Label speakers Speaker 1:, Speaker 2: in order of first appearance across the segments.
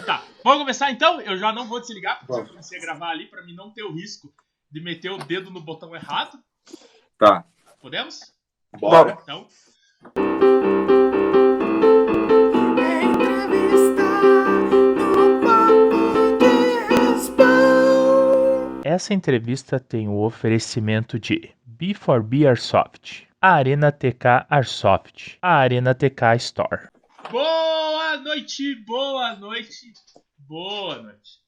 Speaker 1: Tá, vamos começar então? Eu já não vou desligar, porque eu comecei a gravar ali pra mim não ter o risco de meter o dedo no botão errado.
Speaker 2: Tá.
Speaker 1: Podemos?
Speaker 2: Bora.
Speaker 1: Então. Essa entrevista tem o oferecimento de B4B Airsoft, a Arena TK Airsoft, a Arena TK Store. Boa noite, boa noite, boa noite.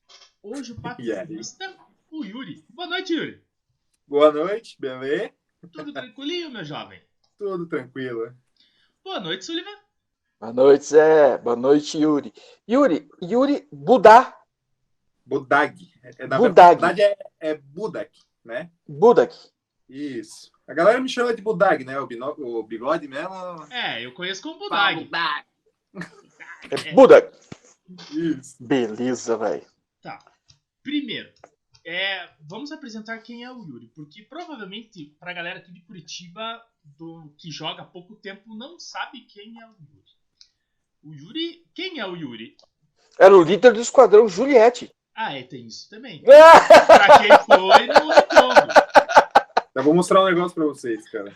Speaker 1: Hoje o patrocínio o Yuri. Boa noite, Yuri.
Speaker 2: Boa noite, beleza?
Speaker 1: Tudo tranquilinho, meu jovem?
Speaker 2: Tudo tranquilo.
Speaker 1: Boa noite, Sullivan.
Speaker 3: Boa noite, Zé. Boa noite, Yuri. Yuri, Yuri Budá.
Speaker 2: Budag. É, na
Speaker 3: Budag.
Speaker 2: verdade é, é Budak, né?
Speaker 3: Budak.
Speaker 2: Isso. A galera me chama de Budag, né? O, bino- o bigode mesmo.
Speaker 1: É, eu conheço como Budag.
Speaker 3: É Budak.
Speaker 2: Isso.
Speaker 3: Beleza, velho.
Speaker 1: Tá. Primeiro, é, vamos apresentar quem é o Yuri, porque provavelmente pra galera aqui de Curitiba do, que joga há pouco tempo não sabe quem é o Yuri. O Yuri, quem é o Yuri?
Speaker 3: Era o líder do esquadrão Juliette.
Speaker 1: Ah, é, tem isso também. Pra quem foi, não retorno.
Speaker 2: Eu vou mostrar um negócio pra vocês, cara.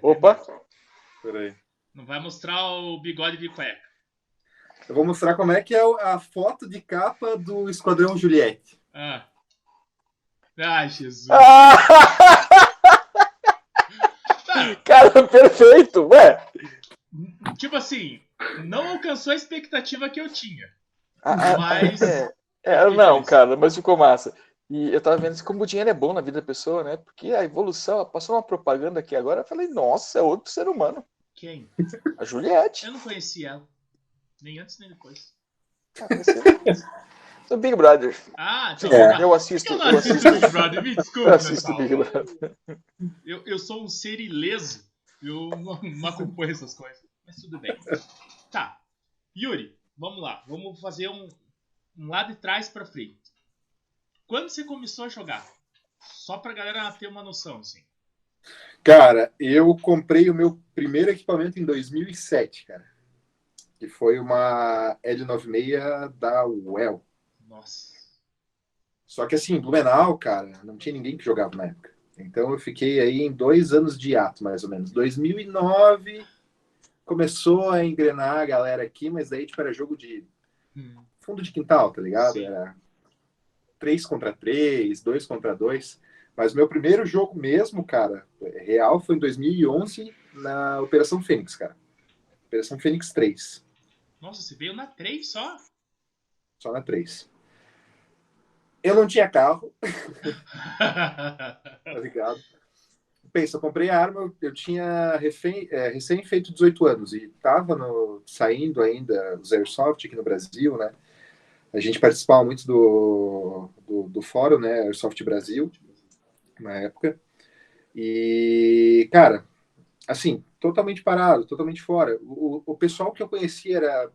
Speaker 3: Opa.
Speaker 2: Peraí.
Speaker 1: Não vai mostrar o bigode de cueca.
Speaker 2: Eu vou mostrar como é que é a foto de capa do Esquadrão Juliette.
Speaker 1: Ah. Ai, Jesus.
Speaker 3: Ah,
Speaker 1: Tá,
Speaker 3: cara, perfeito, ué.
Speaker 1: tipo assim, não alcançou a expectativa que eu tinha.
Speaker 3: Ah, ah,
Speaker 1: Mas.
Speaker 3: É, é, não, cara, mas ficou massa. E eu tava vendo como o dinheiro é bom na vida da pessoa, né? Porque a evolução, passou uma propaganda aqui agora, eu falei, nossa, é outro ser humano.
Speaker 1: Quem?
Speaker 3: A Juliette.
Speaker 1: Eu não conheci ela. Nem antes nem depois.
Speaker 3: Ah, você- Do Big Brother.
Speaker 1: Ah, então.
Speaker 2: É.
Speaker 3: Eu assisto,
Speaker 1: Eu não
Speaker 3: eu
Speaker 1: assisto Big Brother, me desculpa.
Speaker 3: eu assisto. Big Brother.
Speaker 1: Eu, eu sou um ser ileso. Eu não, não acompanho essas coisas. Mas tudo bem. Tá. Yuri, vamos lá. Vamos fazer um, um lá de trás pra frente. Quando você começou a jogar? Só pra galera ter uma noção, assim.
Speaker 2: Cara, eu comprei o meu primeiro equipamento em 2007, cara. Que foi uma L96 da Well.
Speaker 1: Nossa.
Speaker 2: Só que assim, Blumenau, cara, não tinha ninguém que jogava na época. Então eu fiquei aí em dois anos de ato, mais ou menos. 2009 começou a engrenar a galera aqui, mas daí tipo era jogo de
Speaker 1: Hum.
Speaker 2: fundo de quintal, tá ligado?
Speaker 1: Sim.
Speaker 2: Era três contra três, dois contra dois. Mas meu primeiro jogo mesmo, cara, real foi em 2011 na Operação Fênix, cara. Operação Fênix 3,
Speaker 1: Nossa, você veio na 3 só?
Speaker 2: só na 3. Eu não tinha carro, tá ligado? Pensa, eu comprei a arma, eu tinha refém- é, recém feito 18 anos e tava no- saindo ainda os Airsoft aqui no Brasil, né? A gente participava muito do, do, do fórum, né? Airsoft Brasil, na época. E, cara, assim, totalmente parado, totalmente fora. O, o pessoal que eu conhecia era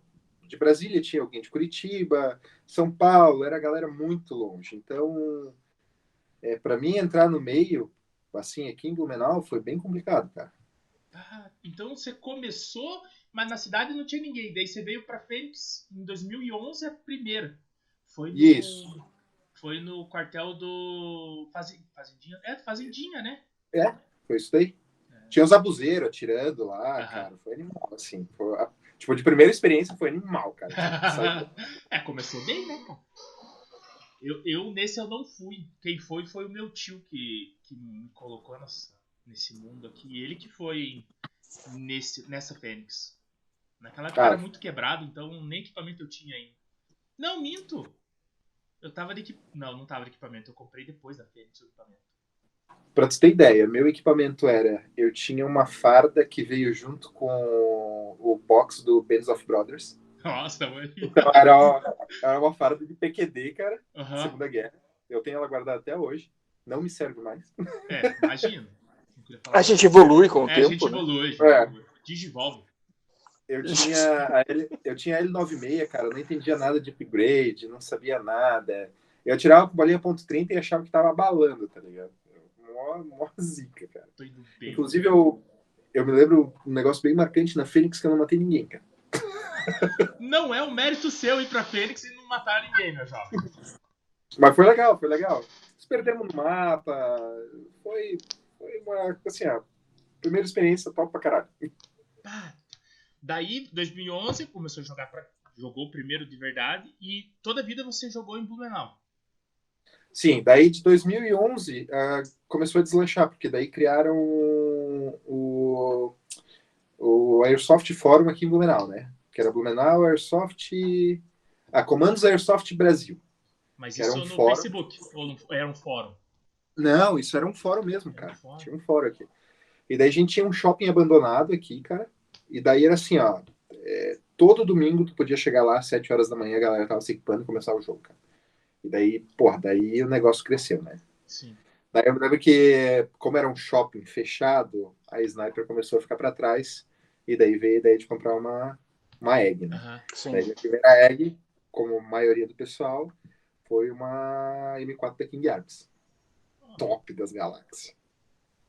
Speaker 2: de Brasília, tinha alguém de Curitiba, São Paulo, era a galera muito longe. Então, é, para mim entrar no meio, assim, aqui em Blumenau, foi bem complicado, cara.
Speaker 1: Ah, então você começou, mas na cidade não tinha ninguém. Daí você veio pra Fênix em 2011, a primeira. Foi no,
Speaker 2: Isso.
Speaker 1: Foi no quartel do Fazen- Fazendinha. É, Fazendinha, né?
Speaker 2: Foi isso daí. Tinha os abuseiros atirando lá,
Speaker 1: Aham.
Speaker 2: cara. Foi animal, assim. Foi, tipo, de primeira experiência foi animal, cara. Saiu-
Speaker 1: é, começou bem, né, cara? Eu, eu, nesse eu não fui. Quem foi foi o meu tio que, que me colocou nessa, nesse mundo aqui. Ele que foi nesse, nessa Fênix. Naquela época
Speaker 2: Ah.
Speaker 1: era muito quebrado, então nem equipamento eu tinha ainda. Não, minto! Eu tava de equipamento. Não, não tava de equipamento. Eu comprei depois da Fênix o equipamento.
Speaker 2: Pra tu ter ideia, meu equipamento era: eu tinha uma farda que veio junto com o box do Bands of Brothers.
Speaker 1: Nossa, mano.
Speaker 2: Então era, uma- era uma farda de PQD, cara,
Speaker 1: Aham.
Speaker 2: Segunda Guerra. Eu tenho ela guardada até hoje. Não me serve mais.
Speaker 1: É, falar
Speaker 3: A gente evolui com o
Speaker 1: É, a
Speaker 3: tempo,
Speaker 1: gente
Speaker 3: né?
Speaker 1: evolui, a gente
Speaker 2: É.
Speaker 1: evolui. Digivolve.
Speaker 2: Eu tinha, a L, eu tinha a L96, cara, eu não entendia nada de upgrade, não sabia nada. Eu atirava com bolinha ponto .30 e achava que tava abalando, tá ligado? Mó, mó zica, cara. Inclusive, eu, eu me lembro um negócio bem marcante na Fênix que eu não matei ninguém, cara.
Speaker 1: Não é um mérito seu ir pra Fênix e não matar ninguém, meu jovem.
Speaker 2: Mas foi legal, foi legal. Nos perdemos no mapa. Foi, foi uma, assim, a primeira experiência top pra caralho.
Speaker 1: Pá. Daí, 2011, começou a jogar pra... Jogou primeiro de verdade e toda a vida você jogou em Blumenau.
Speaker 2: Sim, daí de 2011 uh, começou a deslanchar, porque daí criaram o, o Airsoft Forum aqui em Blumenau, né? Que era Blumenau Airsoft. Ah, Comandos Airsoft Brasil.
Speaker 1: Mas
Speaker 2: Era
Speaker 1: isso
Speaker 2: um
Speaker 1: no
Speaker 2: fórum.
Speaker 1: Facebook? Ou era um fórum?
Speaker 2: Não, isso era um fórum mesmo,
Speaker 1: Era um
Speaker 2: cara.
Speaker 1: fórum.
Speaker 2: Tinha um fórum aqui. E daí a gente tinha um shopping abandonado aqui, cara. E daí era assim, ó. é, todo domingo tu podia chegar lá às 7 horas da manhã, a galera tava se equipando e começar o jogo, cara. E daí, porra, daí o negócio cresceu, né?
Speaker 1: Sim.
Speaker 2: Daí eu me lembro que, como era um shopping fechado, a Sniper começou a ficar pra trás. E daí veio a ideia de comprar uma, uma egg, né?
Speaker 1: Aham.
Speaker 3: Sim.
Speaker 2: Daí a primeira egg, como a maioria do pessoal, foi uma M4 da King Arms. Top das galáxias.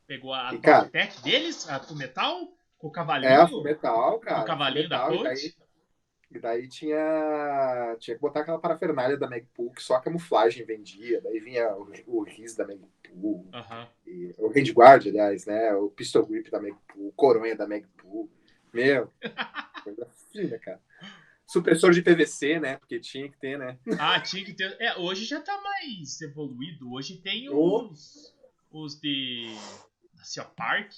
Speaker 1: Pegou a
Speaker 2: E, cara-
Speaker 1: Tech deles, a metal, com o cavalinho.
Speaker 2: É, metal, cara.
Speaker 1: o cavalinho da
Speaker 2: metal, e
Speaker 1: Colt.
Speaker 2: daí, e daí tinha, tinha que botar aquela parafernália da Magpul, que só a camuflagem vendia. Daí vinha o, o RIS da
Speaker 1: Aham.
Speaker 2: e, o Range Guard, aliás, né? O Pistol Grip da Magpul, o Coronha da Magpul. Meu, coisa fina, cara. Supressor de PVC, né? Porque tinha que ter, né?
Speaker 1: Ah, tinha que ter. É, hoje já tá mais evoluído. Hoje tem
Speaker 2: Oh.
Speaker 1: os. Os de. Assim, ó, Park.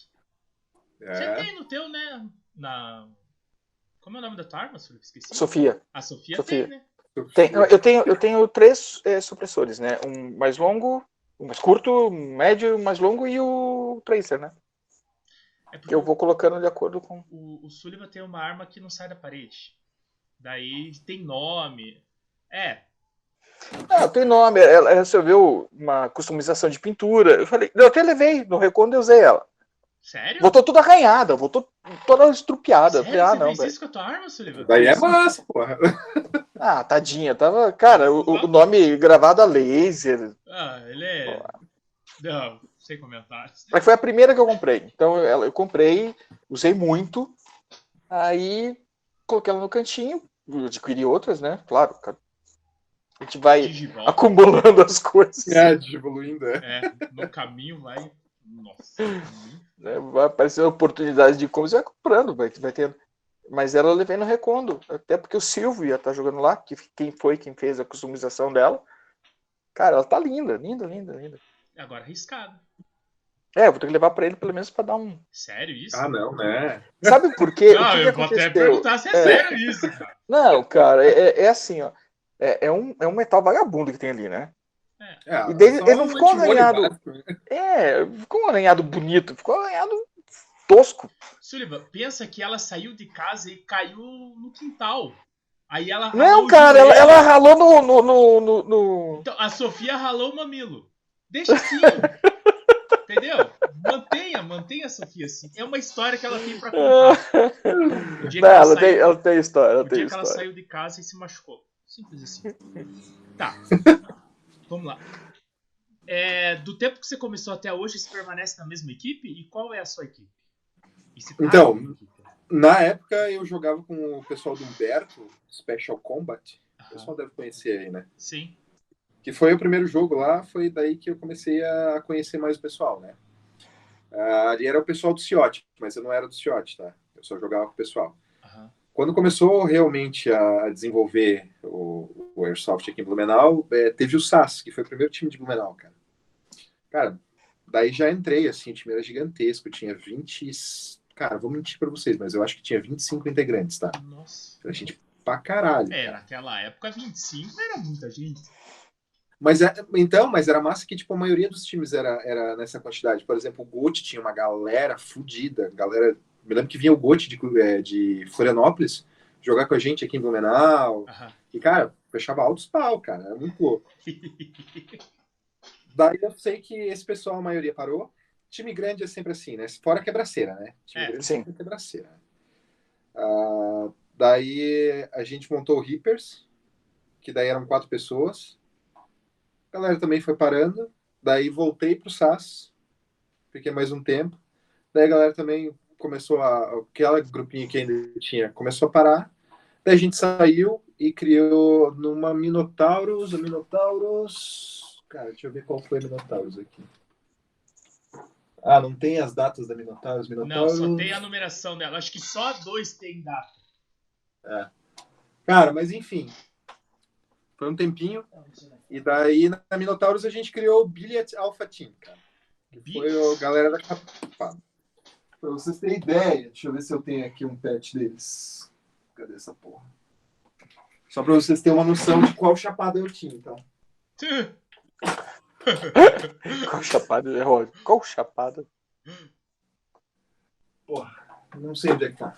Speaker 1: Você
Speaker 2: É.
Speaker 1: tem no teu, né? Na. Como é o nome da tua arma? Felipe? Esqueci.
Speaker 3: Sofia.
Speaker 1: A Sofia,
Speaker 3: Sofia.
Speaker 1: tem, né?
Speaker 3: Tem, eu, tenho, eu tenho três é, supressores, né? Um mais longo, um mais curto, um médio, um mais longo e o Tracer, né?
Speaker 1: É
Speaker 3: eu vou colocando de acordo com.
Speaker 1: o, o Sullivan tem uma arma que não sai da parede. Daí tem nome. É,
Speaker 3: Ah, tem nome. Ela resolveu uma customização de pintura. Eu falei, eu até levei no Recondo e usei ela.
Speaker 1: Sério?
Speaker 3: Voltou toda arranhada, voltou toda estrupiada. Eu
Speaker 1: Sério?
Speaker 3: ah,
Speaker 1: Você
Speaker 3: não,
Speaker 1: fez isso com a tua arma, Sullivan?
Speaker 2: Daí é massa, porra.
Speaker 3: Ah, tadinha, tava. Cara, o, o nome gravado a laser.
Speaker 1: Ah, ele é. Não, sem comentários.
Speaker 3: Mas foi a primeira que eu comprei. Então ela, eu comprei, usei muito. Aí coloquei ela no cantinho, eu adquiri outras, né? Claro, cara. A gente vai
Speaker 1: Digivolta.
Speaker 3: acumulando as coisas.
Speaker 2: É, evoluindo, é.
Speaker 1: É, no caminho vai. Nossa.
Speaker 3: né? Vai aparecendo oportunidades de como você vai comprando, vai, vai tendo. Mas ela eu levei no Recondo, até porque o Silvio ia estar jogando lá, que quem foi quem fez a customização dela. Cara, ela tá linda, linda, linda, linda.
Speaker 1: Agora arriscado.
Speaker 3: É, vou ter que levar pra ele pelo menos pra dar um.
Speaker 1: Sério isso?
Speaker 2: Ah, não, né?
Speaker 3: Sabe por quê?
Speaker 1: Não, eu vou até
Speaker 3: aconteceu?
Speaker 1: perguntar se é, sério isso, cara.
Speaker 3: Não, cara, é, é assim, ó. É, é um, é um metal vagabundo que tem ali, né?
Speaker 2: É,
Speaker 3: E dele-
Speaker 2: só
Speaker 3: ele não ficou
Speaker 2: antimônio
Speaker 3: arranhado.
Speaker 2: né?
Speaker 3: É, ficou um arranhado bonito, ficou um arranhado tosco.
Speaker 1: Sullivan, pensa que ela saiu de casa e caiu no quintal. Aí ela ralou
Speaker 3: Não,
Speaker 1: o
Speaker 3: cara, ela, ela ralou no, no, no, no- no-
Speaker 1: Então, a Sofia ralou o mamilo. Deixa assim. Entendeu? Mantenha, mantenha a Sofia assim. É uma história que ela tem pra contar.
Speaker 3: Não,
Speaker 1: ela
Speaker 3: ela, tem,
Speaker 1: saiu-
Speaker 3: ela tem história, ela
Speaker 1: O
Speaker 3: tem
Speaker 1: dia que ela
Speaker 3: história.
Speaker 1: saiu de casa e se machucou. Simples assim. Tá. Vamos lá. É, do tempo que você começou até hoje, você permanece na mesma equipe? E qual é a sua equipe? Tá
Speaker 2: Então,
Speaker 1: na equipe?
Speaker 2: Na época eu jogava com o pessoal do Humberto, Special Combat. O
Speaker 1: Aham,
Speaker 2: pessoal deve conhecer aí, né?
Speaker 1: Sim.
Speaker 2: Que foi o primeiro jogo lá, foi daí que eu comecei a conhecer mais o pessoal, né? Ah, ali era o pessoal do Ciote, mas eu não era do Ciote, tá? Eu só jogava com o pessoal. Quando começou realmente a desenvolver o, o Airsoft aqui em Blumenau, é, teve o SAS, que foi o primeiro time de Blumenau, cara. Cara, daí já entrei, assim, o time era gigantesco, tinha 20. Cara, vou mentir pra vocês, mas eu acho que tinha 25 integrantes, tá?
Speaker 1: Nossa.
Speaker 2: Era gente pra caralho.
Speaker 1: É, naquela época, 25 era muita gente.
Speaker 2: Mas é- então, mas era massa que tipo a maioria dos times era, era nessa quantidade. Por exemplo, o Gote tinha uma galera fodida, galera. Me lembro que vinha o Gote de, é, de Florianópolis jogar com a gente aqui em Blumenau.
Speaker 1: Aham.
Speaker 2: E cara, fechava altos pau, cara, era muito louco. Daí eu sei que esse pessoal a maioria parou. Time grande é sempre assim, né? Fora quebraceira, né? Time
Speaker 1: É,
Speaker 2: grande
Speaker 3: sim.
Speaker 2: sempre é quebraceira. Ah, daí a gente montou o Reapers, que daí eram quatro pessoas. A galera também foi parando. Daí voltei pro SAS, fiquei mais um tempo. Daí a galera também começou a. Aquela grupinha que ainda tinha começou a parar. Daí a gente saiu e criou numa Minotauros, Minotauros. Cara, deixa eu ver qual foi a Minotauros aqui. Ah, não tem as datas da Minotauros?
Speaker 1: Não,
Speaker 2: Minotauros...
Speaker 1: só tem a numeração dela. Acho que só dois tem data.
Speaker 2: É. Cara, mas enfim. Foi um tempinho. E daí na Minotauros a gente criou o Billiard Alpha Team, cara. Que foi a galera da capa. Pra vocês terem ideia, deixa eu ver se eu tenho aqui um patch deles. Cadê essa porra? Só pra vocês terem uma noção de qual chapada eu tinha, então.
Speaker 3: Qual chapada é ódio? Qual chapada?
Speaker 2: Porra, não sei onde é que tá.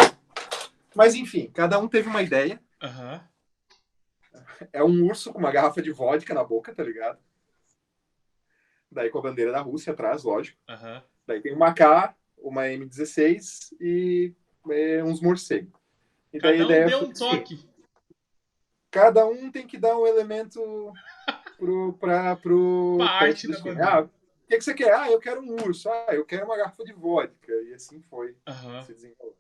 Speaker 2: Mas enfim, cada um teve uma ideia.
Speaker 1: Aham.
Speaker 2: É um urso com uma garrafa de vodka na boca, tá ligado? Daí com a bandeira da Rússia atrás, lógico.
Speaker 1: Aham.
Speaker 2: Daí tem uma K, uma M16 e é, uns morcegos. E daí
Speaker 1: Cada um
Speaker 2: ideia
Speaker 1: deu
Speaker 2: foi
Speaker 1: um toque.
Speaker 2: cada um tem que dar um elemento pro, pra, pro
Speaker 1: Pra arte da bandeira.
Speaker 2: Ah, o que, que você quer? Ah, eu quero um urso. Ah, eu quero uma garrafa de vodka. E assim foi.
Speaker 1: Aham.
Speaker 2: se desenrolou.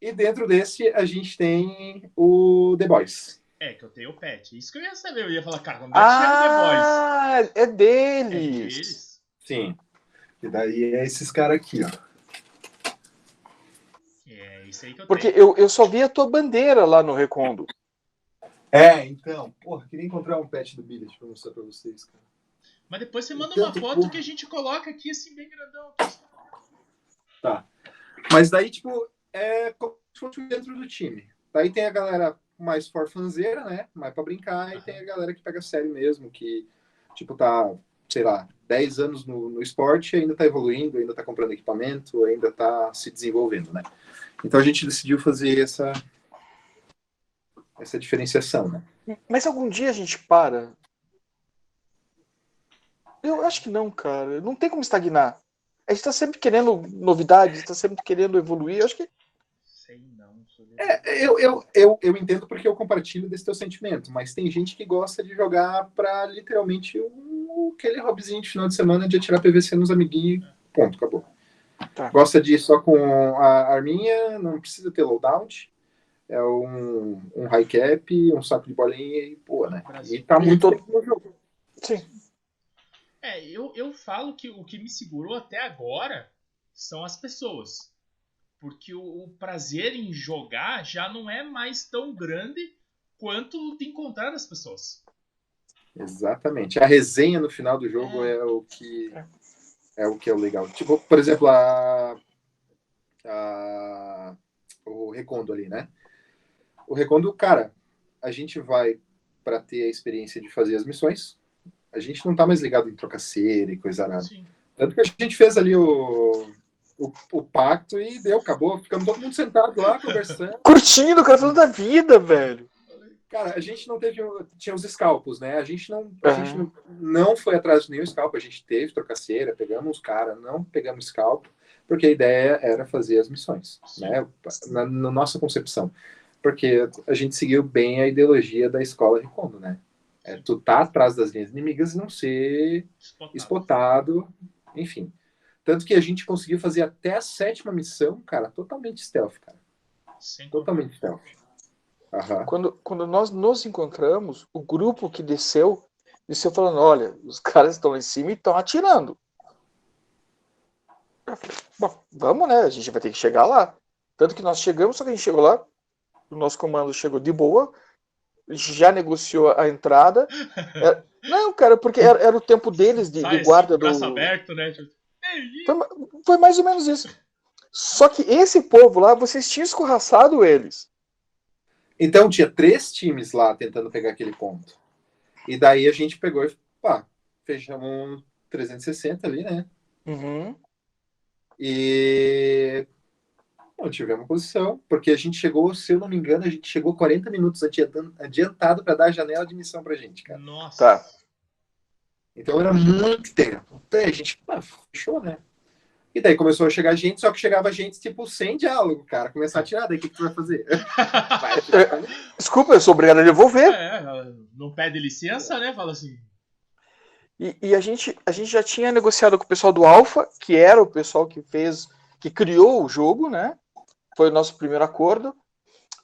Speaker 2: E dentro desse, a gente tem o The Boys.
Speaker 1: É, que eu tenho o pet. Isso que eu ia saber. Eu ia falar, cara, quando é que chega o The Boys?
Speaker 3: Ah, é
Speaker 1: É
Speaker 3: deles.
Speaker 1: deles.
Speaker 2: Sim. E daí é esses caras aqui, ó.
Speaker 1: É isso aí que eu
Speaker 3: Porque
Speaker 1: tenho.
Speaker 3: eu, eu só vi a tua bandeira lá no Recondo.
Speaker 2: É, então. Porra, queria encontrar um pet do Billet pra mostrar pra vocês, cara.
Speaker 1: Mas depois você manda
Speaker 2: Então,
Speaker 1: uma foto que a gente coloca aqui assim, bem grandão.
Speaker 2: Mas daí, tipo, é como se fosse dentro do time. Daí tem a galera mais forfanzeira, né? Mais pra brincar. E tem a galera que pega sério mesmo, que, tipo, tá, sei lá, 10 anos no, no esporte, ainda tá evoluindo, ainda tá comprando equipamento, ainda tá se desenvolvendo, né? Então a gente decidiu fazer essa, essa diferenciação, né?
Speaker 3: Mas algum dia a gente para? Eu acho que não, cara. Não tem como estagnar. A gente tá sempre querendo novidades, tá sempre querendo evoluir. Eu acho que
Speaker 1: Sei não. sou de-
Speaker 2: É, eu, eu, eu, eu entendo porque eu compartilho desse teu sentimento, mas tem gente que gosta de jogar pra literalmente um, aquele hobbyzinho de final de semana de atirar PVC nos amiguinhos, ponto, acabou.
Speaker 3: Tá.
Speaker 2: Gosta de ir só com a arminha, não precisa ter loadout, é um, um high cap, um saco de bolinha e boa, né? E tá muito no jogo.
Speaker 3: sim.
Speaker 1: É, eu, eu falo que o que me segurou até agora são as pessoas. Porque o, o prazer em jogar já não é mais tão grande quanto de encontrar as pessoas.
Speaker 2: Exatamente. A resenha no final do jogo é, o que é o que é o legal. Tipo, por exemplo, a, a- o Recondo ali, né? O Recondo, cara, a gente vai para ter a experiência de fazer as missões. A gente não tá mais ligado em trocar cera e coisa nada.
Speaker 1: Sim.
Speaker 2: Tanto que a gente fez ali o, o, o pacto e deu, acabou. Ficamos todo mundo sentado lá conversando.
Speaker 3: Curtindo, o cara falando da vida, velho.
Speaker 2: Cara, a gente não teve. Tinha os escalpos, né? A gente não, a
Speaker 3: Aham.
Speaker 2: gente não, não foi atrás de nenhum scalpo. A gente teve trocaceira, pegamos os caras, não pegamos scalpo, porque a ideia era fazer as missões, né? Na, na nossa concepção. Porque a gente seguiu bem a ideologia da escola Recondo, né? É tu tá atrás das linhas inimigas e não ser
Speaker 1: Spotado.
Speaker 2: spotado, enfim. Tanto que a gente conseguiu fazer até a sétima missão, cara, totalmente stealth, cara.
Speaker 1: Sem
Speaker 2: Totalmente stealth. Aham.
Speaker 3: Quando, quando nós nos encontramos, o grupo que desceu, desceu falando: olha, os caras estão lá em cima e estão atirando. Falei, bom, vamos, né? A gente vai ter que chegar lá. Tanto que nós chegamos, só que a gente chegou lá, o nosso comando chegou de boa, já negociou a entrada. Era- não, cara, porque era, era o tempo deles de,
Speaker 1: Sai
Speaker 3: de guarda do.
Speaker 1: aberto, né? Tipo, "Ei,
Speaker 3: Foi, foi mais ou menos isso. Só que esse povo lá, vocês tinham escorraçado eles.
Speaker 2: Então tinha três times lá tentando pegar aquele ponto. E daí a gente pegou e pá, fechamos um 360 ali, né?
Speaker 3: Uhum.
Speaker 2: E não tivemos posição, porque a gente chegou, se eu não me engano, a gente chegou 40 minutos adiantado para dar a janela de missão pra gente, cara.
Speaker 1: Nossa.
Speaker 3: Tá.
Speaker 2: Então era muito tempo. Daí a gente, pá, fechou, né? E daí começou a chegar gente, só que chegava gente, tipo, sem diálogo, cara. Começar a tirar, daí o que, que tu vai fazer? Vai né?
Speaker 3: Desculpa, eu sou obrigado a devolver.
Speaker 1: É, não pede licença, né? Fala assim.
Speaker 3: E, e a, gente, a gente já tinha negociado com o pessoal do Alpha, que era o pessoal que fez, que criou o jogo, né? Foi o nosso primeiro acordo.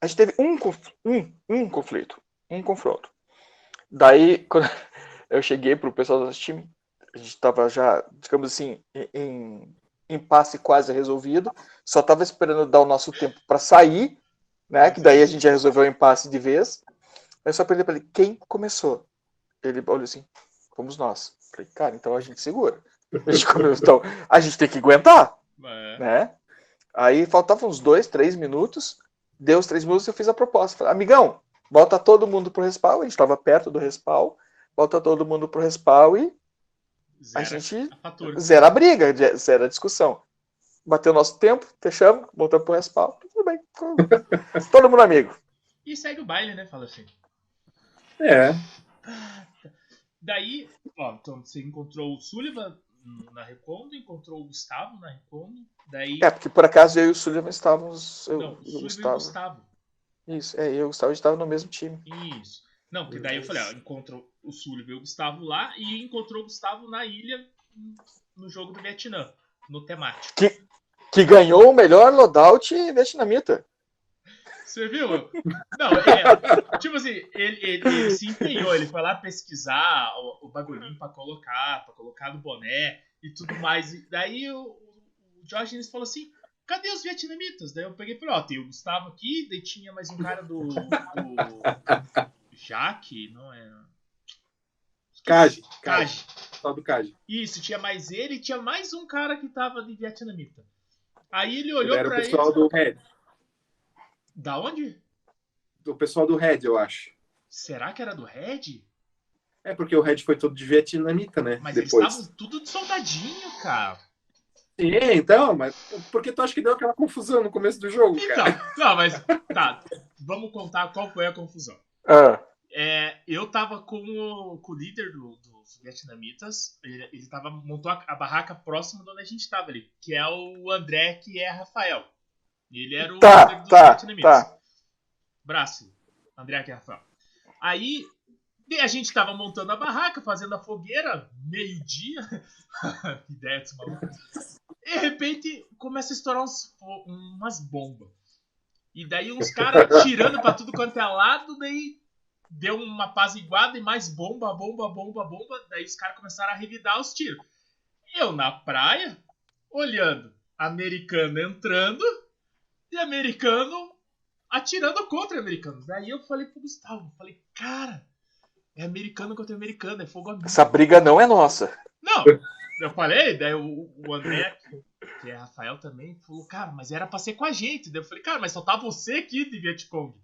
Speaker 3: a gente teve um, um, um conflito, um confronto. Daí, quando eu cheguei pro pessoal do nosso time, a gente estava já, digamos assim, em impasse quase resolvido, só estava esperando dar o nosso tempo para sair, né? Que daí a gente já resolveu o impasse de vez. Eu só perguntei para ele quem começou. Ele olhou assim, fomos nós. Falei, cara, então a gente segura. A gente começou, então a gente tem que aguentar, é. né? Aí faltavam uns dois, três minutos. Deu os três minutos eu fiz a proposta. Falei, amigão, volta todo mundo pro respawn. A gente estava perto do respawn. Volta todo mundo pro respawn e Zera a gente a zera a briga, zera a discussão. Bateu nosso tempo, fechamos, voltamos pro respawn. Tudo bem. todo mundo amigo.
Speaker 1: E segue o baile, né? Fala assim.
Speaker 2: É.
Speaker 1: Daí, ó, então você encontrou o Sullivan na Recondo, encontrou o Gustavo na Recondo, daí...
Speaker 3: É, porque por acaso eu e o Sullivan estávamos... Eu,
Speaker 1: Não, o Sullivan Gustavo. e o Gustavo.
Speaker 3: Isso, é, eu e o Gustavo estava no mesmo time.
Speaker 1: Isso. Não, porque daí eu falei, ó, encontrou o Sullivan e o Gustavo lá e encontrou o Gustavo na ilha no jogo do Vietnã, no temático.
Speaker 3: Que, que ganhou o melhor loadout vietnamita.
Speaker 1: Você viu? Não, é, tipo assim, ele, ele, ele, se empenhou, ele foi lá pesquisar o, o bagulhinho pra colocar, pra colocar no boné e tudo mais. E daí o, o Jorge falou assim: cadê os vietnamitas? Daí eu peguei e falei: ó, tem o Gustavo aqui, daí tinha mais um cara do. do Jaque, não é?
Speaker 2: Kaji.
Speaker 1: Kaji.
Speaker 2: Só do Kaji.
Speaker 1: Isso, tinha mais ele e tinha mais um cara que tava de vietnamita. Aí ele olhou
Speaker 2: ele
Speaker 1: pra
Speaker 2: ele. Era o pessoal do Red.
Speaker 1: Da onde?
Speaker 2: Do pessoal do Red, eu acho.
Speaker 1: Será que era do Red?
Speaker 2: É, porque o Red foi todo de vietnamita, né?
Speaker 1: Mas
Speaker 2: Depois.
Speaker 1: eles estavam tudo de soldadinho, cara.
Speaker 2: Sim, então, mas porque tu acha que deu aquela confusão no começo do jogo,
Speaker 1: então,
Speaker 2: cara?
Speaker 1: Não, mas tá, vamos contar qual foi a confusão.
Speaker 3: Ah.
Speaker 1: É, eu tava com o, com o líder do, dos vietnamitas, ele, ele tava, montou a, a, barraca próxima de onde a gente tava ali, que é o André, que é Rafael. Ele era o
Speaker 3: tá, líder dos tá, vietnamitas. Tá.
Speaker 1: Braço, André, que é Rafael. Aí a gente tava montando a barraca, fazendo a fogueira, meio-dia. Ideia desse maluco. De repente começa a estourar uns, umas bombas. E daí uns caras tirando pra tudo quanto é lado, daí deu uma iguada e mais bomba, bomba, bomba, bomba. Daí os caras começaram a revidar os tiros. Eu na praia, olhando, americano entrando e americano atirando contra americanos. Daí eu falei pro Gustavo, falei, cara, é americano contra americano, é fogo amigo.
Speaker 3: Essa briga não é nossa.
Speaker 1: Não, eu falei, daí o, o André, que é Rafael também, falou, cara, mas era pra ser com a gente. Daí eu falei, cara, mas só tá você aqui de Vietcong.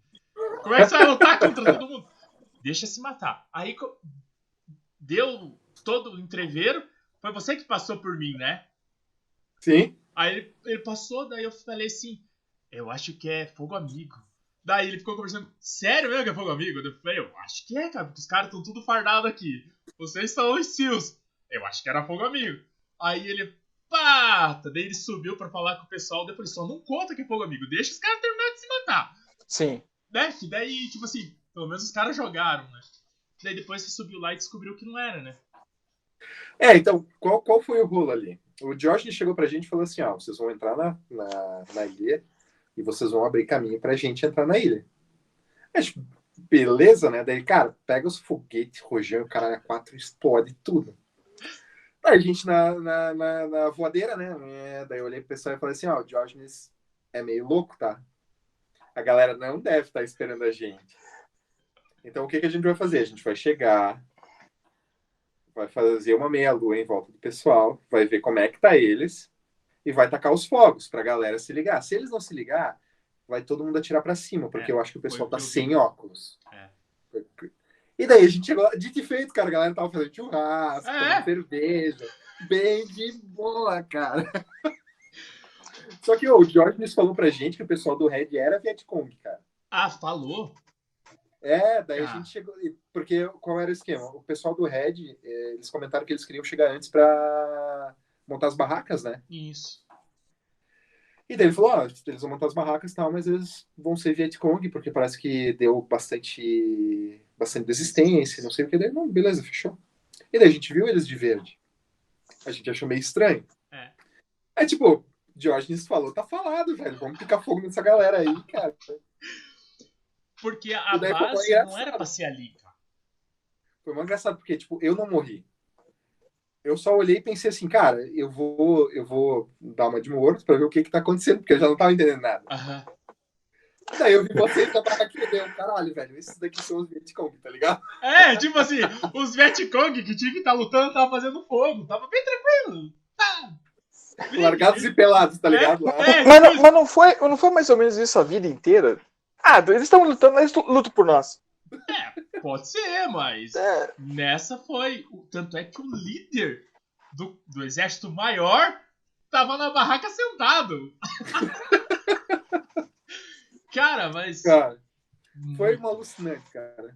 Speaker 1: Como é que você vai lutar contra todo mundo? Deixa se matar. Aí deu todo o entreveiro. Foi você que passou por mim, né?
Speaker 2: Sim.
Speaker 1: Aí ele, ele passou, daí eu falei assim: Eu acho que é fogo amigo. Daí ele ficou conversando, sério mesmo que é fogo amigo? Eu falei, eu acho que é, cara, porque os caras estão tudo fardados aqui. Vocês são os seals. Eu acho que era fogo amigo. Aí ele, pata! Daí ele subiu para falar com o pessoal, depois só não conta que é fogo amigo, deixa os caras terminar de se matar.
Speaker 3: Sim
Speaker 1: né? Daí, tipo assim, pelo menos os caras jogaram, né? Daí depois você subiu lá e descobriu que não era, né?
Speaker 2: É, então, qual, qual foi o rolo ali? O Jorge chegou pra gente e falou assim: ó, vocês vão entrar na, na, na ilha e vocês vão abrir caminho pra gente entrar na ilha. Mas, beleza, né? Daí, cara, pega os foguetes, rojão, caralho, quatro, explode tudo. Aí a gente na, na, na, na voadeira, né? É, daí eu olhei pro pessoal e falei assim: ó, o Diógenes é meio louco, tá? a galera não deve estar esperando a gente. Então, o que, que a gente vai fazer? A gente vai chegar, vai fazer uma meia-lua em volta do pessoal, vai ver como é que tá eles e vai tacar os fogos para a galera se ligar. Se eles não se ligar, vai todo mundo atirar para cima, porque é, eu acho que o pessoal tá sem óculos. É. E daí a gente chegou, dito e feito, cara, a galera tava fazendo churrasco, é. cerveja, bem de boa, cara. Só que o George nos falou pra gente que o pessoal do Red era Vietcong, cara.
Speaker 1: Ah, falou?
Speaker 2: É, daí ah. a gente chegou. Porque qual era o esquema? O pessoal do Red, eh, eles comentaram que eles queriam chegar antes pra montar as barracas, né?
Speaker 1: Isso.
Speaker 2: E daí ele falou: ó, eles vão montar as barracas e tal, mas eles vão ser Vietcong, porque parece que deu bastante, bastante desistência, não sei o que. Daí, não, beleza, fechou. E daí a gente viu eles de verde. A gente achou meio estranho.
Speaker 1: É.
Speaker 2: É tipo, Diógenes falou, tá falado, velho. Vamos picar fogo nessa galera aí, cara.
Speaker 1: Porque a base
Speaker 2: engraçado.
Speaker 1: não era pra ser ali, cara.
Speaker 2: Foi muito engraçado, porque, tipo, eu não morri. Eu só olhei e pensei assim, cara, eu vou, eu vou dar uma de morto pra ver o que que tá acontecendo, porque eu já não tava entendendo nada.
Speaker 1: Aham.
Speaker 2: Daí eu vi vocês já tava aqui e caralho, velho, esses daqui são os Vietcong, tá ligado?
Speaker 1: É, tipo assim, os Vietcong que tinha que estar lutando tava fazendo fogo. Tava bem tranquilo. Tá.
Speaker 2: Largados e pelados, tá ligado? Lá.
Speaker 1: É,
Speaker 3: Mas, não, mas não, foi, não foi mais ou menos isso a vida inteira? Ah, eles estão lutando, eles lutam por nós.
Speaker 1: pode ser, mas
Speaker 3: É,
Speaker 1: nessa foi. o- Tanto é que o líder do, do exército maior tava na barraca sentado. Cara, mas.
Speaker 2: Cara, foi um alucinante, cara.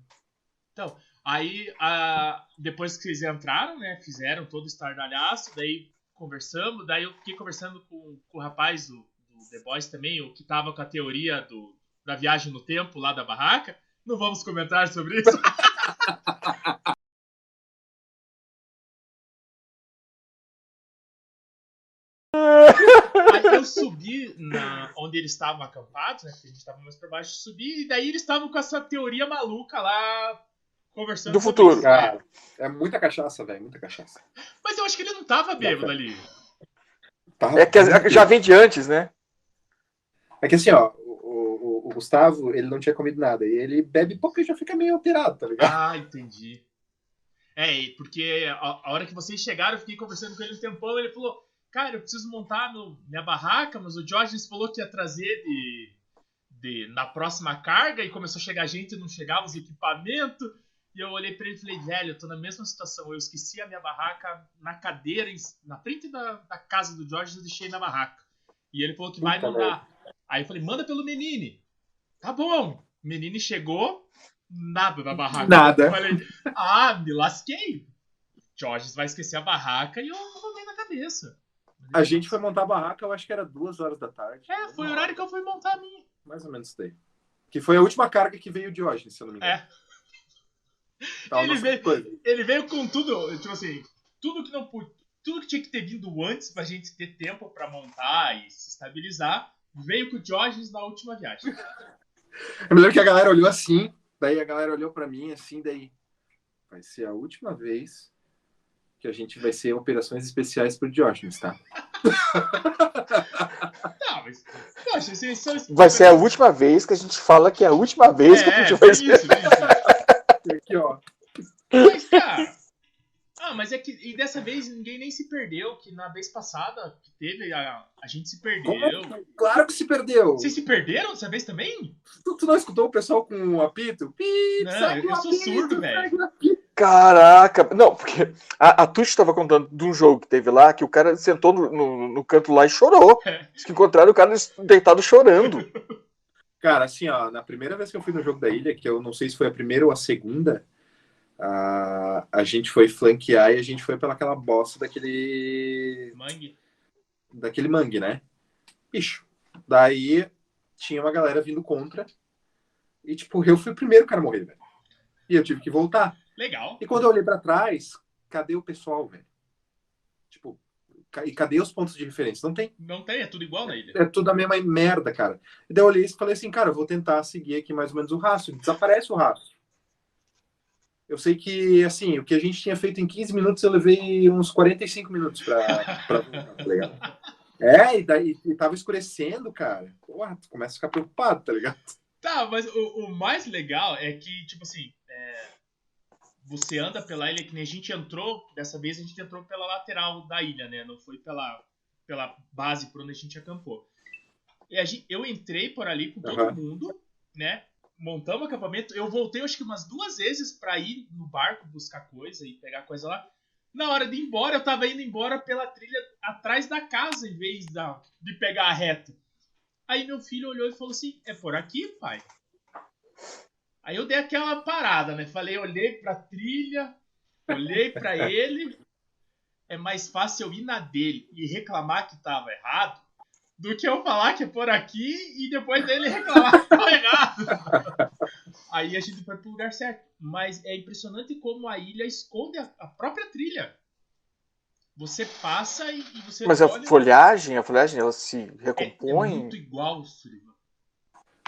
Speaker 1: Aí, a- depois que eles entraram, né, fizeram todo o estardalhaço, daí conversamos, daí eu fiquei conversando com, com o rapaz do, do The Boys também, o que tava com a teoria do, da viagem no tempo lá da barraca. Não vamos comentar sobre isso. Aí eu subi na, onde eles estavam acampados, né? Porque a gente estava mais pra baixo, subi, e daí eles estavam com essa teoria maluca lá, conversando
Speaker 3: Do futuro.
Speaker 1: isso.
Speaker 2: Cara, é muita cachaça, velho, muita cachaça.
Speaker 1: Mas eu acho que ele não tava bêbado ali.
Speaker 3: É que já vem de antes, né?
Speaker 2: É que assim, ó, o, Gustavo, ele não tinha comido nada. E ele bebe pouco e já fica meio alterado, tá ligado?
Speaker 1: Ah, entendi. É, porque a, a hora que vocês chegaram, eu fiquei conversando com ele um tempão, ele falou, cara, eu preciso montar meu- minha barraca, mas o Diógenes falou que ia trazer de, de- na próxima carga, e começou a chegar gente e não chegava os equipamentos, e eu olhei pra ele e falei, velho, eu tô na mesma situação, eu esqueci a minha barraca na cadeira, em- na frente da, da casa do Diógenes, eu deixei na barraca. E ele falou que vai mandar. Aí eu falei, manda pelo Menine. Tá bom. Menine chegou, nada da barraca.
Speaker 2: Nada.
Speaker 1: Eu falei, ah, me lasquei. Jorge vai esquecer a barraca e eu rolei na cabeça.
Speaker 2: A gente foi montar a barraca, eu acho que era duas horas da tarde.
Speaker 1: É, foi o horário que eu fui montar a minha.
Speaker 2: Mais ou menos daí. Que foi a última carga que veio de Diógenes, se eu não me engano.
Speaker 1: É.
Speaker 2: Tava
Speaker 1: Ele veio-
Speaker 2: coisa.
Speaker 1: Ele veio com tudo, tipo assim, tudo que não tudo que tinha que ter vindo antes pra gente ter tempo pra montar e se estabilizar, veio com o Diógenes na última viagem.
Speaker 2: Eu me lembro que a galera olhou assim, daí a galera olhou pra mim assim, daí vai ser a última vez que a gente vai ser operações especiais pro Diógenes, tá?
Speaker 1: Não, mas. Poxa, isso, isso, isso,
Speaker 3: Vai ser a última vez que a gente fala que é a última vez que a
Speaker 1: É,
Speaker 3: gente vai
Speaker 1: isso,
Speaker 3: ser.
Speaker 1: isso.
Speaker 2: E aqui, ó.
Speaker 1: Mas, cara. Mas é que. E dessa vez ninguém nem se perdeu, que na vez passada que teve, a, a gente se perdeu.
Speaker 2: Claro que se perdeu.
Speaker 1: Vocês se perderam dessa vez também?
Speaker 2: Tu, tu não escutou o pessoal com o apito? Pip,
Speaker 1: Não, eu sou
Speaker 2: apito,
Speaker 1: surdo, velho.
Speaker 3: Caraca! Não, porque a, a Tuti estava contando de um jogo que teve lá que o cara sentou no, no, no canto lá e chorou.
Speaker 1: É.
Speaker 3: Diz que encontraram o cara deitado chorando.
Speaker 2: Cara, assim, ó, na primeira vez que eu fui no jogo da ilha, que eu não sei se foi a primeira ou a segunda, a, a gente foi flanquear e a gente foi pelaquela bosta daquele.
Speaker 1: Mangue.
Speaker 2: daquele mangue, né? Bicho. Daí tinha uma galera vindo contra. E, tipo, eu fui o primeiro cara a morrer, velho. E eu tive que voltar.
Speaker 1: Legal.
Speaker 2: E quando eu olhei pra trás, cadê o pessoal, velho? Tipo, e cadê os pontos de referência? Não tem.
Speaker 1: Não tem, é tudo igual na ilha.
Speaker 2: É tudo a mesma merda, cara. E daí eu olhei e falei assim, cara, eu vou tentar seguir aqui mais ou menos o rastro. Desaparece o rastro. Eu sei que, assim, o que a gente tinha feito em 15 minutos, eu levei uns 45 minutos pra, pra tá ligado? É, e daí e tava escurecendo, cara. Porra, tu começa a ficar preocupado, tá ligado?
Speaker 1: Tá, mas o, o mais legal é que, tipo assim, é, você anda pela ilha, que nem a gente entrou, dessa vez a gente entrou pela lateral da ilha, né? Não foi pela, pela base por onde a gente acampou. E a gente- eu entrei por ali com todo
Speaker 2: Aham.
Speaker 1: mundo, né? Montamos o acampamento. Eu voltei, acho que umas duas vezes pra ir no barco buscar coisa e pegar coisa lá. Na hora de ir embora, eu tava indo embora pela trilha atrás da casa, em vez da, de pegar a reta. Aí meu filho olhou e falou assim: É por aqui, pai? Aí eu dei aquela parada, né? Falei, olhei pra trilha, olhei pra ele. É mais fácil eu ir na dele e reclamar que tava errado do que eu falar que é por aqui e depois dele reclamar que tava errado. Aí a gente foi pro lugar certo. Mas é impressionante como a ilha esconde a, a própria trilha. Você passa e, e você
Speaker 3: Mas a
Speaker 1: olha.
Speaker 3: folhagem, a folhagem, ela se
Speaker 1: é, é
Speaker 3: recompõe.
Speaker 1: muito igual, Sullivan.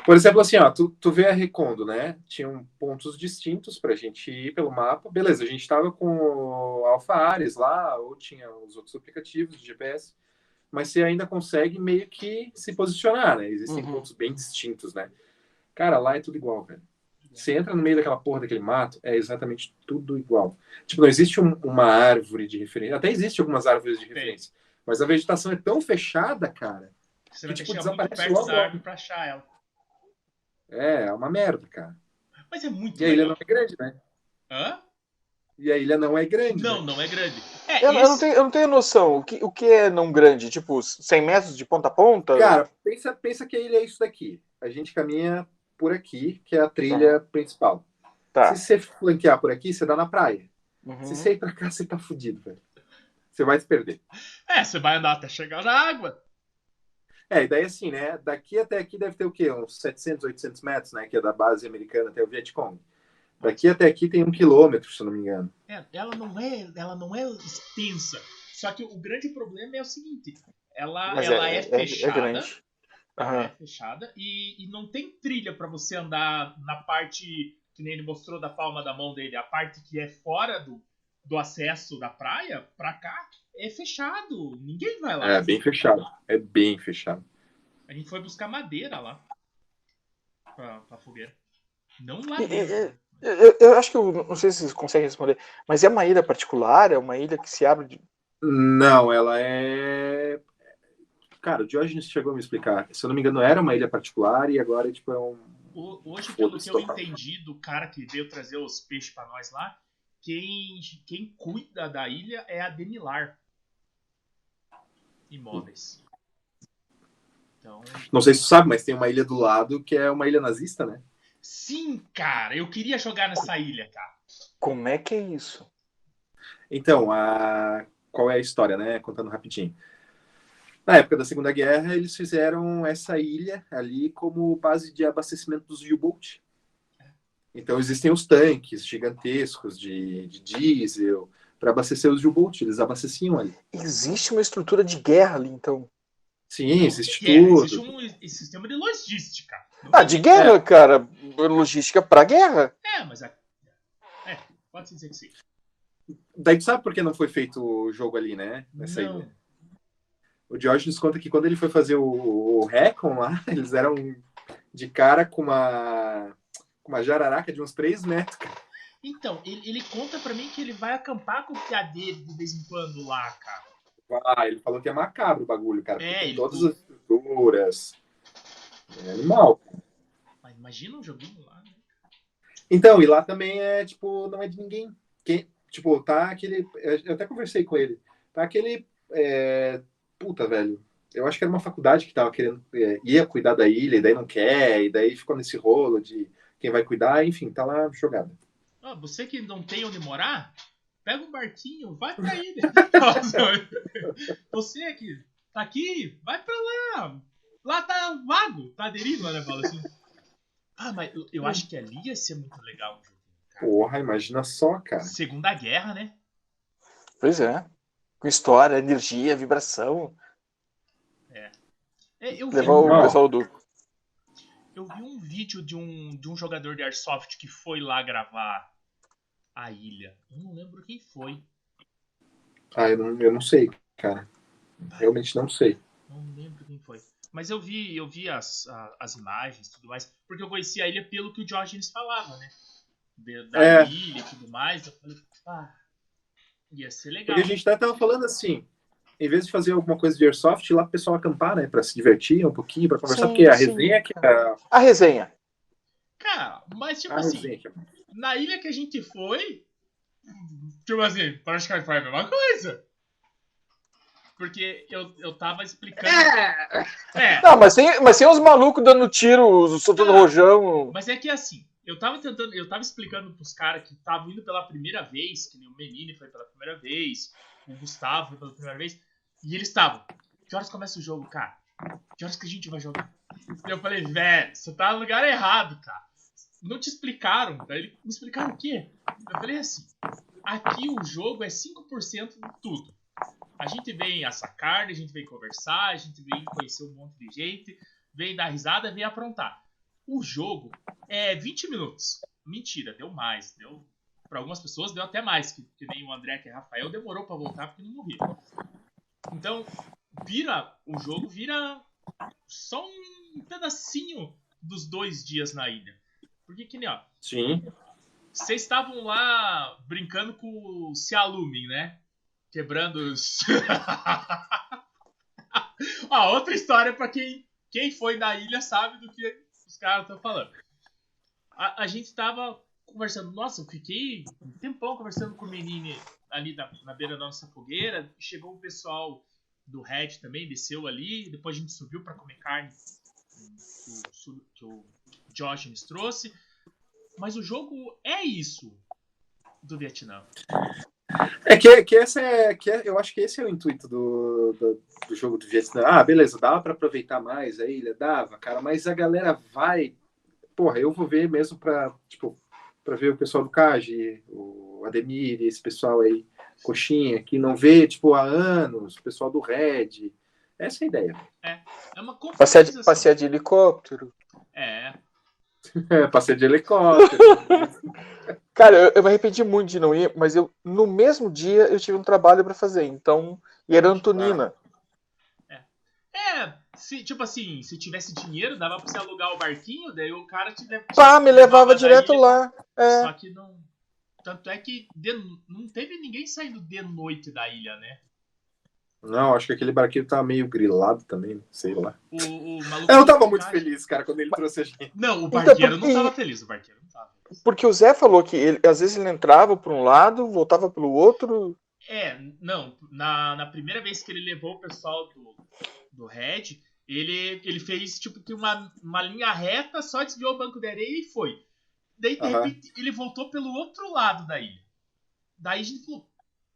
Speaker 2: Por exemplo, assim, ó, tu, tu vê a Recondo, né? Tinham pontos distintos pra gente ir pelo mapa. Beleza, a gente tava com o Alpha Ares lá, ou tinha os outros aplicativos de GPS, mas você ainda consegue meio que se posicionar, né? Existem
Speaker 3: Uhum.
Speaker 2: pontos bem distintos, né? Cara, lá é tudo igual, velho. Você entra no meio daquela porra daquele mato, é exatamente tudo igual. Tipo, não existe um- uma árvore de referência. Até existe algumas árvores de
Speaker 1: Tem.
Speaker 2: referência. Mas a vegetação é tão fechada, cara.
Speaker 1: Você vai que
Speaker 2: tipo,
Speaker 1: chegar muito
Speaker 2: desaparece logo,
Speaker 1: árvore pra achar ela.
Speaker 2: É, é uma merda, cara.
Speaker 1: Mas é muito
Speaker 2: E a ilha não é grande, né?
Speaker 1: Hã?
Speaker 2: E a ilha não é grande.
Speaker 1: Não,
Speaker 2: né?
Speaker 1: não é grande. É,
Speaker 3: Eu, eu não tenho, eu não tenho noção. O que, o que é não grande? Tipo, 100 metros de ponta a ponta?
Speaker 2: Cara, pensa, pensa que a ilha é isso daqui. A gente caminha por aqui, que é a trilha principal.
Speaker 3: tá.
Speaker 2: Se você flanquear por aqui, você dá na praia.
Speaker 3: Uhum.
Speaker 2: Se você ir pra cá, você tá fudido, velho. Você vai se perder.
Speaker 1: É, você vai andar até chegar na água.
Speaker 2: É, e daí assim, né? Daqui até aqui deve ter o quê? Uns 700, 800 metros, né? Que é da base americana até o Vietcong. Daqui até aqui tem um quilômetro, se eu não me engano.
Speaker 1: É, ela não é, ela não é extensa. Só que o grande problema é o seguinte: ela,
Speaker 3: Mas
Speaker 1: ela é, fechada.
Speaker 3: grande.
Speaker 1: ela
Speaker 3: Aham.
Speaker 1: é fechada e, e não tem trilha pra você andar na parte que nem ele mostrou da palma da mão dele, a parte que é fora do, do acesso da praia pra cá é fechado. Ninguém vai lá.
Speaker 2: É bem fechado. É bem fechado.
Speaker 1: A gente foi buscar madeira lá pra, pra fogueira. Não lá
Speaker 3: e-
Speaker 1: dentro.
Speaker 3: Eu, eu acho que eu não sei se vocês conseguem responder, mas é uma ilha particular? É uma ilha que se abre de.
Speaker 2: Não, ela é. Cara, o Diógenes chegou a me explicar. Se eu não me engano, era uma ilha particular e agora tipo, é um.
Speaker 1: Hoje, pelo que eu entendi do cara que veio trazer os peixes pra nós lá, quem, quem cuida da ilha é a Demilar Imóveis. Então,
Speaker 2: Não sei se tu sabe, mas tem uma ilha do lado que é uma ilha nazista, né?
Speaker 1: Sim, cara, eu queria jogar nessa ilha, cara.
Speaker 3: Como é que é isso?
Speaker 2: Então, a... qual é a história, né? Contando rapidinho. Na época da Segunda Guerra, eles fizeram essa ilha ali como base de abastecimento dos U-Boat. Então, existem os tanques gigantescos de, de diesel para abastecer os U-Boat. Eles abasteciam ali.
Speaker 3: Existe uma estrutura de guerra ali, então.
Speaker 2: Sim, existe
Speaker 1: É,
Speaker 2: tudo.
Speaker 1: existe um sistema de logística.
Speaker 3: Ah, de guerra, cara. Logística pra guerra.
Speaker 1: É, mas é, é, pode dizer que sim.
Speaker 2: Daí tu sabe por que não foi feito o jogo ali, né? Nessa
Speaker 1: Não.
Speaker 2: O Diógenes conta que quando ele foi fazer o, o Recon lá, eles eram de cara com uma, com uma jararaca de uns 3 metros. cara.
Speaker 1: Então, ele, ele conta pra mim que ele vai acampar com o piá dele de vez em quando lá, cara.
Speaker 2: Ah, ele falou que é macabro o bagulho, cara.
Speaker 1: É,
Speaker 2: tem
Speaker 1: ele-
Speaker 2: todas as estruturas. É animal.
Speaker 1: Mas imagina um joguinho lá. né?
Speaker 2: Então, e lá também é, tipo, não é de ninguém. Quem, tipo, tá aquele. Eu até conversei com ele. Tá aquele. é, puta, velho. Eu acho que era uma faculdade que tava querendo. é, ia cuidar da ilha, e daí não quer, e daí ficou nesse rolo de quem vai cuidar, enfim, tá lá jogado.
Speaker 1: Ó, você que não tem onde morar, pega um barquinho, vai pra ilha. Você que tá aqui, vai pra lá. Lá tá um vago, tá aderido, né? Fala assim. Ah, mas eu, eu acho que ali ia ser muito legal um cara.
Speaker 2: Porra, imagina só, cara.
Speaker 1: Segunda Guerra, né?
Speaker 3: Pois é. Com história, energia, vibração.
Speaker 1: É, eu, vi
Speaker 3: Levar
Speaker 1: um,
Speaker 3: o pessoal do.
Speaker 1: eu vi um vídeo de um, de um jogador de Airsoft que foi lá gravar a ilha. Eu não lembro quem foi.
Speaker 2: Ah, eu não, eu não sei, cara. Realmente não sei.
Speaker 1: Não lembro quem foi. Mas eu vi, eu vi as, a- as imagens e tudo mais, porque eu conhecia a ilha pelo que o Diógenes falava, né? De- da
Speaker 2: É.
Speaker 1: ilha e tudo mais. Eu falei, ah, ia ser legal.
Speaker 2: Porque a gente até tava falando assim, em vez de fazer alguma coisa de airsoft, ir lá pro pessoal acampar, né? Pra se divertir um pouquinho, pra conversar,
Speaker 3: Sim,
Speaker 2: porque a
Speaker 3: sim.
Speaker 2: resenha que é
Speaker 3: A resenha.
Speaker 1: Cara, mas tipo
Speaker 2: a
Speaker 1: assim,
Speaker 2: resenha é
Speaker 1: na ilha que a gente foi, tipo assim, praticamente foi a mesma coisa. Porque eu, eu tava explicando. É,
Speaker 3: Não, mas tem, mas tem uns malucos dando tiro, soltando
Speaker 1: Ah.
Speaker 3: rojão.
Speaker 1: Mas é que assim, eu tava tentando, eu tava explicando pros caras que estavam indo pela primeira vez, que nem o Menino foi pela primeira vez, o Gustavo foi pela primeira vez, e eles estavam, que horas começa o jogo, cara? Que horas que a gente vai jogar? E eu falei, velho, você tá no lugar errado, cara. Não te explicaram. Daí eles me explicaram o quê? Eu falei assim, aqui o jogo é 5% de tudo. A gente vem assar carne, a gente vem conversar, a gente vem conhecer um monte de gente, vem dar risada, vem aprontar. O jogo é 20 minutos. Mentira, deu mais. Deu para algumas pessoas deu até mais, que, que nem o André que é Rafael demorou para voltar porque não morria. Então, vira o jogo vira só um pedacinho dos dois dias na ilha. Porque que nem ó.
Speaker 2: Sim.
Speaker 1: Vocês estavam lá brincando com o Cialumin, né? Quebrando os. ah, outra história para quem, quem foi na ilha sabe do que os caras estão falando. A, a gente tava conversando. Nossa, eu fiquei um tempão conversando com o menino ali na, na beira da nossa fogueira. Chegou o pessoal do Red também, desceu ali. Depois a gente subiu para comer carne que o, que o Josh nos trouxe. Mas o jogo é isso do Vietnã.
Speaker 2: É que, que essa é, que é, eu acho que esse é o intuito do, do, do jogo do Vietnã. Ah, beleza, dava para aproveitar mais a ilha, dava, cara, mas a galera vai. Porra, eu vou ver mesmo para tipo, para ver o pessoal do CAG, o Ademir, esse pessoal aí, coxinha, que não vê, tipo, há anos, o pessoal do Red. Essa é a ideia.
Speaker 1: É, é uma
Speaker 3: passear de, passear de helicóptero.
Speaker 1: É.
Speaker 2: é, passear de helicóptero.
Speaker 3: Cara, eu, eu, me arrependi muito de não ir, mas eu no mesmo dia eu tive um trabalho para fazer, então. E era Antonina.
Speaker 1: É. É, se, tipo assim, se tivesse dinheiro, dava pra você alugar o barquinho, daí o cara te levava.
Speaker 3: Pá, me levava direto lá. É.
Speaker 1: Só que não. Tanto é que de, não teve ninguém saindo de noite da ilha, né?
Speaker 2: Não, acho que aquele barquinho tá meio grilado também, sei lá.
Speaker 1: O, o
Speaker 2: maluco eu tava muito cara... feliz, cara, quando ele trouxe a gente.
Speaker 1: Não, o então, barqueiro então, porque... não tava feliz, o barqueiro não tava.
Speaker 3: Porque o Zé falou que ele, às vezes ele entrava por um lado, voltava pelo outro.
Speaker 1: É, não, na, na primeira vez que ele levou o pessoal do, do Red, ele, ele fez tipo que uma, uma linha reta, só desviou o banco de areia e foi. Daí, de uhum. repente, ele voltou pelo outro lado da ilha. Daí a gente falou,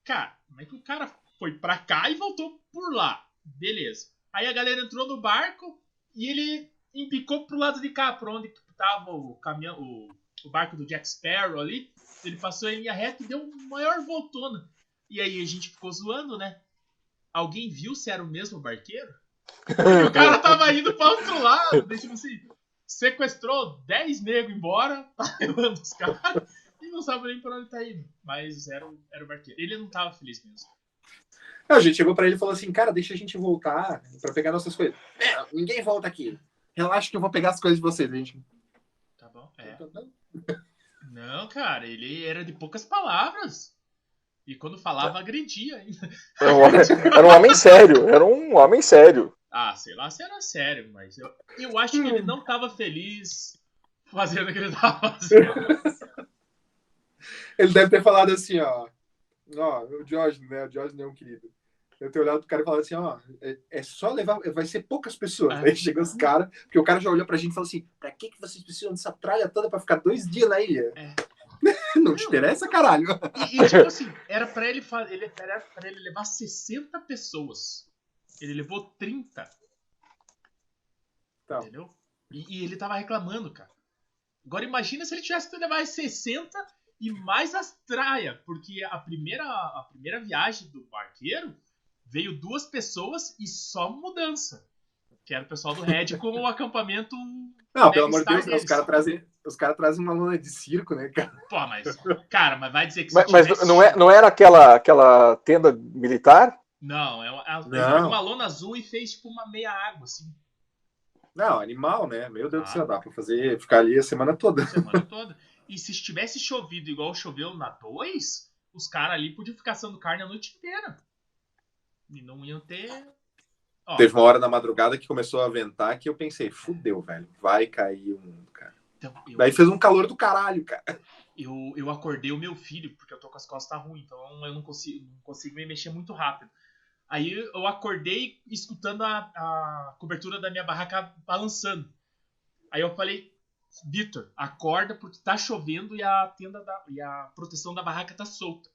Speaker 1: cara, como é que o cara foi pra cá e voltou por lá? Beleza. Aí a galera entrou no barco e ele empicou pro lado de cá, pra onde tava o caminhão, o, o barco do Jack Sparrow ali. Ele passou em linha reta e deu uma maior voltona. E aí a gente ficou zoando, né? Alguém viu se era o mesmo barqueiro? O cara tava indo pra outro lado, tipo assim, sequestrou 10 negros embora, tá levando os caras e não sabe nem pra onde tá indo. Mas era, era o barqueiro. Ele não tava feliz mesmo.
Speaker 2: a gente chegou pra ele e falou assim, cara, deixa a gente voltar pra pegar nossas coisas. É, ninguém volta aqui. Relaxa que eu vou pegar as coisas de vocês, gente.
Speaker 1: Tá bom, é. Não, cara, ele era de poucas palavras. E quando falava, agredia ainda.
Speaker 3: Era um, homem, era um homem sério, era um homem sério.
Speaker 1: Ah, sei lá se era sério, mas eu, eu acho que ele não estava feliz fazendo o que ele estava fazendo.
Speaker 2: ele deve ter falado assim, ó. Ó, o Jorge, né? O Jorge não é um querido. Eu tenho olhado pro cara e falado assim, ó, é, é, só levar, vai ser poucas pessoas. É. Aí chegam os caras, porque o cara já olhou pra gente e falou assim, pra que, que vocês precisam dessa tralha toda pra ficar dois dias na ilha? É. Não te interessa, caralho.
Speaker 1: E, e tipo assim, era pra ele, ele, era pra ele levar 60 pessoas. Ele levou 30. Tá. Entendeu? E, e, ele tava reclamando, cara. Agora imagina se ele tivesse que levar 60 e mais as traias. Porque a primeira, a primeira viagem do barqueiro veio duas pessoas e só mudança. Que era o pessoal do Red com o acampamento.
Speaker 2: Não, pelo amor de Deus, os caras trazem, os caras trazem uma lona de circo, né, cara?
Speaker 1: Pô, mas. Cara, mas vai dizer que.
Speaker 3: Mas, tivesse... mas não, é, não era aquela, aquela tenda militar?
Speaker 1: Não, ela, ela não. uma lona azul e fez tipo uma meia água, assim.
Speaker 2: Não, animal, né? Meu Deus ah. do céu, dá pra fazer, ficar ali a semana toda. A
Speaker 1: semana toda. E se tivesse chovido igual choveu na 2, os caras ali podiam ficar assando carne a noite inteira. E não iam ter.
Speaker 2: Ó, Teve uma hora na madrugada que começou a ventar que eu pensei, fudeu, velho, vai cair o mundo, cara. Então, eu... Daí fez um calor do caralho, cara.
Speaker 1: Eu, eu acordei o meu filho, porque eu tô com as costas ruins, então eu não consigo, não consigo me mexer muito rápido. Aí eu acordei escutando a, a cobertura da minha barraca balançando. Aí eu falei, Vitor, acorda porque tá chovendo e a tenda da, e a proteção da barraca tá solta.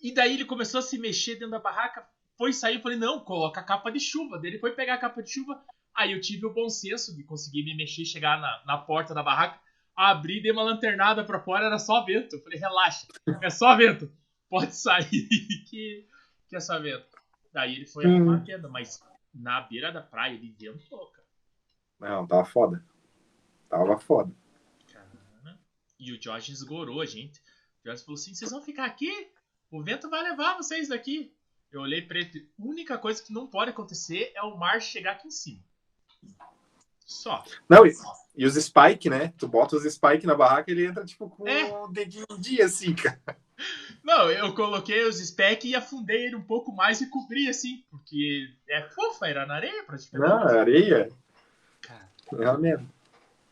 Speaker 1: E daí ele começou a se mexer dentro da barraca, foi sair, falei, não, coloca a capa de chuva. Daí ele foi pegar a capa de chuva. Aí eu tive o bom senso de conseguir me mexer, chegar na, na porta da barraca, abrir, dei uma lanternada para fora, era só vento. Eu falei, relaxa, é só vento. Pode sair que, que é só vento. Daí ele foi arrumar a tenda, mas na beira da praia, ele ventou, cara.
Speaker 2: Não, tava foda. Tava foda.
Speaker 1: Cara, E o Jorge esgorou a gente. O Jorge falou assim: vocês vão ficar aqui? O vento vai levar vocês daqui. Eu olhei pra ele. A única coisa que não pode acontecer é o mar chegar aqui em cima. Só.
Speaker 2: Não, e, e os Spike, né? Tu bota os Spike na barraca ele entra tipo com
Speaker 1: É.
Speaker 2: o dedinho em dia, assim, cara.
Speaker 1: Não, eu coloquei os spec e afundei ele um pouco mais e cobri assim, porque é fofa, era na areia praticamente.
Speaker 2: Não, é areia.
Speaker 1: Cara,
Speaker 2: É mesmo.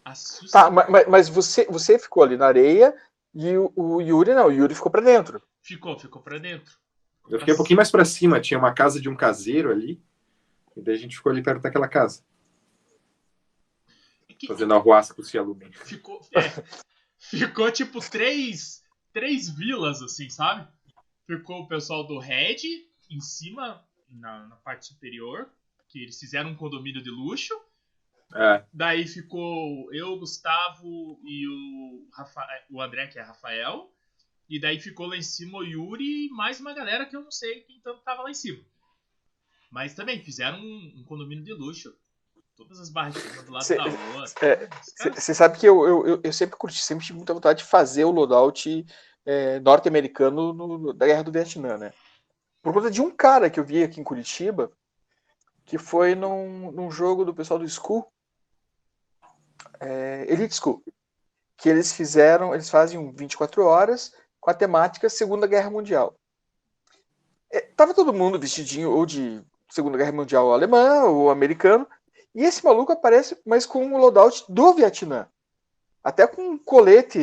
Speaker 1: assusta.
Speaker 3: Tá, ma- ma- mas, você, você ficou ali na areia e o, o Yuri não, o Yuri ficou pra dentro.
Speaker 1: Ficou, ficou pra dentro.
Speaker 2: Eu fiquei um pouquinho mais pra cima, tinha uma casa de um caseiro ali. E daí a gente ficou ali perto daquela casa,
Speaker 1: que
Speaker 2: fazendo arruaça pro Cialume.
Speaker 1: ficou, é, ficou tipo três, três vilas, assim, sabe? Ficou o pessoal do Red em cima, na, na parte superior, que eles fizeram um condomínio de luxo.
Speaker 2: É,
Speaker 1: Daí ficou eu, o Gustavo e o, Rafa, o André, que é Rafael. E daí ficou lá em cima o Yuri e mais uma galera que eu não sei quem tanto tava lá em cima. Mas também fizeram um, um condomínio de luxo. Todas as uma do lado
Speaker 3: Cê-
Speaker 1: da
Speaker 3: é,
Speaker 1: caras-
Speaker 3: Você sabe que eu, eu, eu, eu sempre curti, sempre tive muita vontade de fazer o loadout é, norte-americano no- da Guerra do Vietnã, né? Por conta de um cara que eu vi aqui em Curitiba, que foi num, num jogo do pessoal do School, é, Elite School, que eles fizeram, eles fazem um 24 horas com a temática Segunda Guerra Mundial. É, tava todo mundo vestidinho ou de Segunda Guerra Mundial alemã ou americano, e esse maluco aparece, mas com o loadout do Vietnã. Até com um colete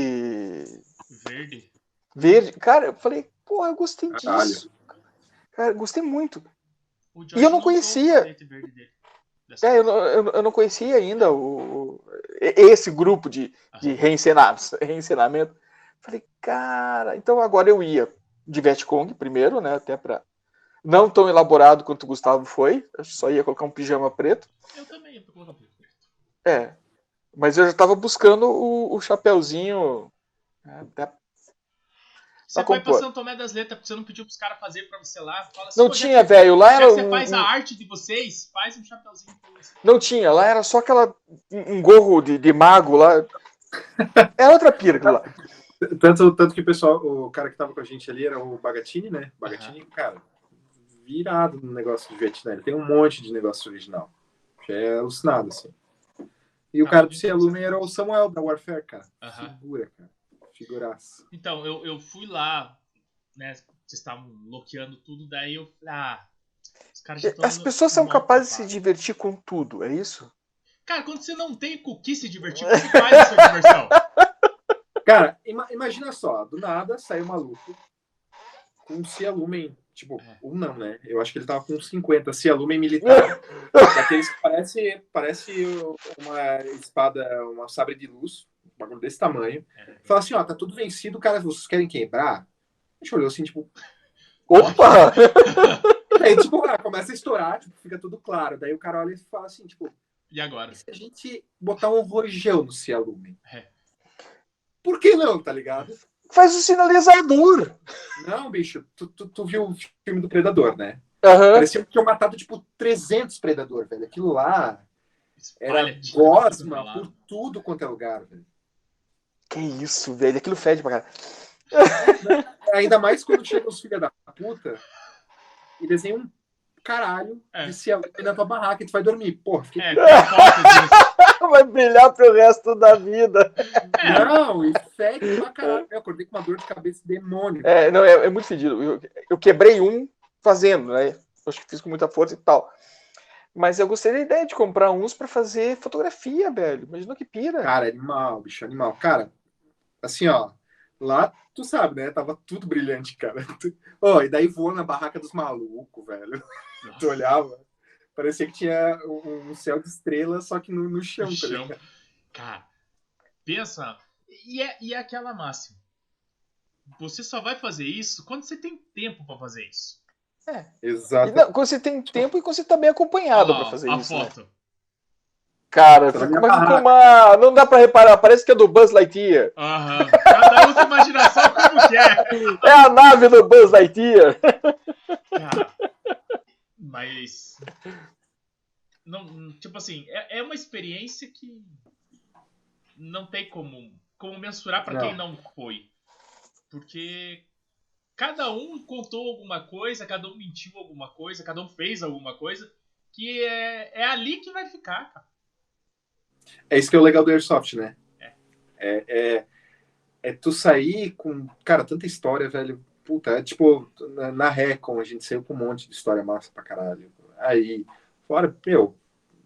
Speaker 1: Verde.
Speaker 3: verde. Cara, eu falei, pô, eu gostei
Speaker 2: Caralho.
Speaker 3: disso. Cara, gostei muito. E eu não conhecia. É, eu não, eu, não- eu não conhecia ainda o, o- esse grupo de, de
Speaker 1: Aham.
Speaker 3: reencenados, reencenamento. Falei, cara, então agora eu ia de Vietcong primeiro, né? Até pra. Não tão elaborado quanto o Gustavo foi. Eu só ia colocar um pijama preto.
Speaker 1: Eu também ia colocar preto.
Speaker 3: É. Mas eu já tava buscando o, o chapéuzinho. né, até-
Speaker 1: Você
Speaker 3: Pra
Speaker 1: vai pra
Speaker 3: compor.
Speaker 1: São Tomé das Letras, porque você não pediu pros caras fazer pra você lá. Assim,
Speaker 3: Não
Speaker 1: "Pô, já
Speaker 3: tinha, velho. Lá era
Speaker 1: você
Speaker 3: um-
Speaker 1: faz
Speaker 3: um-
Speaker 1: a arte de vocês, faz um chapeuzinho pra você.
Speaker 3: Não tinha, lá era só aquela. Um um gorro de, de mago lá. É outra pira lá.
Speaker 2: Tanto, tanto que o pessoal, o cara que tava com a gente ali era o Bagatini, né? Bagatini, cara, virado no negócio de Vietnã. Ele tem um monte de negócio original. É alucinado, assim. E o
Speaker 1: Ah,
Speaker 2: cara do Cialume era o Samuel da Warfare, cara.
Speaker 1: Aham.
Speaker 2: Figura, cara. Figuraça.
Speaker 1: Então, eu, eu fui lá, né? Vocês estavam bloqueando tudo, daí eu falei, ah, os caras já estão.
Speaker 3: As pessoas são capazes de se divertir com tudo, é isso?
Speaker 1: Cara, quando você não tem com o que se divertir, o que você faz a sua diversão?
Speaker 2: Cara, ima- imagina só, do nada saiu um maluco com um Cialumen, tipo,
Speaker 1: É.
Speaker 2: um não, né? Eu acho que ele tava com uns 50 Cialumen militar. daqueles que parece, parece uma espada, uma sabre de luz, um bagulho desse tamanho.
Speaker 1: É.
Speaker 2: Fala assim, ó, tá tudo vencido, cara, vocês querem quebrar? A gente olhou assim, tipo,
Speaker 3: Opa!
Speaker 2: aí, tipo, começa a estourar, tipo, fica tudo claro. Daí o cara olha e fala assim, tipo,
Speaker 1: E agora?
Speaker 2: e se a gente botar um rojão no Cialumen?
Speaker 1: É.
Speaker 2: Por que não, tá ligado?
Speaker 3: Faz o sinalizador!
Speaker 2: Não, bicho, tu, tu, tu viu o filme do Predador, né?
Speaker 3: Aham.
Speaker 2: Parecia que tinham matado, tipo, 300 Predador, velho. Aquilo lá era
Speaker 1: Espalha tudo
Speaker 2: gosma
Speaker 1: lado.
Speaker 2: por tudo quanto é lugar, velho.
Speaker 3: Que isso, velho. Aquilo fede pra caralho.
Speaker 2: Ainda mais quando chegam os filha da puta e desenham um caralho
Speaker 1: É.
Speaker 2: de se na tua barraca e tu vai dormir. Porra, fiquei...
Speaker 1: É.
Speaker 3: Vai brilhar pro resto da vida.
Speaker 2: Não, e fede pra caralho. Eu acordei com uma dor de cabeça demônio.
Speaker 3: É, não, é, é muito fedido. Eu, eu quebrei um fazendo, né? Acho que fiz com muita força e tal. Mas eu gostei da ideia de comprar uns pra fazer fotografia, velho. Imagina que pira.
Speaker 2: Cara, animal, bicho, animal. Cara, assim, ó, lá, tu sabe, né? Tava tudo brilhante, cara. Ó, e daí voou na barraca dos malucos, velho. Tu olhava, parecia que tinha um céu de estrelas, só que no, no chão,
Speaker 1: No
Speaker 2: tá
Speaker 1: chão. Cara, pensa. E é, e é aquela máxima. Você só vai fazer isso quando você tem tempo pra fazer isso.
Speaker 3: E
Speaker 2: Exato.
Speaker 3: não, quando você tem tempo e quando você tá bem acompanhado pra fazer
Speaker 1: a
Speaker 3: isso. Né?
Speaker 1: foto.
Speaker 3: Cara,
Speaker 2: Tá barraca.
Speaker 3: uma... não dá pra reparar. Parece que é do Buzz Lightyear.
Speaker 1: Aham. Cada um com imaginação como quer.
Speaker 3: É a nave do Buzz Lightyear.
Speaker 1: Cara, mas. Não, tipo assim, é, é uma experiência que. não tem como, como mensurar para quem não foi. Porque cada um contou alguma coisa, cada um mentiu alguma coisa, cada um fez alguma coisa, que é, é ali que vai ficar, cara.
Speaker 2: É isso que é o legal do Airsoft, né? É, é, é tu sair com, cara, tanta história, velho. Puta, é tipo, na, na Recon a gente saiu com um monte de história massa pra caralho. Aí, fora, meu,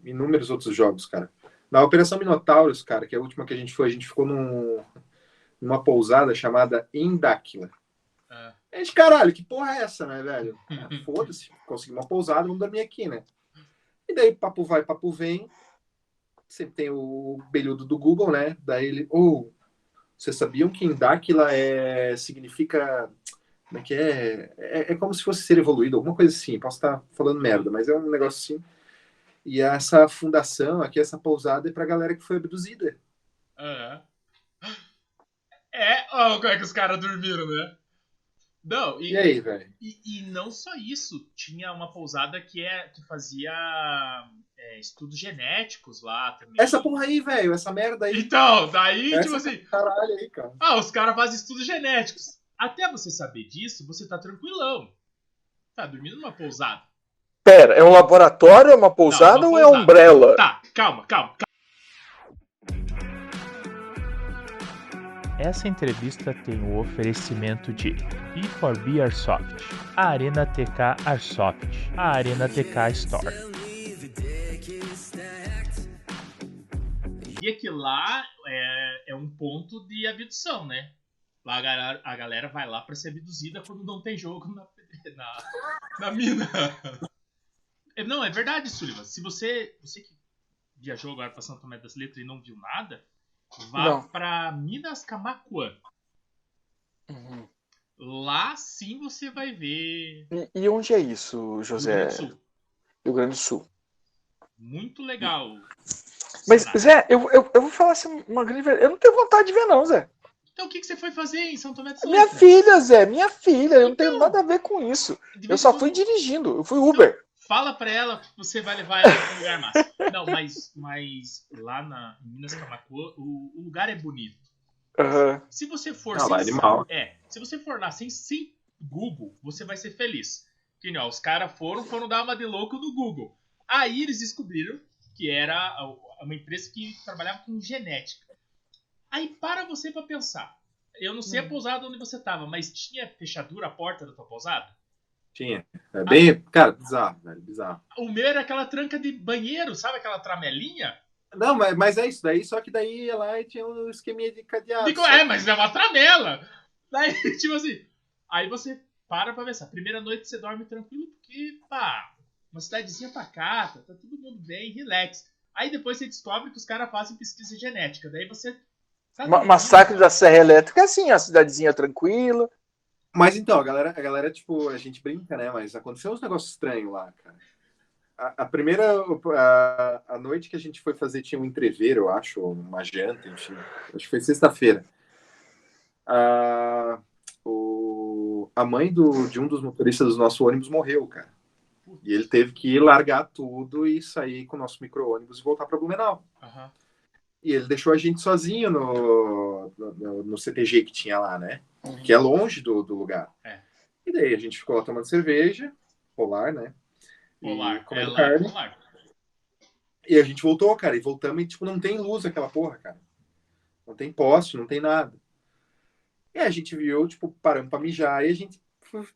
Speaker 2: inúmeros outros jogos, cara. Na Operação Minotauros, cara, que é a última que a gente foi, a gente ficou num, numa pousada chamada Indáquila.
Speaker 1: Ah,
Speaker 2: A gente, caralho, que porra é essa, né, velho? Ah, Foda-se, consegui uma pousada, vamos dormir aqui, né? E daí, papo vai, papo vem. Sempre tem o belhudo do Google, né? Daí ele, ou, vocês sabiam que Indáquila é, significa. Como é que é? é? é como se fosse ser evoluído, alguma coisa assim. Posso estar falando merda, mas é um negócio assim. E essa fundação aqui, essa pousada, é pra galera que foi abduzida.
Speaker 1: ah. É, ó, como é que os caras dormiram, né? Não, e,
Speaker 2: E aí, velho?
Speaker 1: E, e não só isso, tinha uma pousada que, é, que fazia é, estudos genéticos lá também.
Speaker 2: Essa porra aí, velho, essa merda aí.
Speaker 1: Então, daí, tipo
Speaker 2: Essa
Speaker 1: assim,
Speaker 2: caralho aí, cara.
Speaker 1: ah, os caras fazem estudos genéticos. Até você saber disso, você tá tranquilão. Tá dormindo numa pousada.
Speaker 3: Pera, é um laboratório, é uma pousada
Speaker 1: Não, uma
Speaker 3: ou é
Speaker 1: pousada.
Speaker 3: umbrella?
Speaker 1: Tá, calma, calma, calma.
Speaker 4: Essa entrevista tem o oferecimento de B4B Airsoft, a Arena TK Airsoft, a Arena TK Store.
Speaker 1: E que lá é, é um ponto de abdução, né? Lá a galera, a galera vai lá pra ser abduzida quando não tem jogo na, na, na mina. É, Não, é verdade, Sullivan. Se você, você que viajou agora pra São Tomé das Letras e não viu nada, vá
Speaker 3: Não.
Speaker 1: pra Minas Camacuã.
Speaker 3: Uhum.
Speaker 1: Lá sim você vai ver
Speaker 3: E, e onde é isso, José? Rio Grande do Sul.
Speaker 1: Muito legal.
Speaker 3: Mas. Zé, eu, eu, eu vou falar assim, uma grande verdade. Eu não tenho vontade de ver, não, Zé.
Speaker 1: Então o que, que você foi fazer em São Tomé das
Speaker 3: Minha
Speaker 1: Letras?
Speaker 3: filha, Zé, minha filha. Eu não tenho
Speaker 1: Então.
Speaker 3: nada a ver com isso.
Speaker 1: De
Speaker 3: Eu só fui dirigindo. Eu fui Uber.
Speaker 1: Fala pra ela que você vai levar ela pra um lugar massa. Não, mas, mas lá na, em Minas Camacuã, o, o lugar é bonito.
Speaker 3: Aham.
Speaker 1: Se você for
Speaker 2: Não, lá é
Speaker 1: sem,
Speaker 2: animal.
Speaker 1: é, se você for lá sem, sem Google, você vai ser feliz. Que ó, os caras foram, foram dar uma de louco no Google. Aí eles descobriram que era uma empresa que trabalhava com genética. Aí para você pra pensar. Eu não sei a pousada onde você tava, mas tinha fechadura a porta da tua pousada?
Speaker 2: Tinha. É bem, cara, bizarro, velho, bizarro.
Speaker 1: O meu era aquela tranca de banheiro, sabe aquela tramelinha?
Speaker 2: Não, mas, mas é isso daí, só que daí ia lá e tinha um esqueminha de cadeado.
Speaker 1: Digo, é, mas é uma tramela. Daí, tipo assim, aí você para pra pensar. Primeira noite você dorme tranquilo porque, pá, uma cidadezinha pacata, tá todo mundo bem, relax. Aí depois você descobre que os caras fazem pesquisa genética. Daí você.
Speaker 3: Ma-. Massacre da Serra Elétrica é assim, a cidadezinha tranquila.
Speaker 2: Mas então, a galera, a galera, tipo, a gente brinca, né? Mas aconteceu uns negócios estranhos lá, cara. A, a primeira, a, a noite que a gente foi fazer tinha um entreveiro, eu acho, uma janta, enfim. Acho que foi sexta-feira. A, o, a mãe do, de um dos motoristas do nosso ônibus morreu, cara. E ele teve que largar tudo e sair com o nosso micro-ônibus e voltar para Blumenau.
Speaker 1: Aham.
Speaker 2: E ele deixou a gente sozinho no, no, no CTG que tinha lá, né? Que é longe do, do lugar.
Speaker 1: É.
Speaker 2: E daí a gente ficou lá tomando cerveja, polar, né? E
Speaker 1: Polar. É
Speaker 2: comendo
Speaker 1: lá,
Speaker 2: carne.
Speaker 1: polar.
Speaker 2: E a gente voltou, cara, e voltamos e, tipo, não tem luz aquela porra, cara. Não tem poste, não tem nada. E a gente viu, tipo, paramos pra mijar e a gente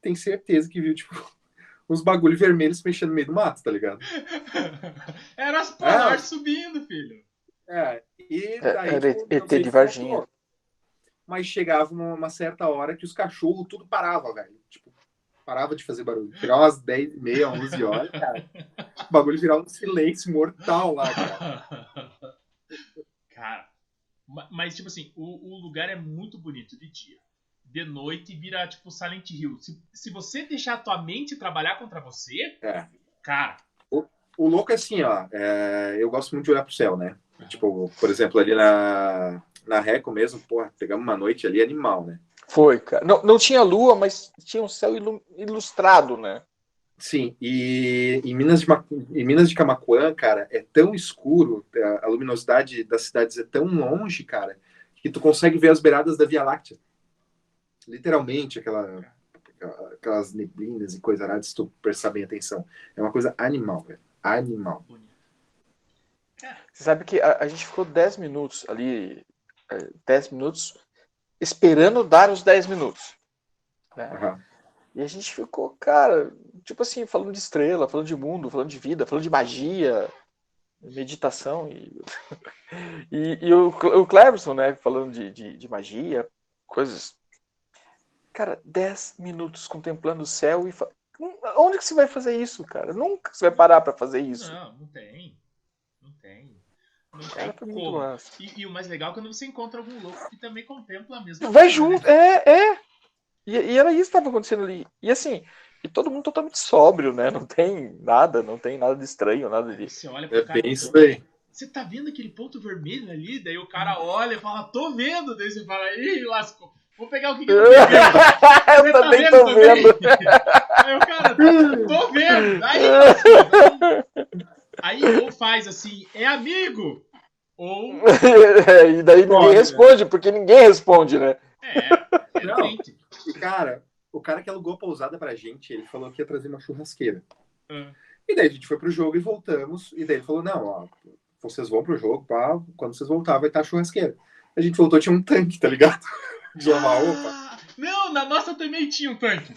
Speaker 2: tem certeza que viu, tipo, uns bagulho vermelhos se mexendo no meio do mato, tá ligado?
Speaker 1: Era as polar
Speaker 2: Ah.
Speaker 1: subindo, filho.
Speaker 2: É, e
Speaker 3: É,
Speaker 2: daí,
Speaker 3: era
Speaker 2: tipo,
Speaker 3: ET de Varginha.
Speaker 2: Mas chegava uma, uma certa hora que os cachorros tudo parava, velho. Tipo, parava de fazer barulho. Chegava umas 10 e meia, 11 horas, cara. O bagulho virava um silêncio mortal lá, cara.
Speaker 1: Cara, ma- mas tipo assim, o, o lugar é muito bonito de dia. De noite vira tipo Silent Hill. Se, se você deixar a tua mente trabalhar contra você,
Speaker 2: É.
Speaker 1: cara,
Speaker 2: O louco é assim, ó. é, eu gosto muito de olhar pro céu, né? Tipo, por exemplo, ali na, na Reco mesmo, porra, pegamos uma noite ali animal, né?
Speaker 3: Foi, cara. Não, não tinha lua, mas tinha um céu ilu- ilustrado, né?
Speaker 2: Sim, e em Minas, de, em Minas de Camaquã, cara, é tão escuro, a- a luminosidade das cidades é tão longe, cara, que tu consegue ver as beiradas da Via Láctea. Literalmente, aquela, aquelas neblinas e coisa arada, se tu prestar bem atenção. É uma coisa animal, velho. Animal.
Speaker 1: Bonito.
Speaker 3: Você sabe que a, a gente ficou 10 minutos ali, é, 10 minutos, esperando dar os 10 minutos. né?
Speaker 2: Aham.
Speaker 3: E a gente ficou, cara, tipo assim, falando de estrela, falando de mundo, falando de vida, falando de magia, meditação e, e, e o, o Cleverson, né, falando de, de, de magia, coisas. Cara, 10 minutos contemplando o céu e. fa- Onde que você vai fazer isso, cara? Nunca você vai parar pra fazer isso.
Speaker 1: Não, não tem. Não
Speaker 3: Cara, muito
Speaker 1: como.
Speaker 3: massa.
Speaker 1: E, e o mais legal é quando você encontra algum louco que também contempla a mesma
Speaker 3: Vai
Speaker 1: coisa,
Speaker 3: junto,
Speaker 1: né?
Speaker 3: é, é. E, e era isso que estava acontecendo ali. E assim, e todo mundo totalmente sóbrio, né? Não tem nada, não tem nada de estranho, nada de.
Speaker 1: Você olha pro
Speaker 2: É
Speaker 1: cara
Speaker 2: bem isso daí.
Speaker 1: Você tá vendo aquele ponto vermelho ali? Daí o cara olha e fala, tô vendo. Daí você fala, ih, lascou. Vou pegar o que, que eu tô vendo.
Speaker 3: Eu
Speaker 1: Você tá
Speaker 3: também
Speaker 1: vendo
Speaker 3: tô
Speaker 1: também?
Speaker 3: vendo.
Speaker 1: Aí o cara, tô vendo. Aí, lascou. aí ou faz assim, é amigo. Ou
Speaker 3: e daí ninguém
Speaker 2: Pode, né?
Speaker 3: responde, porque ninguém responde, né?
Speaker 1: é, é
Speaker 2: Não. E, cara, o cara que alugou a pousada pra gente, ele falou que ia trazer uma churrasqueira.
Speaker 1: Ah,
Speaker 2: E daí a gente foi pro jogo e voltamos. E daí ele falou: não, ó, vocês vão pro jogo, pá, quando vocês voltar vai estar a churrasqueira. A gente voltou, tinha um tanque, tá ligado? De uma opa.
Speaker 1: Ah, não, na nossa também tinha um tanque.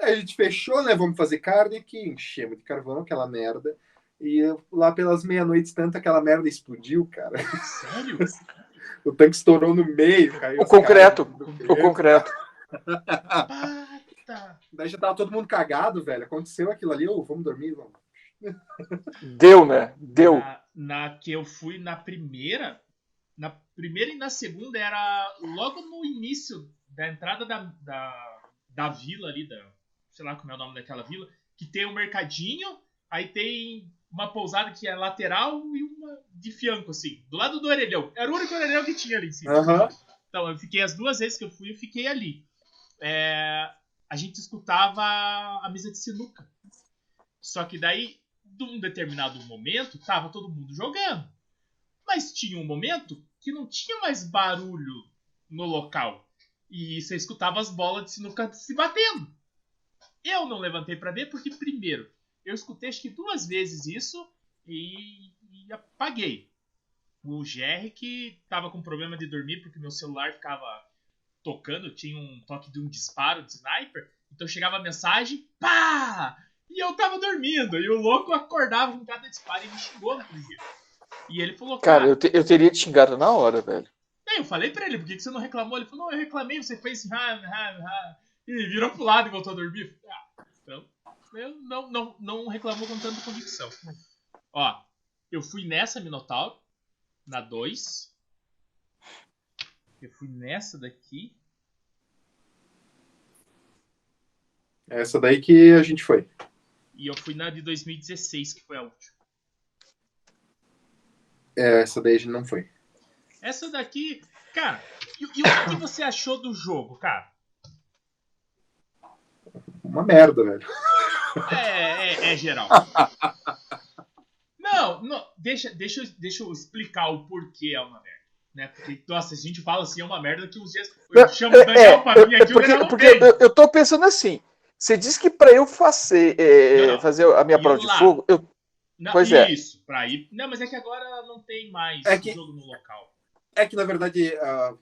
Speaker 2: Aí a gente fechou, né? Vamos fazer carne aqui, enchemos de carvão, aquela merda. E lá pelas meia-noite, tanto aquela merda explodiu, cara.
Speaker 1: Sério?
Speaker 2: O tanque estourou no meio, caiu.
Speaker 3: O concreto, O concreto.
Speaker 2: Daí já tava todo mundo cagado, velho. Aconteceu aquilo ali, ô, vamos dormir, vamos.
Speaker 3: Deu, né? Deu.
Speaker 1: Na, na que eu fui na primeira, na primeira e na segunda era logo no início da entrada da, da, da vila ali, da, sei lá como é o nome daquela vila, que tem um mercadinho, aí tem uma pousada que é lateral e uma de fianco, assim, do lado do orelhão. Era o único orelhão que tinha ali em cima.
Speaker 2: Aham.
Speaker 1: Então, eu fiquei as duas vezes que eu fui, eu fiquei ali. É, a gente escutava a mesa de sinuca. Só que daí, de um determinado momento, tava todo mundo jogando. Mas tinha um momento que não tinha mais barulho no local. E você escutava as bolas de sinuca se batendo. Eu não levantei pra ver porque, primeiro, eu escutei acho que duas vezes isso e, e apaguei. O GR que tava com problema de dormir porque meu celular ficava tocando, tinha um toque de um disparo de sniper, então chegava a mensagem, pá! E eu tava dormindo, e o louco acordava com cada disparo e me xingou no dia. E ele falou,
Speaker 3: Cara,
Speaker 1: cara,
Speaker 3: eu, te- eu teria te xingado na hora, velho.
Speaker 1: Aí eu falei pra ele, por que que você não reclamou? Ele falou, não, eu reclamei, você fez ah, ah, ah, e virou pro lado e voltou a dormir. Ah, eu não, não, não reclamou com tanta convicção. Ó, eu fui nessa Minotauro, na 2. Eu fui nessa daqui.
Speaker 2: Essa daí que a gente foi.
Speaker 1: E eu fui na de 2016, que foi a última.
Speaker 2: É, essa daí a gente não foi.
Speaker 1: Essa daqui, cara, e, e o que você achou do jogo, cara?
Speaker 2: Uma merda, velho.
Speaker 1: É, é, é geral. Não, não deixa, deixa, eu- deixa eu explicar o porquê é uma merda. Né? Porque, nossa, a gente fala assim, é uma merda que uns dias eu chamo o Daniel pra vir aqui, o
Speaker 3: porque,
Speaker 1: não
Speaker 3: porque
Speaker 1: veio.
Speaker 3: eu, eu tô pensando assim. Você disse que pra eu fazer, é,
Speaker 1: Não, não.
Speaker 3: fazer a minha prova de
Speaker 1: lá.
Speaker 3: fogo, eu,
Speaker 1: Não,
Speaker 3: pois é.
Speaker 1: Isso, pra ir. Não, mas é que agora não tem mais
Speaker 2: É que-
Speaker 1: jogo no local.
Speaker 2: É que, na verdade, a,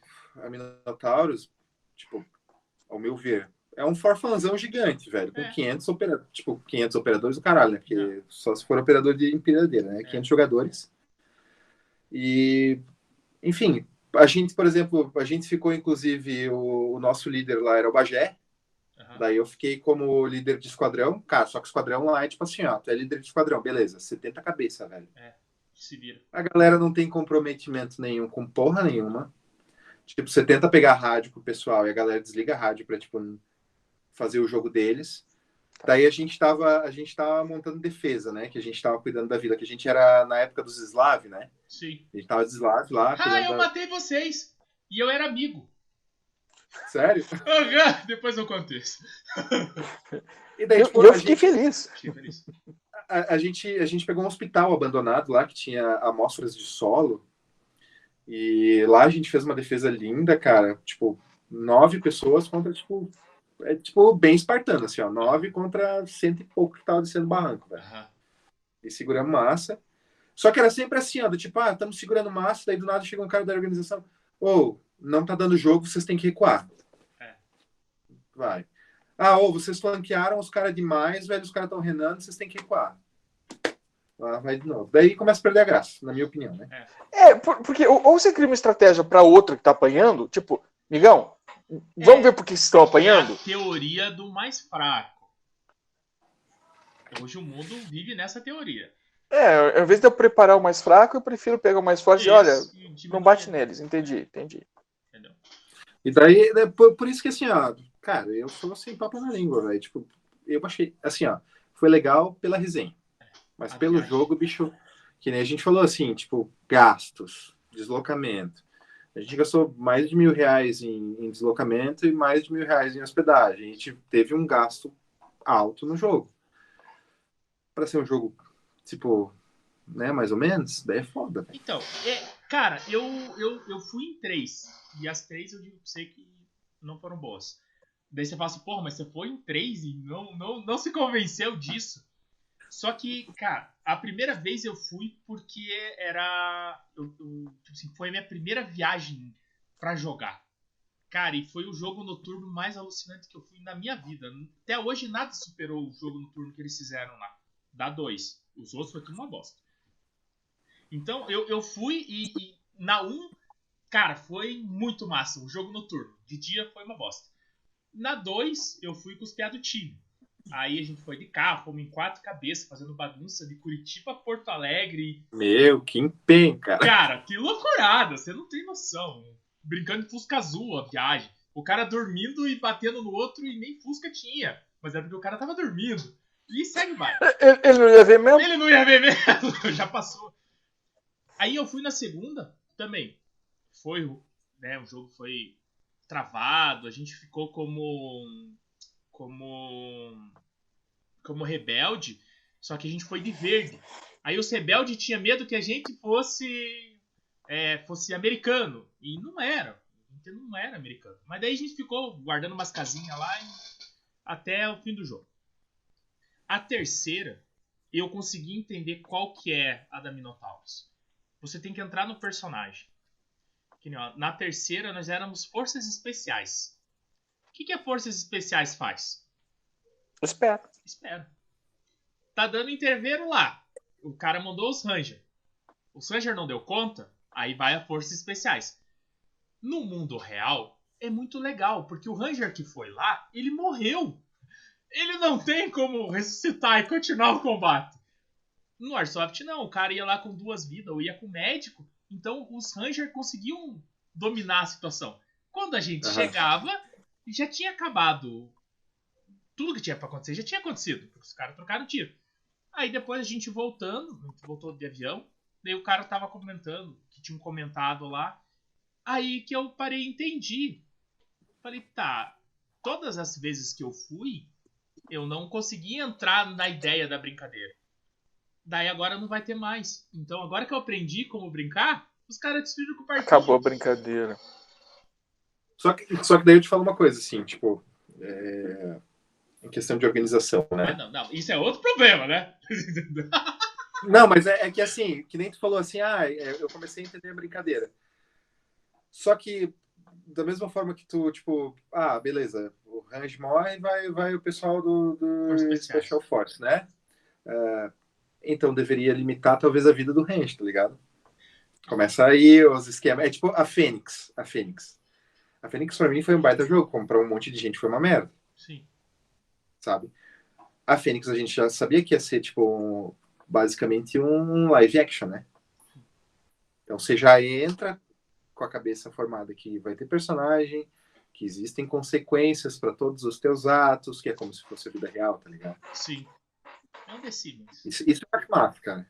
Speaker 2: a Minotaurus, tipo, ao meu ver, é um forfanzão gigante, velho. Com
Speaker 1: É.
Speaker 2: 500, opera, tipo, 500 operadores do caralho, né? Porque
Speaker 1: Não.
Speaker 2: só se for operador de empilhadeira, né?
Speaker 1: É.
Speaker 2: 500 jogadores. E, enfim, a gente, por exemplo, a gente ficou, inclusive, o, o nosso líder lá era o Bagé.
Speaker 1: Aham.
Speaker 2: Daí eu fiquei como líder de esquadrão. Cara, só que esquadrão lá é tipo assim, ó, tu é líder de esquadrão, beleza, 70 cabeça, velho.
Speaker 1: Se vira.
Speaker 2: A galera não tem comprometimento nenhum com porra nenhuma. Tipo, você tenta pegar rádio pro pessoal e a galera desliga a rádio pra, tipo, fazer o jogo deles. Daí a gente tava, a gente tava montando defesa, né? Que a gente tava cuidando da vida, que a gente era na época dos Slav, né?
Speaker 1: Sim.
Speaker 2: A gente tava de Slav lá,
Speaker 1: Ah, eu
Speaker 2: da...
Speaker 1: matei vocês. E eu era amigo.
Speaker 2: Sério?
Speaker 1: Aham, Depois eu conto isso.
Speaker 2: E daí,
Speaker 3: Eu,
Speaker 2: tipo,
Speaker 3: eu fiquei
Speaker 2: gente-
Speaker 3: feliz.
Speaker 1: Fiquei feliz.
Speaker 2: a, a gente, a gente pegou um hospital abandonado lá que tinha amostras de solo. E lá a gente fez uma defesa linda, cara. Tipo, nove pessoas contra, tipo. É tipo bem espartano, assim, ó. Nove contra cento e pouco que tava descendo o barranco, velho.
Speaker 1: Aham.
Speaker 2: E seguramos massa. Só que era sempre assim, ó, do tipo, ah, estamos segurando massa, daí do nada chega um cara da organização, ou não tá dando jogo, vocês têm que recuar.
Speaker 1: É.
Speaker 2: Vai. Ah, ou vocês flanquearam os caras demais, velho, os caras estão renando, vocês têm que recuar. Lá vai de novo. Daí começa a perder a graça, na minha opinião, né?
Speaker 3: É, por- porque ou ou você cria uma estratégia pra outro que tá apanhando, tipo, migão, vamos
Speaker 1: É.
Speaker 3: ver por que vocês estão apanhando?
Speaker 1: É a teoria do mais fraco. Hoje o mundo vive nessa teoria.
Speaker 3: É, ao invés de eu preparar o mais fraco, eu prefiro pegar o mais forte e olha,
Speaker 1: Isso, e diminuir,
Speaker 3: não bate neles. Entendi, entendi.
Speaker 1: entendeu?
Speaker 2: E daí, né, por, por isso que assim, ó, cara, eu sou sem papo na língua, velho. Tipo, eu achei, assim, ó, foi legal pela resenha. Mas
Speaker 1: A
Speaker 2: pelo
Speaker 1: viagem.
Speaker 2: jogo, bicho, que nem a gente falou assim, tipo, gastos, deslocamento. A gente gastou mais de mil reais em, em deslocamento e mais de mil reais em hospedagem. A gente teve um gasto alto no jogo. Pra ser um jogo, tipo, né, mais ou menos, daí é foda, velho.
Speaker 1: Então, é, cara, eu, eu, eu fui em três. E as três eu digo pra você que não foram boas. Daí você fala assim, porra, mas você foi em três e não, não, não se convenceu disso. Só que, cara, a primeira vez eu fui porque era. Eu, eu, tipo assim, foi a minha primeira viagem pra jogar. Cara, e foi o jogo noturno mais alucinante que eu fui na minha vida. Até hoje nada superou o jogo noturno que eles fizeram lá. Dá dois. Os outros foi tudo uma bosta. Então eu, eu fui e, e na 1, cara, foi muito massa. O jogo noturno. De dia foi uma bosta. Na 2, eu fui piados do time. Aí a gente foi de carro, fomos em quatro cabeças, fazendo bagunça de Curitiba a Porto Alegre.
Speaker 2: Meu, que empenho, cara.
Speaker 1: Cara, que loucurada, você não tem noção. Brincando de Fusca Azul a viagem. O cara dormindo e batendo no outro e nem Fusca tinha. Mas é porque o cara tava dormindo. E segue vai.
Speaker 3: Ele, ele não ia ver mesmo?
Speaker 1: Ele não ia ver mesmo, já passou. Aí eu fui na segunda também. Foi, né, o jogo foi travado, a gente ficou como como como rebelde, só que a gente foi de verde. Aí os rebeldes tinha medo que a gente fosse é, fosse americano e não era. A gente não era americano. Mas daí a gente ficou guardando umas casinhas lá e- até o fim do jogo. A terceira, eu consegui entender qual que é a da Minotaurus. Você tem que entrar no personagem. Que ó, na terceira, nós éramos forças especiais. O que, que a forças especiais faz?
Speaker 3: Espera.
Speaker 1: Espera. Tá dando interveiro lá. O cara mandou os Ranger. Os Ranger não deu conta, aí vai a Forças Especiais. No mundo real, é muito legal, porque o Ranger que foi lá, ele morreu. Ele não tem como ressuscitar e continuar o combate. No Airsoft, não. O cara ia lá com duas vidas, ou ia com médico. Então, os Ranger conseguiam dominar a situação. Quando a gente
Speaker 2: Aham.
Speaker 1: chegava, já tinha acabado tudo que tinha pra acontecer já tinha acontecido, porque os caras trocaram tiro. Aí depois a gente voltando, a gente voltou de avião, daí o cara tava comentando, que tinha um comentado lá. Aí que eu parei e entendi. Falei, tá, todas as vezes que eu fui, eu não consegui entrar na ideia da brincadeira. Daí agora não vai ter mais. Então agora que eu aprendi como brincar, os caras destruíram com o partido.
Speaker 3: Acabou a brincadeira.
Speaker 2: Só que, só que daí eu te falo uma coisa, assim, tipo, é, em questão de organização, né?
Speaker 1: Mas não, não, isso é outro problema, né?
Speaker 2: Não, mas é, é que assim, que nem tu falou assim, ah, é, eu comecei a entender a brincadeira. Só que, da mesma forma que tu, tipo, ah, beleza, o Range morre, vai, vai o pessoal do, do. Special Force, né? Ah, então deveria limitar talvez a vida do Range, tá ligado? Começa aí os esquemas. É tipo a Fênix. A Fênix. A Fênix pra mim foi um baita jogo, como pra um monte de gente foi uma merda
Speaker 1: Sim.
Speaker 2: sabe? A Fênix a gente já sabia que ia ser, tipo, um- basicamente um live action, né? Então você já entra com a cabeça formada que vai ter personagem, que existem consequências para todos os teus atos, que é como se fosse a vida real, tá ligado?
Speaker 1: Sim. É um The Sims.
Speaker 2: Isso, isso acho massa, cara.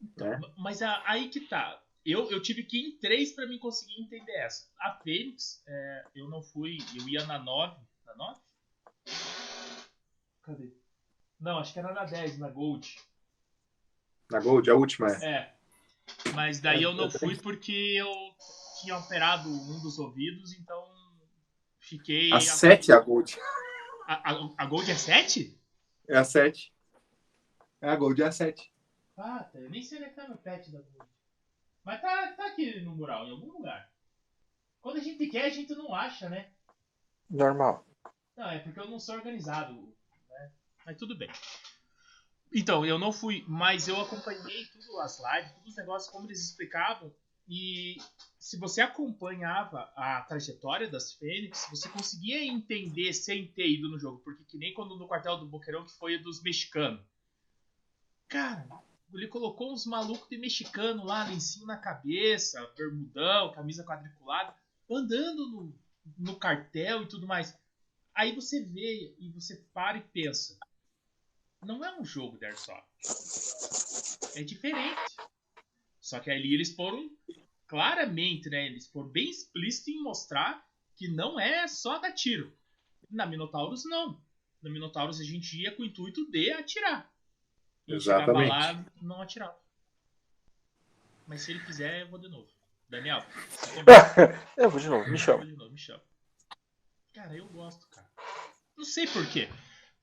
Speaker 1: Então,
Speaker 2: né?
Speaker 1: Mas a- aí que tá. Eu, eu tive que ir em três pra mim conseguir entender essa. A Fênix, é, eu não fui. Eu ia na 9. Na 9? Cadê? Não, acho que era na 10, na Gold.
Speaker 2: Na Gold, a última. é.
Speaker 1: É. Mas daí eu não fui porque eu tinha operado um dos ouvidos, então fiquei.
Speaker 2: A 7 é a Gold.
Speaker 1: A, a, a Gold é 7?
Speaker 2: É a 7. É a Gold é a 7.
Speaker 1: Ah, tá. Eu nem sei onde é que tá meu pet da Gold. Mas tá, tá aqui no mural, em algum lugar. Quando a gente quer, a gente não acha, né?
Speaker 3: Normal.
Speaker 1: Não, é porque eu não sou organizado. Né? Mas tudo bem. Então, eu não fui, mas eu acompanhei tudo as lives, todos os negócios, como eles explicavam. E se você acompanhava a trajetória das Fênix, você conseguia entender sem ter ido no jogo. Porque que nem quando no quartel do Boqueirão, que foi dos mexicanos. Cara, ele colocou uns malucos de mexicano lá, lencinho na cabeça, bermudão, camisa quadriculada, andando no, no cartel e tudo mais. Aí você vê e você para e pensa. Não é um jogo de Airsoft. É diferente. Só que ali eles foram claramente, né? Eles foram bem explícitos em mostrar que não é só dar tiro. Na Minotauros, não. Na Minotauros a gente ia com o intuito de atirar.
Speaker 2: Exatamente.
Speaker 1: lá, não atirava. Mas se ele quiser, eu vou de novo. Daniel,
Speaker 3: Eu vou de novo, me chama.
Speaker 1: de novo, me chama. Cara, eu gosto, cara. Não sei porquê.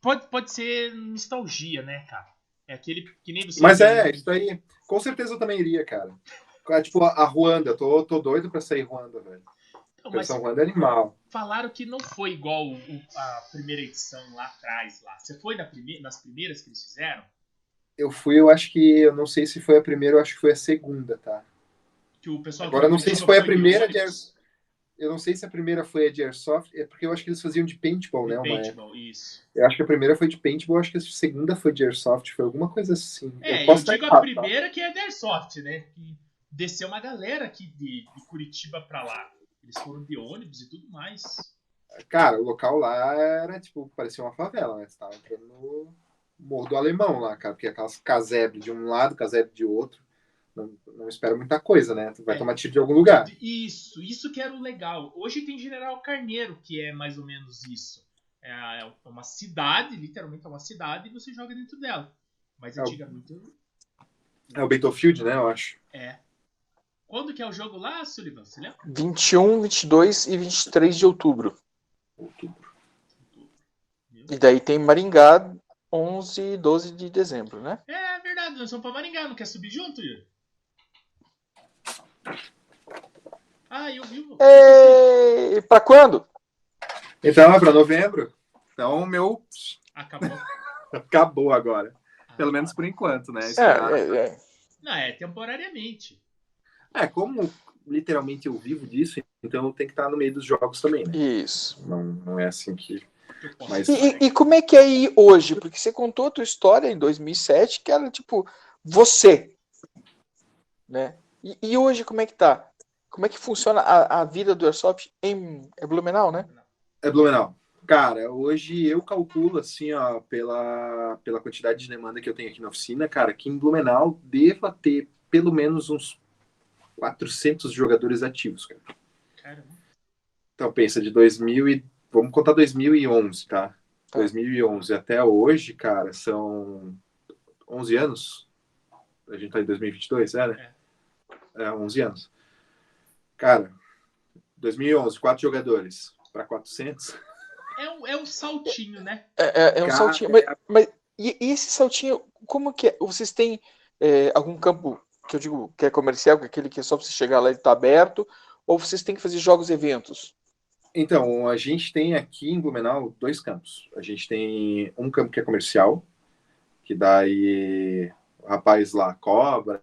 Speaker 1: Pode, pode ser nostalgia, né, cara? É aquele que nem você.
Speaker 2: Mas é, isso aí. Com certeza eu também iria, cara. Ah, Tipo, a Ruanda. Tô, tô doido pra sair Ruanda, velho.
Speaker 1: Então, mas
Speaker 2: Ruanda é animal.
Speaker 1: falaram que não foi igual o- a primeira edição lá atrás. lá. Você foi na prime nas primeiras que eles fizeram?
Speaker 2: Eu fui, eu acho que. Eu não sei se foi a primeira, eu acho que foi a segunda, tá?
Speaker 1: Que o pessoal
Speaker 2: Agora, eu não sei se foi a primeira de
Speaker 1: ônibus.
Speaker 2: Eu não sei se a primeira foi a de Airsoft, é porque eu acho que eles faziam de paintball, né?
Speaker 1: De
Speaker 2: época.
Speaker 1: paintball, isso.
Speaker 2: Eu acho que a primeira foi de paintball, eu acho que a segunda foi de Airsoft, foi alguma coisa assim.
Speaker 1: É, eu,
Speaker 2: posso estar
Speaker 1: digo a
Speaker 2: tá?
Speaker 1: primeira que é da Airsoft, né? Que desceu uma galera aqui de, de Curitiba pra lá. Eles foram de ônibus e tudo mais.
Speaker 2: Cara, o local lá era, tipo, parecia uma favela, né? Você tava entrando no Morro do Alemão lá, cara, porque aquelas casebre de um lado, casebre de outro. Não, não espera muita coisa, né? Tu vai
Speaker 1: É.
Speaker 2: tomar tiro de algum lugar.
Speaker 1: Isso, isso que era o legal. Hoje tem General Carneiro, que é mais ou menos isso. É é uma cidade, literalmente é uma cidade, e você joga dentro dela. Mas
Speaker 2: É o-
Speaker 1: antigamente
Speaker 2: É o Battlefield, né? Eu acho.
Speaker 1: é. Quando que é o jogo lá, Sullivan? Você lembra?
Speaker 3: 21, 22 e 23 de outubro.
Speaker 2: Outubro.
Speaker 3: E daí tem Maringá, 11 e 12 de dezembro, né?
Speaker 1: É verdade, nós somos pra Maringá, não quer subir junto, Yuri? Ah, eu vi. o-
Speaker 3: E pra quando?
Speaker 2: Então, é pra novembro. Então, o meu
Speaker 1: Acabou.
Speaker 2: acabou agora.
Speaker 1: Ah,
Speaker 2: Pelo menos por enquanto, né?
Speaker 3: É, é, é.
Speaker 1: Não, é temporariamente.
Speaker 2: É, como literalmente eu vivo disso, então eu tenho que estar no meio dos jogos também, né?
Speaker 3: Isso.
Speaker 2: Não, não é assim que. Mas-
Speaker 3: E, e- e como é que é aí hoje? Porque você contou a tua história em 2007, que era tipo você, né? E, e hoje como é que tá? Como é que funciona a, a vida do Airsoft em é Blumenau, né?
Speaker 2: É Blumenau. Cara, hoje eu calculo, assim, ó, pela, pela quantidade de demanda que eu tenho aqui na oficina, cara, que em Blumenau deva ter pelo menos uns 400 jogadores ativos, cara.
Speaker 1: Caramba.
Speaker 2: Então pensa, de 2000 e... Vamos contar 2011, tá?
Speaker 3: Tá.
Speaker 2: 2011 até hoje, cara, são 11 anos? A gente tá em 2022, é, né? É, 11 anos. Cara, 2011, quatro jogadores para 400.
Speaker 1: É um, é um saltinho, né?
Speaker 3: É, é- é um
Speaker 2: Cara,
Speaker 3: saltinho. Mas, mas e, e esse saltinho, como que é? Vocês têm é, algum campo que eu digo que é comercial, que é aquele que é só pra você chegar lá e tá aberto? Ou vocês têm que fazer jogos e eventos?
Speaker 2: Então, a gente tem aqui em Blumenau dois campos. A gente tem um campo que é comercial, que daí o rapaz lá cobra,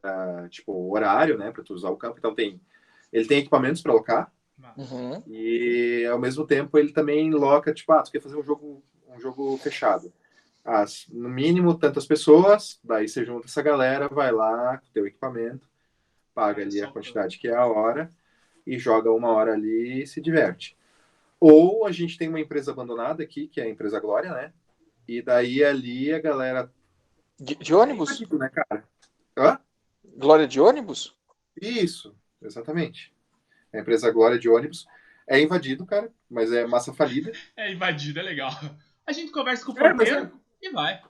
Speaker 2: tipo, horário, né, para tu usar o campo. Então tem, ele tem equipamentos para alocar
Speaker 3: Uhum.
Speaker 2: e ao mesmo tempo ele também loca, tipo, ah, tu quer fazer um jogo, um jogo fechado. As, no mínimo tantas pessoas, daí você junta essa galera, vai lá com o teu equipamento, paga ali a quantidade que é a hora e joga uma hora ali e se diverte. Ou a gente tem uma empresa abandonada aqui, que é a empresa Glória, né? E daí ali a galera.
Speaker 3: De, de ônibus?
Speaker 2: Né, cara? Hã?
Speaker 3: Glória de ônibus?
Speaker 2: Isso, exatamente. A empresa Glória de ônibus é invadido, cara, mas é massa falida.
Speaker 1: É invadido, é legal. A gente conversa com o
Speaker 2: É,
Speaker 1: porteiro e vai.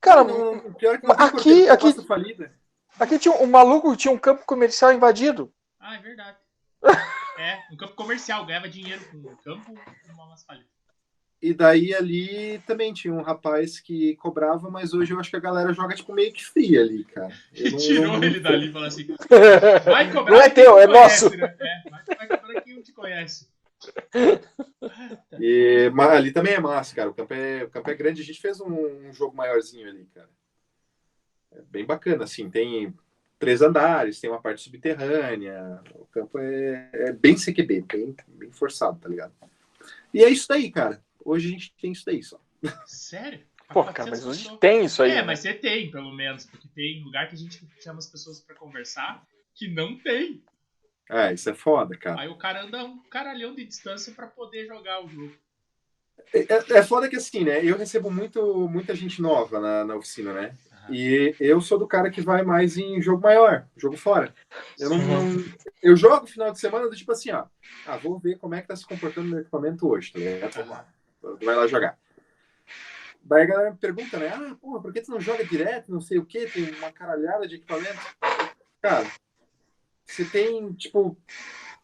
Speaker 3: Cara,
Speaker 2: Não, o pior é que não
Speaker 3: aqui-
Speaker 2: porteiro com
Speaker 3: aqui-
Speaker 2: massa falida.
Speaker 3: aqui tinha um, um maluco tinha um campo comercial invadido.
Speaker 1: Ah, é verdade. É, um campo comercial, ganhava dinheiro com o campo com falida.
Speaker 2: E daí ali também tinha um rapaz que cobrava, mas hoje eu acho que a galera joga tipo meio que fria ali, cara. Não-
Speaker 1: Tirou
Speaker 2: não-
Speaker 1: ele dali e falou assim: vai cobrar.
Speaker 3: Não é teu,
Speaker 1: te
Speaker 3: é
Speaker 1: conhece,
Speaker 3: nosso.
Speaker 1: né? É, vai, vai cobrar quem não te conhece.
Speaker 2: E, mas ali também é massa, cara. O campo é, o campo é grande. A gente fez um, um jogo maiorzinho ali, cara. É bem bacana, assim. Tem três andares, tem uma parte subterrânea. O campo é, é bem CQB, bem, bem forçado, tá ligado? E é isso daí, cara. Hoje a gente tem isso daí só.
Speaker 1: Sério?
Speaker 3: Pô, cara, mas
Speaker 1: 400
Speaker 3: hoje
Speaker 1: pessoas.
Speaker 3: tem isso aí.
Speaker 1: É,
Speaker 3: né?
Speaker 1: mas você tem, pelo menos, porque tem lugar que a gente chama as pessoas pra conversar que não tem.
Speaker 2: É, isso é foda, cara.
Speaker 1: Aí o cara anda um caralhão de distância pra poder jogar o jogo.
Speaker 2: É, é- é foda que assim, né? Eu recebo muito, muita gente nova na, na oficina, né? E eu sou do cara que vai mais em jogo maior, jogo fora. Eu não, não- eu jogo final de semana do tipo assim, ó. Ah, vou ver como é que tá se comportando meu equipamento hoje, tá ligado? Vai lá jogar. Daí a galera me pergunta, né? Ah, porra, por que tu não joga direto? Não sei o quê, tem uma caralhada de equipamento. Cara, você tem, tipo,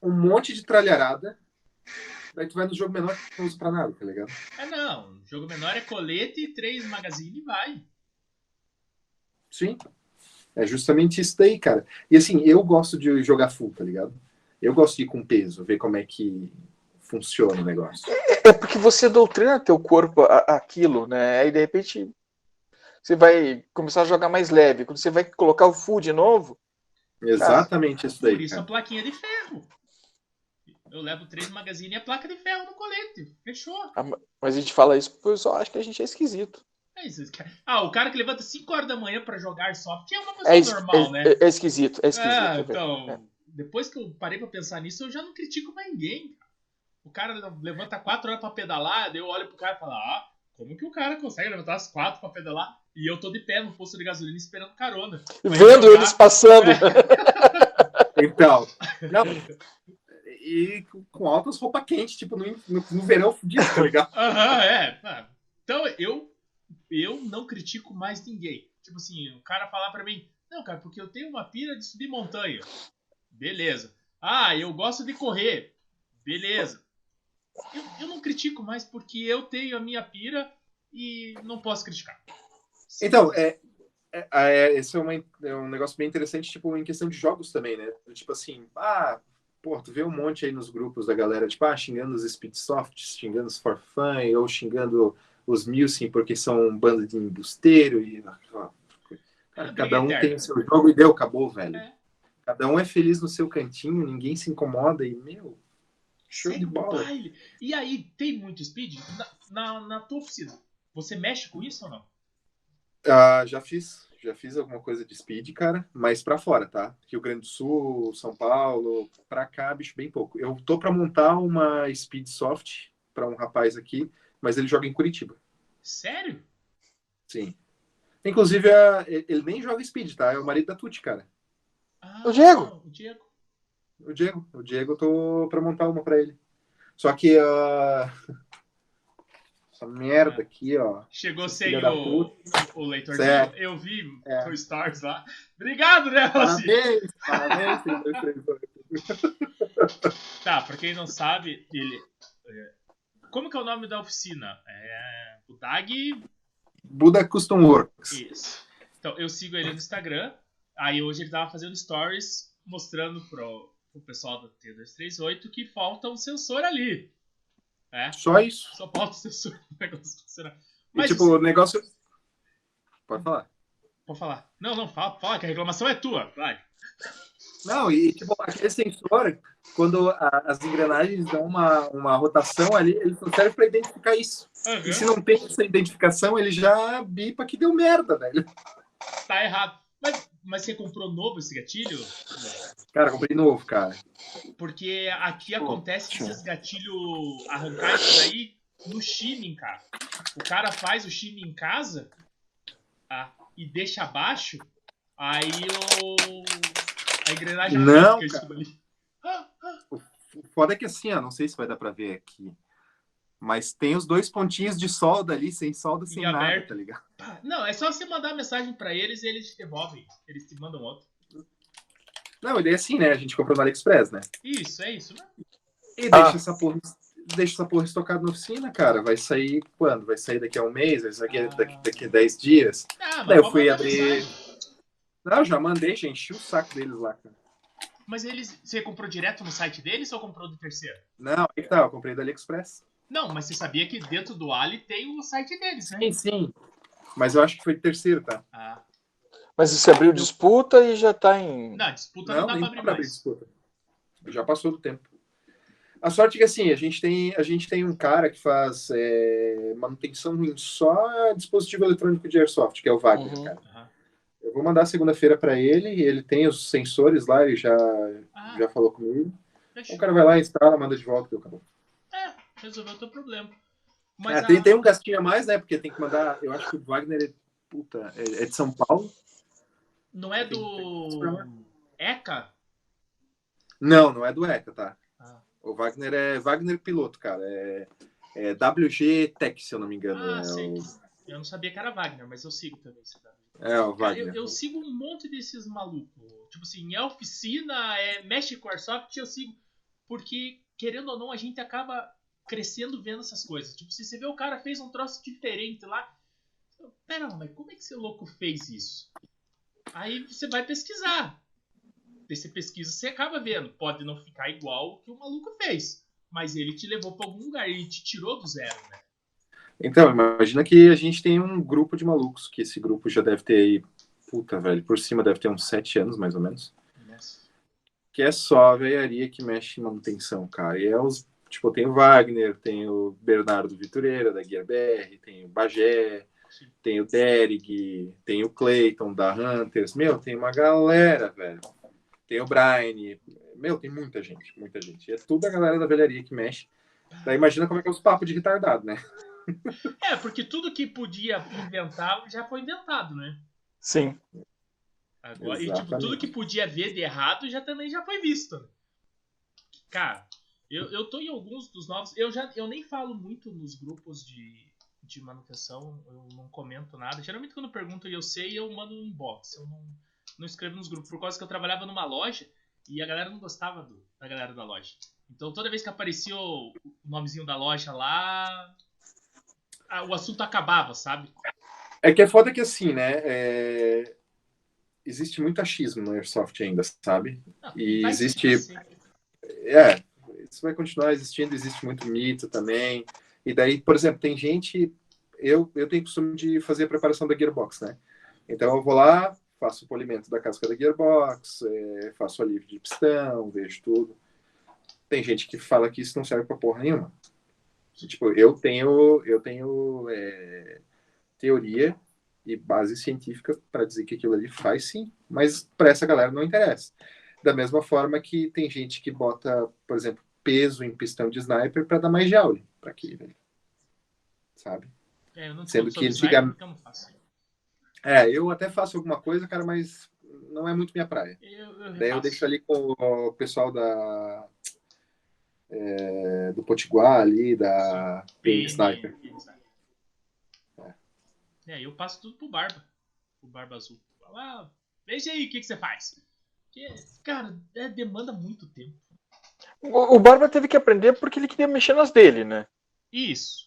Speaker 2: um monte de tralharada. Daí tu vai no jogo menor que não usa pra nada, tá ligado?
Speaker 1: É não, jogo menor é colete e três magazine e vai.
Speaker 2: Sim. É justamente isso daí, cara. E assim, eu gosto de jogar full, tá ligado? Eu gosto de ir com peso, ver como é que funciona o negócio.
Speaker 3: É porque você doutrina teu corpo a- a- aquilo, né? Aí de repente você vai começar a jogar mais leve. Quando você vai colocar o full de novo,
Speaker 2: Exatamente isso
Speaker 1: Por
Speaker 2: daí,
Speaker 1: isso a
Speaker 2: cara.
Speaker 1: plaquinha de ferro. Eu levo três magazine e a placa de ferro no colete. Fechou.
Speaker 3: mas a gente fala isso porque o pessoal acha que a gente é esquisito.
Speaker 1: É isso. Ah, o cara que levanta 5 horas da manhã pra jogar soft é uma pessoa
Speaker 3: É, es-
Speaker 1: normal,
Speaker 3: é-
Speaker 1: né?
Speaker 3: é- é esquisito, é esquisito.
Speaker 1: Ah,
Speaker 3: é
Speaker 1: então,
Speaker 3: É.
Speaker 1: depois que eu parei pra pensar nisso, eu já não critico mais ninguém. O cara levanta 4 horas pra pedalar, daí eu olho pro cara e falo, ah, como que o cara consegue levantar as 4 pra pedalar? E eu tô de pé no posto de gasolina esperando carona.
Speaker 3: Vendo eles passando.
Speaker 2: Então, não, e com altas roupas quentes, tipo, no, no, no verão fudido, tá ligado?
Speaker 1: Aham, é. Então, eu, eu não critico mais ninguém. Tipo assim, o cara falar pra mim, não, cara, porque eu tenho uma pira de subir montanha. Beleza. Ah, eu gosto de correr. Beleza. Eu, eu não critico mais porque eu tenho a minha pira e não posso criticar.
Speaker 2: Então, é, é, é, esse é, uma, é um negócio bem interessante, tipo, em questão de jogos também, né? Tipo assim, ah, pô, tu vê um monte aí nos grupos da galera, tipo, ah, xingando os Speedsofts, xingando os For Fun, ou xingando os Milsim porque são banda de embusteiro e... ó, cada um tem o seu jogo e deu, acabou, velho.
Speaker 1: É.
Speaker 2: Cada um é feliz no seu cantinho, ninguém se incomoda e, meu, show
Speaker 1: Segue
Speaker 2: de bola.
Speaker 1: baile. E aí, tem muito speed? Na, na, na tua oficina, você mexe com isso ou não?
Speaker 2: Ah, já fiz, já fiz alguma coisa de speed, cara, mas pra fora, tá? Rio Grande do Sul, São Paulo, pra cá, bicho, bem pouco. Eu tô pra montar uma speed soft pra um rapaz aqui, mas ele joga em Curitiba,
Speaker 1: Sério?
Speaker 2: sim. Inclusive, a- ele nem joga speed, tá? É o marido da Tuti, cara.
Speaker 1: Ah,
Speaker 3: O Diego?
Speaker 1: O Diego.
Speaker 2: O Diego. O Diego, eu tô pra montar uma pra ele. Só que ah, essa merda aqui, ó.
Speaker 1: Chegou sem o, o leitorzinho.
Speaker 2: Certo.
Speaker 1: Eu vi
Speaker 2: É.
Speaker 1: o Stars lá. Obrigado, né, Rossi?
Speaker 2: Parabéns, parabéns.
Speaker 1: Tá, pra quem não sabe, ele. Como que é o nome da oficina? É. O Dag.
Speaker 2: Buda Custom Works.
Speaker 1: Isso. Então, eu sigo ele no Instagram. Aí hoje ele tava fazendo stories mostrando pro, pro pessoal da T238 que falta um sensor ali. É.
Speaker 2: Só isso.
Speaker 1: Só falta o sensor funcionar.
Speaker 2: E,
Speaker 1: Mas
Speaker 2: tipo, o negócio. Pode falar.
Speaker 1: Pode falar. Não, não, fala, fala que a reclamação é tua. Vai.
Speaker 2: Não, e tipo, aquele sensor, quando a- as engrenagens dão uma, uma rotação ali, ele só serve para identificar isso.
Speaker 1: Aham.
Speaker 2: E se não tem essa identificação, ele já bipa que deu merda, velho.
Speaker 1: Tá errado. Mas, mas você comprou novo esse gatilho?
Speaker 2: Cara, comprei novo, cara.
Speaker 1: Porque aqui
Speaker 2: Pô,
Speaker 1: acontece
Speaker 3: tchau.
Speaker 1: esses gatilhos arrancar isso daí no shimmy, cara. O cara faz o shimmy em casa tá? e deixa abaixo, aí o. A engrenagem
Speaker 2: Não, cara.
Speaker 1: ali.
Speaker 2: O foda é que assim, ó, não sei se vai dar pra ver aqui. Mas tem os dois pontinhos de solda ali, sem solda, sem
Speaker 1: E
Speaker 2: nada,
Speaker 1: aberto.
Speaker 2: tá ligado?
Speaker 1: Não, é só você mandar mensagem pra eles e eles te devolvem. Eles te mandam outro.
Speaker 2: Não, ele é assim, né? A gente comprou no AliExpress, né?
Speaker 1: Isso, é isso, né?
Speaker 2: E
Speaker 3: Ah.
Speaker 2: deixa essa porra. Deixa essa porra estocada na oficina, cara. Vai sair quando? Vai sair daqui a um mês? Vai sair
Speaker 1: Ah.
Speaker 2: daqui, daqui a 10 dias?
Speaker 1: Ah, mas
Speaker 2: Daí eu fui abrir-
Speaker 1: mensagem.
Speaker 2: Não, já mandei, já enchi o saco deles lá, cara.
Speaker 1: Mas eles. Você comprou direto no site deles ou comprou do terceiro?
Speaker 2: Não, aí que tá, eu comprei do AliExpress.
Speaker 1: Não, mas você sabia que dentro do Ali tem o site deles, né?
Speaker 2: Sim, sim. Mas eu acho que foi do terceiro, tá?
Speaker 1: Ah.
Speaker 3: Mas você abriu disputa e já tá em.
Speaker 1: Não, disputa
Speaker 2: Não,
Speaker 1: não, dá
Speaker 2: nem
Speaker 1: pra abrir
Speaker 2: pra abrir
Speaker 1: mais.
Speaker 2: disputa. Já passou do tempo. A sorte é que assim, a gente tem, a gente tem um cara que faz é, manutenção em só dispositivo eletrônico de airsoft, que é o Wagner,
Speaker 3: Uhum.
Speaker 2: cara.
Speaker 1: Aham.
Speaker 2: Eu vou mandar segunda-feira pra ele, ele tem os sensores lá, ele já,
Speaker 1: Ah,
Speaker 2: já falou comigo.
Speaker 1: fechou.
Speaker 2: O cara vai lá, instala, manda de volta, deu, acabou.
Speaker 1: É, resolveu o teu problema.
Speaker 2: É,
Speaker 1: Mas a-
Speaker 2: tem, tem um gastinho a mais, né? Porque tem que mandar. Eu acho que o Wagner é, puta, é, é de São Paulo.
Speaker 1: não é do. ECA?
Speaker 2: Não, não é do ECA, tá?
Speaker 1: Ah.
Speaker 2: O Wagner é Wagner piloto, cara. É, é WG Tech, se eu não me engano.
Speaker 1: Ah,
Speaker 2: é,
Speaker 1: sei.
Speaker 2: o,
Speaker 1: Eu não sabia que era Wagner, mas eu sigo também dado.
Speaker 2: É o
Speaker 1: Cara,
Speaker 2: Wagner.
Speaker 1: eu, eu sigo um monte desses malucos. Tipo assim, é oficina, é mexe com Airsoft, eu sigo. Porque, querendo ou não, a gente acaba crescendo vendo essas coisas. Tipo, se você vê o cara fez um troço diferente lá. Pera, mas como é que esse louco fez isso? Aí você vai pesquisar. Você pesquisa, você acaba vendo. Pode não ficar igual o que o maluco fez. Mas ele te levou pra algum lugar, ele te tirou do zero, né?
Speaker 2: Então, imagina que a gente tem um grupo de malucos, que esse grupo já deve ter aí, puta, velho, por cima deve ter uns sete anos, mais ou menos.
Speaker 1: Nossa.
Speaker 2: Que é só a velharia que mexe em manutenção, cara. E é os. Tipo, tem o Wagner, tem o Bernardo Vitureira, da Gear BR, tem o Bagé,
Speaker 1: Sim.
Speaker 2: tem o Derek, tem o Clayton, da Hunters. Meu, tem uma galera, velho. Tem o Brian. Meu, tem muita gente, muita gente. E é tudo a galera da velharia que mexe. Daí imagina como é que é os papos de retardado, né?
Speaker 1: É, porque tudo que podia inventar já foi inventado, né?
Speaker 3: Sim.
Speaker 1: Agora, e tipo, tudo que podia ver de errado já também já foi visto. né? Cara, eu, eu tô em alguns dos novos. Eu já eu nem falo muito nos grupos de, de manutenção, eu não comento nada. Geralmente quando pergunto e eu sei, eu mando um inbox. Eu não, não escrevo nos grupos. Por causa que eu trabalhava numa loja e a galera não gostava do, da galera da loja. Então toda vez que aparecia o, o nomezinho da loja lá, o assunto acabava, sabe?
Speaker 2: É que é foda que assim, né? é, Existe muito achismo no Airsoft ainda, sabe? E existe-
Speaker 1: sempre.
Speaker 2: É, isso vai continuar existindo, existe muito mito também. E daí, por exemplo, tem gente. Eu, eu tenho costume de fazer a preparação da Gearbox, né? Então eu vou lá, faço o polimento da casca da Gearbox, é, faço alívio de pistão, vejo tudo. Tem gente que fala que isso não serve pra porra nenhuma. Que, Tipo, eu tenho, eu tenho é, teoria e base científica para dizer que aquilo ali faz sim, mas para essa galera não interessa. Da mesma forma que tem gente que bota, por exemplo, peso em pistão de sniper para dar mais joule. Pra quê, velho? Sabe?
Speaker 1: É, eu não
Speaker 2: Sendo que antiga-
Speaker 1: faço.
Speaker 2: É, eu até faço alguma coisa, cara, mas não é muito minha praia.
Speaker 1: Eu, eu
Speaker 2: Daí eu deixo ali com o pessoal da. É, do Potiguar ali, da PM Sniper.
Speaker 1: Sniper. É, eu passo tudo pro Barba. Pro Barba Azul. Fala, ah, veja aí o que, que você faz. Porque, cara, é, demanda muito tempo.
Speaker 3: O, o Barba teve que aprender porque ele queria mexer nas dele, né?
Speaker 1: Isso.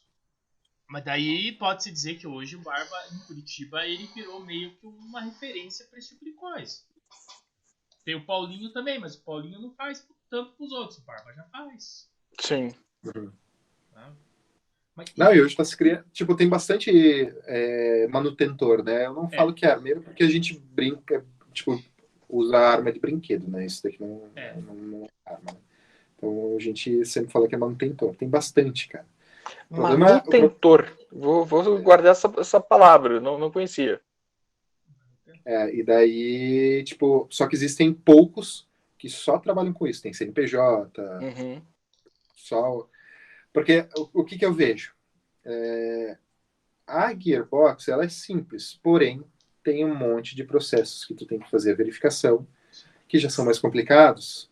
Speaker 1: Mas daí pode-se dizer que hoje o Barba em Curitiba ele virou meio que uma referência pra esse tipo de coisa. Tem o Paulinho também, mas o Paulinho não faz tanto pros outros. O Barba já faz.
Speaker 3: Sim.
Speaker 2: Uhum.
Speaker 1: Tá? Mas,
Speaker 2: Não, e hoje tá se criando. Tipo, tem bastante é, manutentor, né? Eu não
Speaker 1: É.
Speaker 2: falo que é armeiro porque a gente brinca, tipo, usa arma de brinquedo, né? Isso daqui não
Speaker 1: É.
Speaker 2: não, não é arma. Né? Então a gente sempre fala que é manutentor. Tem bastante, cara. É-
Speaker 3: Manutentor. Vou, vou guardar essa, essa palavra, eu não, não conhecia.
Speaker 2: É, e daí, tipo, só que existem poucos que só trabalham com isso. Tem CNPJ,
Speaker 3: Uhum.
Speaker 2: só. Porque o, o que, que eu vejo? É, a Gearbox ela é simples, porém tem um monte de processos que tu tem que fazer a verificação que já são mais complicados.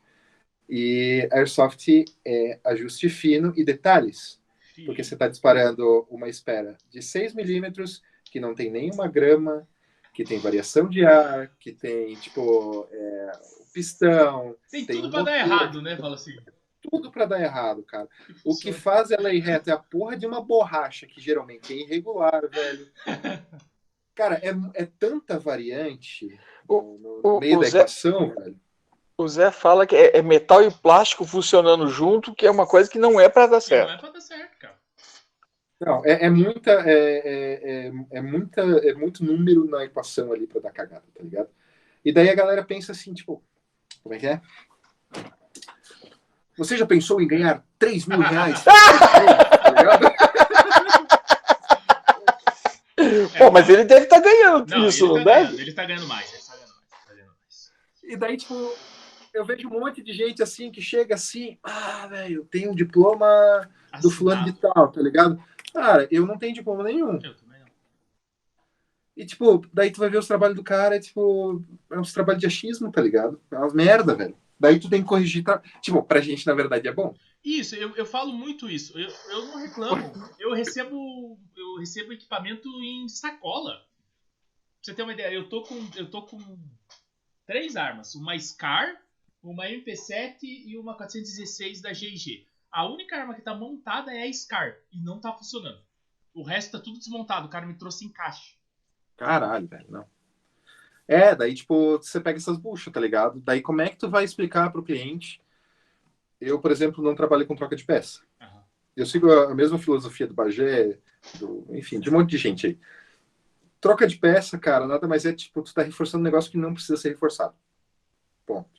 Speaker 2: E Airsoft é ajuste fino e detalhes, porque você está disparando uma espera de 6 milímetros, que não tem nenhuma grama, que tem variação de ar, que tem, tipo, é, pistão.
Speaker 1: Tem, tem tudo para dar errado, né? Fala assim.
Speaker 2: Tudo para dar errado, cara. O que faz ela ir reta é a porra de uma borracha, que geralmente é irregular, velho. Cara, é, é tanta variante no, no o, meio o da Zé, equação, velho.
Speaker 3: O Zé fala que é, é, metal e plástico funcionando junto, que é uma coisa que não é para dar certo.
Speaker 1: Não é para dar certo, cara.
Speaker 2: Não, é, é muita, é, é, é, é, muita, é muito número na equação ali para dar cagada, tá ligado? E daí a galera pensa assim, tipo, como é que é? Você já pensou em ganhar 3 mil reais? tá?
Speaker 3: Pô, mas ele deve estar tá ganhando não, isso,
Speaker 1: não
Speaker 3: tá deve?
Speaker 1: Ganhando, ele está ganhando mais, ele tá ganhando mais, tá ganhando mais.
Speaker 2: E daí, tipo, eu vejo um monte de gente assim que chega assim, ah, velho, tem um diploma Assinado. do fulano de tal, tá ligado? Cara, eu não tenho diploma nenhum. Eu. E, tipo, daí tu vai ver os trabalhos do cara, é, tipo, é uns trabalhos de achismo, tá ligado? É umas merda, velho. Daí tu tem que corrigir. Tra... Tipo, pra gente, na verdade, é bom.
Speaker 1: Isso, eu, eu falo muito isso. Eu, eu não reclamo. Eu recebo, eu recebo equipamento em sacola. Pra você ter uma ideia, eu tô com, eu tô com três armas. Uma SCAR, uma MP7 e uma 416 da GG. A única arma que tá montada é a SCAR e não tá funcionando. O resto tá tudo desmontado. O cara me trouxe em caixa.
Speaker 2: Caralho, velho, não. É, daí, tipo, você pega essas buchas, tá ligado? Daí, como é que tu vai explicar pro cliente? Eu, por exemplo, não trabalho com troca de peça. Uhum. Eu sigo a mesma filosofia do Bagé, do, enfim, de um monte de gente aí. Troca de peça, cara, nada mais é, tipo, tu tá reforçando um negócio que não precisa ser reforçado. Ponto.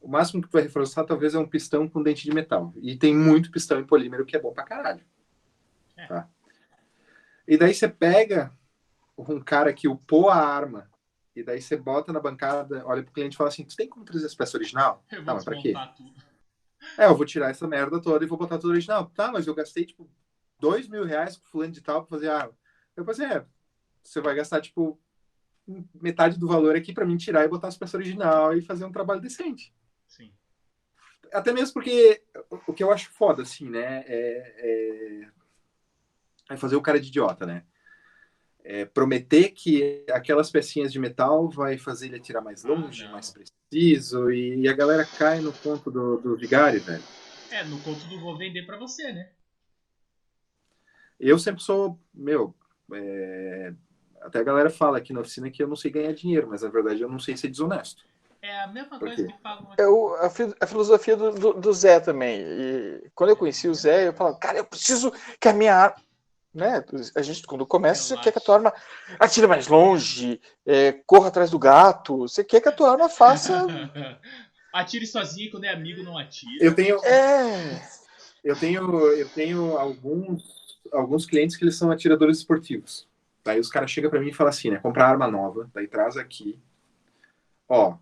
Speaker 2: O máximo que tu vai reforçar, talvez, é um pistão com dente de metal. E tem muito pistão em polímero que é bom pra caralho. É. Tá? E daí você pega um cara que upou a arma e daí você bota na bancada, olha pro cliente e fala assim: Tu tem como trazer essa peça original?
Speaker 1: Eu tá, mas
Speaker 2: pra quê? Tudo. É, eu vou tirar essa merda toda e vou botar tudo original. Tá, mas eu gastei, tipo, dois mil reais com fulano de tal pra fazer a arma. Eu pensei, é, você vai gastar, tipo, metade do valor aqui para mim tirar e botar as peças original e fazer um trabalho decente.
Speaker 1: Sim.
Speaker 2: Até mesmo porque o que eu acho foda, assim, né, é, é, é fazer o cara de idiota, né? É, prometer que aquelas pecinhas de metal vai fazer ele atirar mais longe, ah, mais preciso, e, e, a galera cai no conto do, do vigário, velho.
Speaker 1: É, no conto do vou vender para você, né?
Speaker 2: Eu sempre sou, meu, é, até a galera fala aqui na oficina que eu não sei ganhar dinheiro, mas na verdade eu não sei ser desonesto.
Speaker 1: É a mesma coisa que falam
Speaker 3: aqui. Eu, a, a filosofia do, do, do, Zé também. E quando eu conheci o Zé, eu falava, cara, eu preciso que a minha né? A gente, quando começa, você quer que a tua arma atire mais longe, é, corra atrás do gato, você quer que a tua arma faça.
Speaker 1: atire sozinho quando é amigo, não atira.
Speaker 2: Eu tenho.
Speaker 3: É.
Speaker 2: Eu tenho, eu tenho alguns, alguns clientes que eles são atiradores esportivos. Daí os caras chegam para mim e falam assim, né? Comprar arma nova, daí traz aqui. Ó,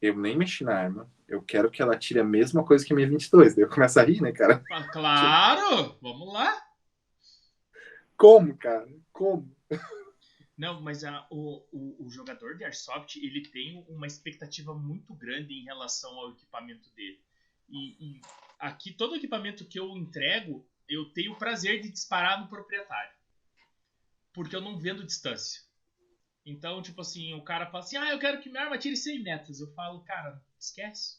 Speaker 2: eu nem mexi na arma. Eu quero que ela atire a mesma coisa que a minha 22. Daí eu começo a rir, né, cara?
Speaker 1: Claro! Vamos lá!
Speaker 2: Como, cara? Como?
Speaker 1: Não, mas a, o, o, o, jogador de Airsoft ele tem uma expectativa muito grande em relação ao equipamento dele. E, e, aqui, todo equipamento que eu entrego, eu tenho o prazer de disparar no proprietário. Porque eu não vendo distância. Então, tipo assim, o cara fala assim: ah, eu quero que minha arma tire 100 metros. Eu falo, cara, esquece.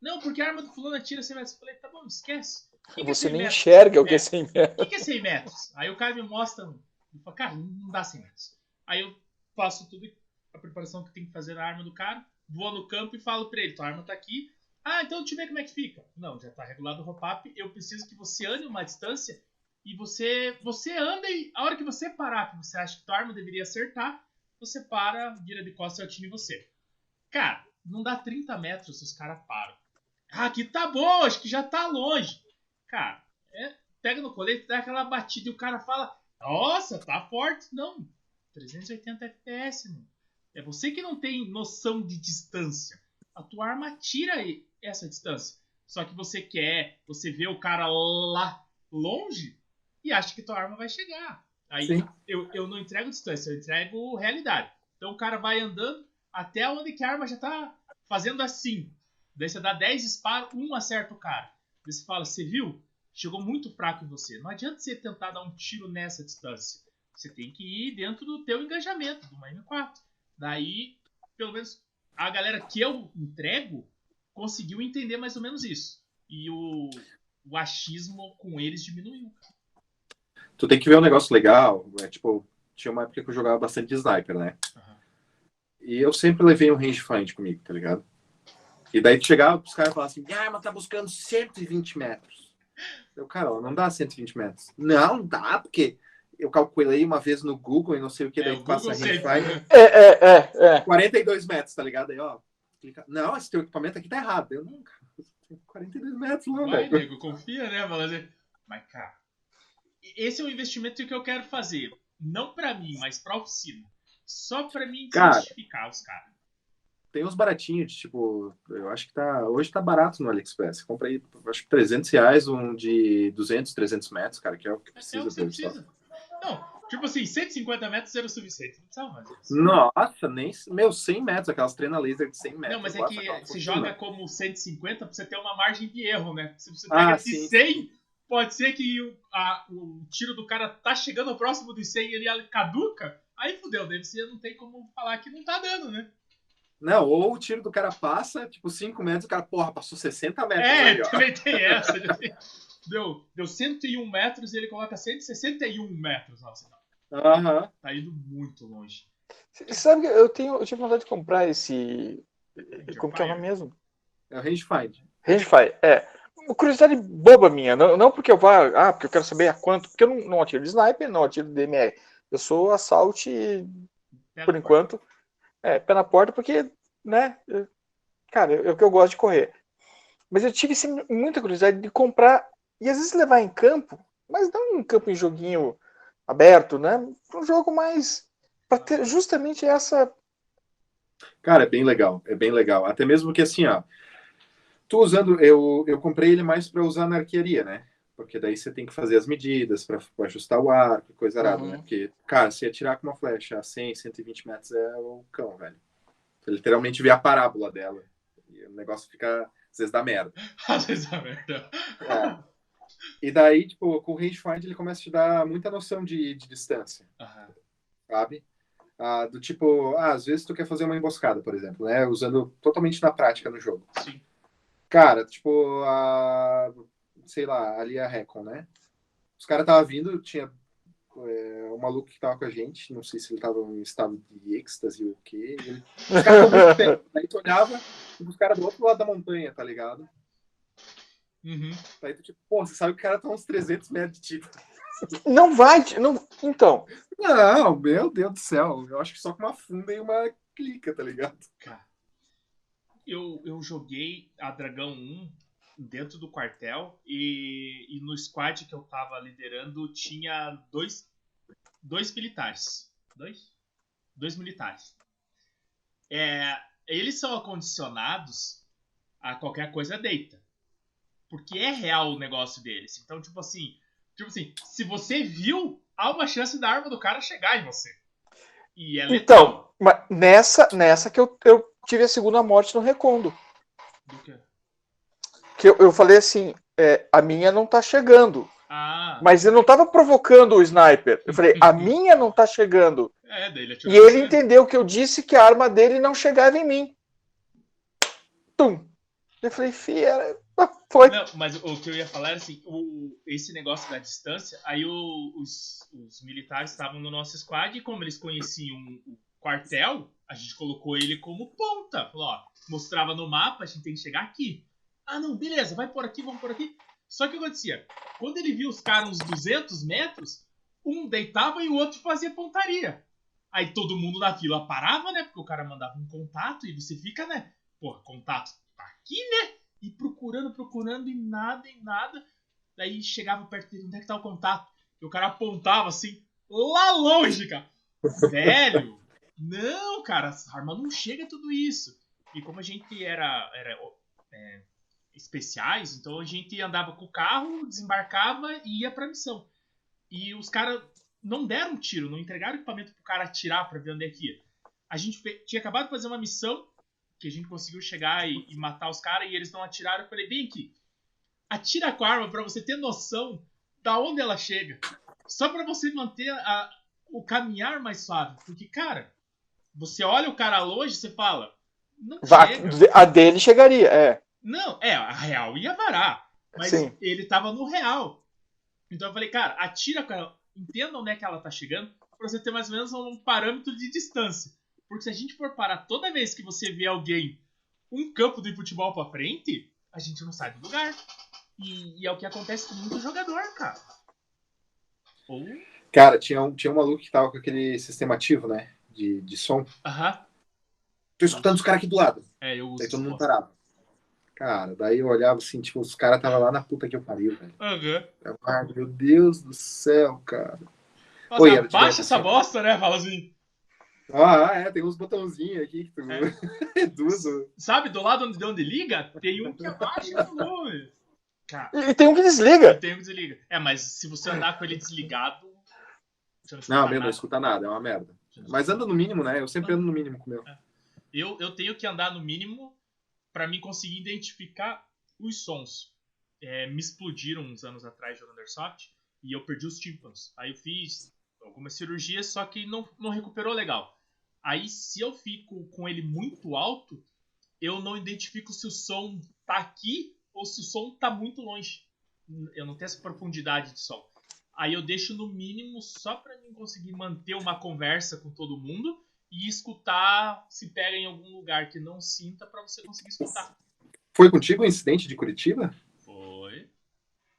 Speaker 1: Não, porque a arma do fulano atira 100 metros. Eu falei, tá bom, esquece.
Speaker 3: Que é Você nem metros? enxerga o que é 100 metros.
Speaker 1: O que é 100 metros? Aí o cara me mostra, e fala, cara, não dá 100 metros. Aí eu faço tudo, a preparação que tem que fazer na arma do cara, vou no campo e falo pra ele, tua arma tá aqui. Ah, então deixa eu ver como é que fica. Não, já tá regulado o hop-up, eu preciso que você ande uma distância e você você anda e a hora que você parar, que você acha que tua arma deveria acertar, você para, vira de costas e atira em você. Cara, não dá 30 metros se os caras param. Ah, aqui tá bom, acho que já tá longe. Cara, é, pega no colete, dá aquela batida e o cara fala: Nossa, tá forte. Não, 380 FPS, mano. É você que não tem noção de distância. A tua arma tira essa distância. Só que você quer, você vê o cara lá longe e acha que tua arma vai chegar. Aí eu, eu não entrego distância, eu entrego realidade. Então o cara vai andando até onde que a arma já tá fazendo assim. Daí você dá 10 disparos, um acerta o cara. Daí você fala, você viu? Chegou muito fraco em você. Não adianta você tentar dar um tiro nessa distância. Você tem que ir dentro do teu engajamento, do M4. Daí, pelo menos, a galera que eu entrego conseguiu entender mais ou menos isso. E o, o achismo com eles diminuiu.
Speaker 2: Tu tem que ver um negócio legal. É, tipo, tinha uma época que eu jogava bastante de sniper, né?
Speaker 1: Aham.
Speaker 2: E eu sempre levei um rangefind comigo, tá ligado? E daí tu chegava pros caras e falava assim, ah, mas tá buscando 120 metros. Eu, cara, ó, não dá 120 metros. Não, dá, porque eu calculei uma vez no Google e não sei o que,
Speaker 1: É,
Speaker 2: daí
Speaker 1: o
Speaker 2: passa
Speaker 1: Google sempre,
Speaker 2: rangefind,
Speaker 1: né?
Speaker 3: É, é, é, é.
Speaker 2: 42 metros, tá ligado? Aí, ó, clica, não, esse teu equipamento aqui tá errado. Eu, não, tem 42 metros lá,
Speaker 1: Vai,
Speaker 2: velho.
Speaker 1: nego, confia, né? Mas, mas, cara, esse é o investimento que eu quero fazer. Não pra mim, mas pra oficina. Só pra mim
Speaker 2: Cara.
Speaker 1: justificar os caras.
Speaker 2: Tem uns baratinhos, de, tipo, eu acho que tá, hoje tá barato no AliExpress. Você compra aí, acho que 300 reais, um de 200, 300 metros, cara, que é o que
Speaker 1: É o
Speaker 2: precisa
Speaker 1: que você
Speaker 2: dele só.
Speaker 1: precisa. Não, tipo assim, 150 metros era o suficiente. Não precisava mais.
Speaker 2: Nossa, nem, meu, 100 metros, aquelas treina laser de 100 metros.
Speaker 1: Não, mas é que você
Speaker 2: fortuna.
Speaker 1: joga como 150 pra você ter uma margem de erro, né? Se você
Speaker 2: Ah,
Speaker 1: pega de
Speaker 2: sim.
Speaker 1: 100, pode ser que o, a- o tiro do cara tá chegando próximo de 100 e ele caduca. Aí fudeu, daí você não tem como falar que não tá dando, né?
Speaker 2: Não, ou o tiro do cara passa, tipo, 5 metros, o cara, porra, passou 60 metros
Speaker 1: É,
Speaker 2: ali, ó.
Speaker 1: também tem essa. Deu, deu 101 metros e ele coloca 161 metros. Nossa,
Speaker 2: Aham.
Speaker 1: tá indo muito longe.
Speaker 3: Você Sabe que eu tenho, eu tive vontade de comprar esse. Como que é o nome mesmo?
Speaker 2: É o rangefind.
Speaker 3: Rangefire. É. Uma curiosidade boba minha. Não, não porque eu vá. Ah, porque eu quero saber a quanto. Porque eu não, não atiro de sniper, não atiro de DMR. Eu sou assault,
Speaker 1: Pé
Speaker 3: por enquanto. É, pé na porta, porque, né? Cara, é o que eu gosto de correr. Mas eu tive assim, muita curiosidade de comprar e às vezes levar em campo, mas não em campo em joguinho aberto, né? Um jogo mais. Pra ter justamente essa.
Speaker 2: Cara, é bem legal, é bem legal. Até mesmo que assim, ó. Tu usando, eu, eu comprei ele mais para usar na arquearia, né? Porque daí você tem que fazer as medidas para ajustar o arco, coisa arada,
Speaker 3: Uhum.
Speaker 2: né? Porque, cara, se atirar com uma flecha a 100, 120 metros é o cão, velho. Você literalmente vê a parábola dela. E o negócio fica, às vezes, dá merda.
Speaker 1: Às vezes é merda.
Speaker 2: É. E daí, tipo, com o rangefind ele começa a te dar muita noção de, de distância.
Speaker 1: Aham.
Speaker 2: sabe? Ah, do tipo, ah, às vezes tu quer fazer uma emboscada, por exemplo, né? Usando totalmente na prática no jogo.
Speaker 1: Sim.
Speaker 2: Cara, tipo, a, sei lá, ali a Recon, né? Os caras estavam vindo, tinha é, um maluco que tava com a gente, não sei se ele tava em estado de êxtase ou o quê. e Ele, os caras estavam muito perto. Daí tu olhava, tipo, os caras do outro lado da montanha, tá ligado?
Speaker 1: Uhum.
Speaker 2: Daí tu tipo, pô, você sabe que o cara tá uns 300 metros de tiro.
Speaker 3: Não vai. Não... Então,
Speaker 2: Não, meu Deus do céu. Eu acho que só com uma funda e uma clica, tá ligado?
Speaker 1: Cara, eu, eu joguei a Dragão 1 dentro do quartel e, e no squad que eu tava liderando tinha dois, dois militares. Dois? Dois militares. É, eles são acondicionados a qualquer coisa deita. Porque é real o negócio deles. Então, tipo assim, tipo assim, se você viu, há uma chance da arma do cara chegar em você. E é
Speaker 3: então mas nessa, nessa que eu, eu tive a segunda morte no Recondo.
Speaker 1: Do que?
Speaker 3: Que eu, eu falei assim: é, a minha não tá chegando.
Speaker 1: Ah,
Speaker 3: Mas eu não tava provocando o sniper. Eu falei: a minha não tá chegando.
Speaker 1: é, daí ele atirou
Speaker 3: E ele entendeu que eu disse que a arma dele não chegava em mim. Tum. Eu falei, fia, foi.
Speaker 1: Não, mas o que eu ia falar era assim, o, esse negócio da distância, aí o- os, os militares estavam no nosso squad e como eles conheciam o quartel, a gente colocou ele como ponta. Falou, ó, mostrava no mapa, a gente tem que chegar aqui. Ah, não, beleza, vai por aqui, vamos por aqui. Só que o que acontecia? Quando ele viu os caras uns 200 metros, um deitava e o outro fazia pontaria. Aí todo mundo da fila parava, né? Porque o cara mandava um contato e você fica, né? Porra, contato tá aqui, né? E procurando, procurando e nada, e nada. Daí chegava perto dele, onde é que tá o contato? E o cara apontava assim, lá longe, cara. Velho, não, cara, essa arma não chega a tudo isso. E como a gente era, era é, especiais, então a gente andava com o carro, desembarcava e ia pra missão. E os caras não deram tiro, não entregaram equipamento pro cara atirar pra ver onde é que ia. A gente tinha acabado de fazer uma missão que a gente conseguiu chegar e, e matar os caras e eles não atiraram, eu falei, vem aqui, atira com a arma pra você ter noção da onde ela chega. Só pra você manter a, o caminhar mais suave. Porque, cara, você olha o cara longe e você fala, não chega.
Speaker 3: A dele chegaria, é.
Speaker 1: Não, é, a real ia varar. Mas
Speaker 3: Sim.
Speaker 1: ele tava no real. Então eu falei, cara, atira com ela. Entenda onde é que ela tá chegando, pra você ter mais ou menos um parâmetro de distância. Porque se a gente for parar toda vez que você vê alguém um campo de futebol pra frente, a gente não sai do lugar. E, e é o que acontece com muito jogador, cara. Ou.
Speaker 2: Cara, tinha um, tinha um maluco que tava com aquele sistema ativo, né? De, de som.
Speaker 1: Aham.
Speaker 2: Tô escutando os caras aqui do lado.
Speaker 1: É, eu uso.
Speaker 2: Daí todo mundo parava. Cara, daí eu olhava assim, tipo, os caras tava lá na puta que eu pariu, velho. Eu, Ah, meu Deus do céu, cara.
Speaker 1: Nossa,
Speaker 2: Oi, era
Speaker 1: abaixa
Speaker 2: direto,
Speaker 1: essa
Speaker 2: assim.
Speaker 1: bosta, né? Fala assim.
Speaker 2: Ah, é, tem uns botãozinhos aqui que tu
Speaker 1: É.
Speaker 2: reduz. o-
Speaker 1: Sabe, do lado onde, de onde liga, tem um que abaixa o volume. Cara,
Speaker 3: E, tem um que desliga.
Speaker 1: tem um que desliga. É, mas se você andar com ele desligado. Você não, escuta
Speaker 2: Não, meu, não
Speaker 1: nada.
Speaker 2: escuta nada, é uma merda.
Speaker 1: Não
Speaker 2: Mas anda no mínimo, né? Eu sempre ando no mínimo com o meu.
Speaker 1: Eu, eu tenho que andar no mínimo pra mim conseguir identificar os sons. É, me explodiram uns anos atrás jogando Airsoft e eu perdi os tímpanos. Aí eu fiz algumas cirurgias, só que não, não recuperou legal. Aí se eu fico com ele muito alto, eu não identifico se o som tá aqui ou se o som tá muito longe. Eu não tenho essa profundidade de som. Aí eu deixo no mínimo só pra mim conseguir manter uma conversa com todo mundo e escutar se pega em algum lugar que não sinta pra você conseguir escutar.
Speaker 2: Foi contigo o incidente de Curitiba?
Speaker 1: Foi.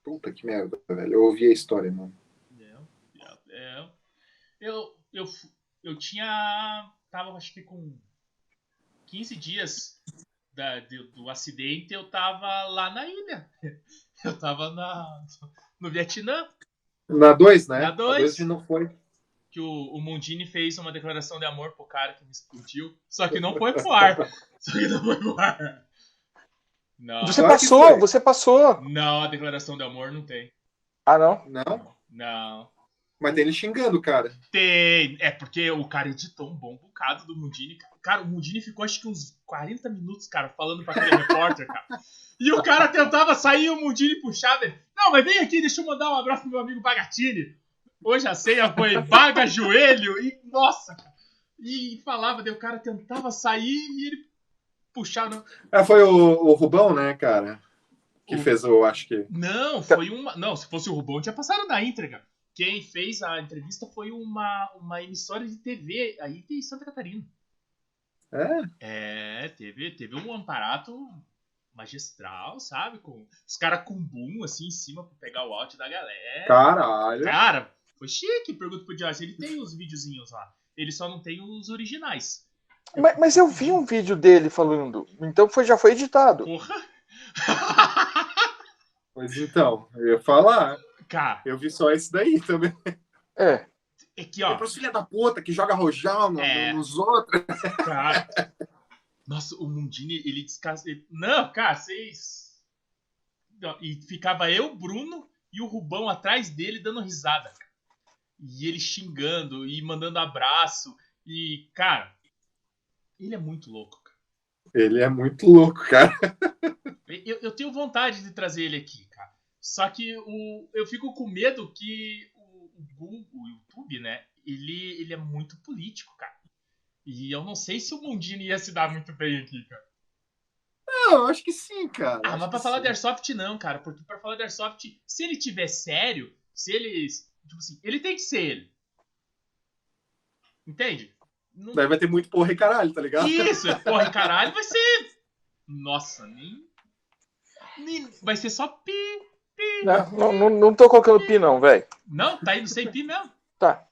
Speaker 2: Puta que merda, velho. Eu ouvi a história, mano.
Speaker 1: É, é. Eu, eu, fu- eu tinha. Tava acho que com 15 dias da- do, do acidente, eu tava lá na ilha. Eu tava na, no Vietnã,
Speaker 2: Na 2, né?
Speaker 1: Na dois.
Speaker 2: A gente não foi.
Speaker 1: Que o, o Mondini fez uma declaração de amor pro cara que me explodiu. Só que não foi pro ar. Só que não foi pro ar. Não.
Speaker 3: Você passou, você passou.
Speaker 1: Não, a declaração de amor não tem.
Speaker 3: Ah, não?
Speaker 2: Não?
Speaker 1: Não.
Speaker 2: Mas tem ele xingando, cara.
Speaker 1: Tem. É porque o cara editou um bom bocado do Mundini. Cara, o Mundini ficou acho que uns 40 minutos, cara, falando pra aquele repórter, cara. E o cara tentava sair e o Mundini puxava ele. Não, mas vem aqui, deixa eu mandar um abraço pro meu amigo Bagatini. Hoje a senha foi baga joelho e nossa, cara. E falava, daí o cara tentava sair e ele puxava.
Speaker 2: Ah, foi o, o Rubão, né, cara? Que
Speaker 1: O-
Speaker 2: fez o, acho que.
Speaker 1: Não, foi uma. Não, se fosse o Rubão, tinha passado na entrega. Quem fez a entrevista foi uma, uma emissora de TV aí de Santa Catarina.
Speaker 2: É?
Speaker 1: É, teve, teve um amparato magistral, sabe? Com os caras com boom assim em cima pra pegar o áudio da galera.
Speaker 2: Caralho.
Speaker 1: Cara, foi chique. Pergunta pro Joyce. Ele tem os videozinhos lá. Ele só não tem os originais.
Speaker 3: Mas, mas eu vi um vídeo dele falando. Então foi, já foi editado.
Speaker 1: Porra!
Speaker 2: Pois então, eu ia falar.
Speaker 1: Cara,
Speaker 2: Eu vi só esse daí também.
Speaker 3: É.
Speaker 1: é que
Speaker 2: É
Speaker 1: ó.
Speaker 2: pros filha da puta que joga rojão no-
Speaker 1: É.
Speaker 2: nos outros.
Speaker 1: Cara. Nossa, o Mundini, ele descasca. ele- Não, cara, vocês. Não, E ficava eu, Bruno e o Rubão atrás dele dando risada. E ele xingando e mandando abraço. E, cara, ele é muito louco, cara.
Speaker 2: Ele é muito louco, cara.
Speaker 1: Eu, eu tenho vontade de trazer ele aqui, cara. Só que o, eu fico com medo que o, o Google, o YouTube, né? Ele, ele é muito político, cara. E eu não sei se o Mundini ia se dar muito bem aqui, cara.
Speaker 2: Não, eu acho que sim, cara.
Speaker 1: Ah, mas pra falar
Speaker 2: sim.
Speaker 1: de Airsoft não, cara. Porque pra falar de Airsoft, se ele tiver sério, se ele. Tipo assim, ele tem que ser ele. Entende? Não-
Speaker 2: Daí vai ter muito porra e caralho, tá ligado?
Speaker 1: Isso, porra, e caralho, vai ser. Nossa, nem. nem- Vai ser só pi.
Speaker 3: Não, não, não, não tô colocando pi, não, velho.
Speaker 1: Não, tá indo sem pi mesmo.
Speaker 3: Tá.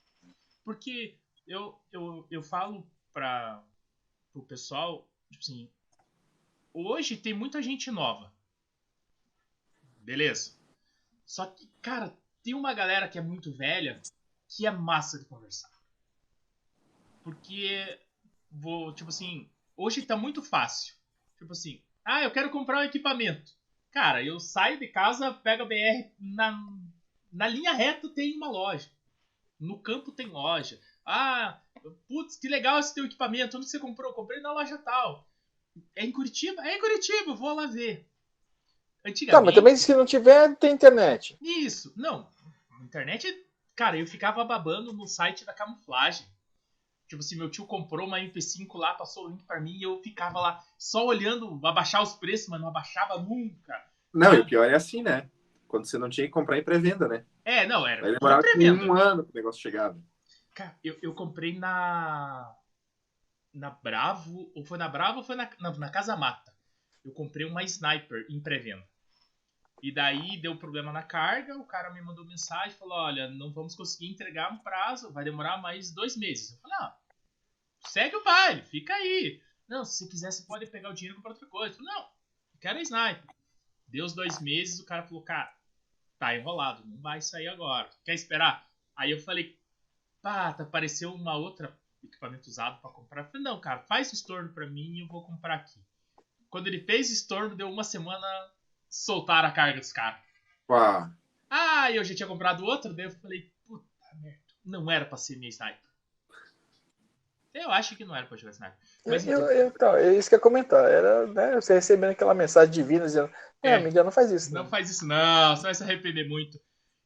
Speaker 1: Porque eu, eu, eu falo pra, pro pessoal, tipo assim, hoje tem muita gente nova. Beleza. Só que, cara, tem uma galera que é muito velha que é massa de conversar. Porque, vou, tipo assim, hoje tá muito fácil. Tipo assim, ah, eu quero comprar um equipamento. Cara, eu saio de casa, pego a BR, na, na linha reta tem uma loja. No campo tem loja. Ah, putz, que legal esse teu equipamento. Onde você comprou? Comprei na loja tal. É em Curitiba? É em Curitiba, eu vou lá ver.
Speaker 3: Tá,
Speaker 1: Antigamente.
Speaker 3: mas também se não tiver, tem internet.
Speaker 1: Isso, não. Internet, cara, eu ficava babando no site da camuflagem. Tipo assim, meu tio comprou uma MP5 lá, passou o link pra mim e eu ficava lá só olhando, abaixar os preços, mas não abaixava nunca.
Speaker 2: Não, e o pior é assim, né? Quando você não tinha que comprar em pré-venda, né?
Speaker 1: É, não, era
Speaker 2: demorava
Speaker 1: pré-venda.
Speaker 2: um ano pro negócio chegar.
Speaker 1: Cara, eu, eu comprei na. Na Bravo. Ou foi na Bravo ou foi na, na, na Casa Mata. Eu comprei uma sniper em pré-venda. E daí deu problema na carga, o cara me mandou mensagem falou: Olha, não vamos conseguir entregar um prazo, vai demorar mais dois meses. Eu falei: Ah, segue o baile, fica aí. Não, se quiser, você pode pegar o dinheiro e comprar outra coisa. Eu falei, não, eu quero a sniper. Deu os dois meses, o cara falou: Cara, tá enrolado, não vai sair agora. Quer esperar? Aí eu falei: Pá, tá, apareceu uma outra equipamento usado pra comprar. Eu falei: Não, cara, faz o estorno pra mim e eu vou comprar aqui. Quando ele fez o estorno, deu uma semana, soltaram a carga dos caras. Ah, eu já tinha comprado outro, daí eu falei, puta merda, não era pra ser minha sniper. Eu acho que não era pra jogar sniper. Mas
Speaker 3: eu, eu, então, é isso que eu ia comentar. Era, né, você recebendo aquela mensagem divina dizendo, é,
Speaker 1: É.
Speaker 3: amiga, não faz isso.
Speaker 1: não
Speaker 3: Não.
Speaker 1: faz isso não, você vai se arrepender muito.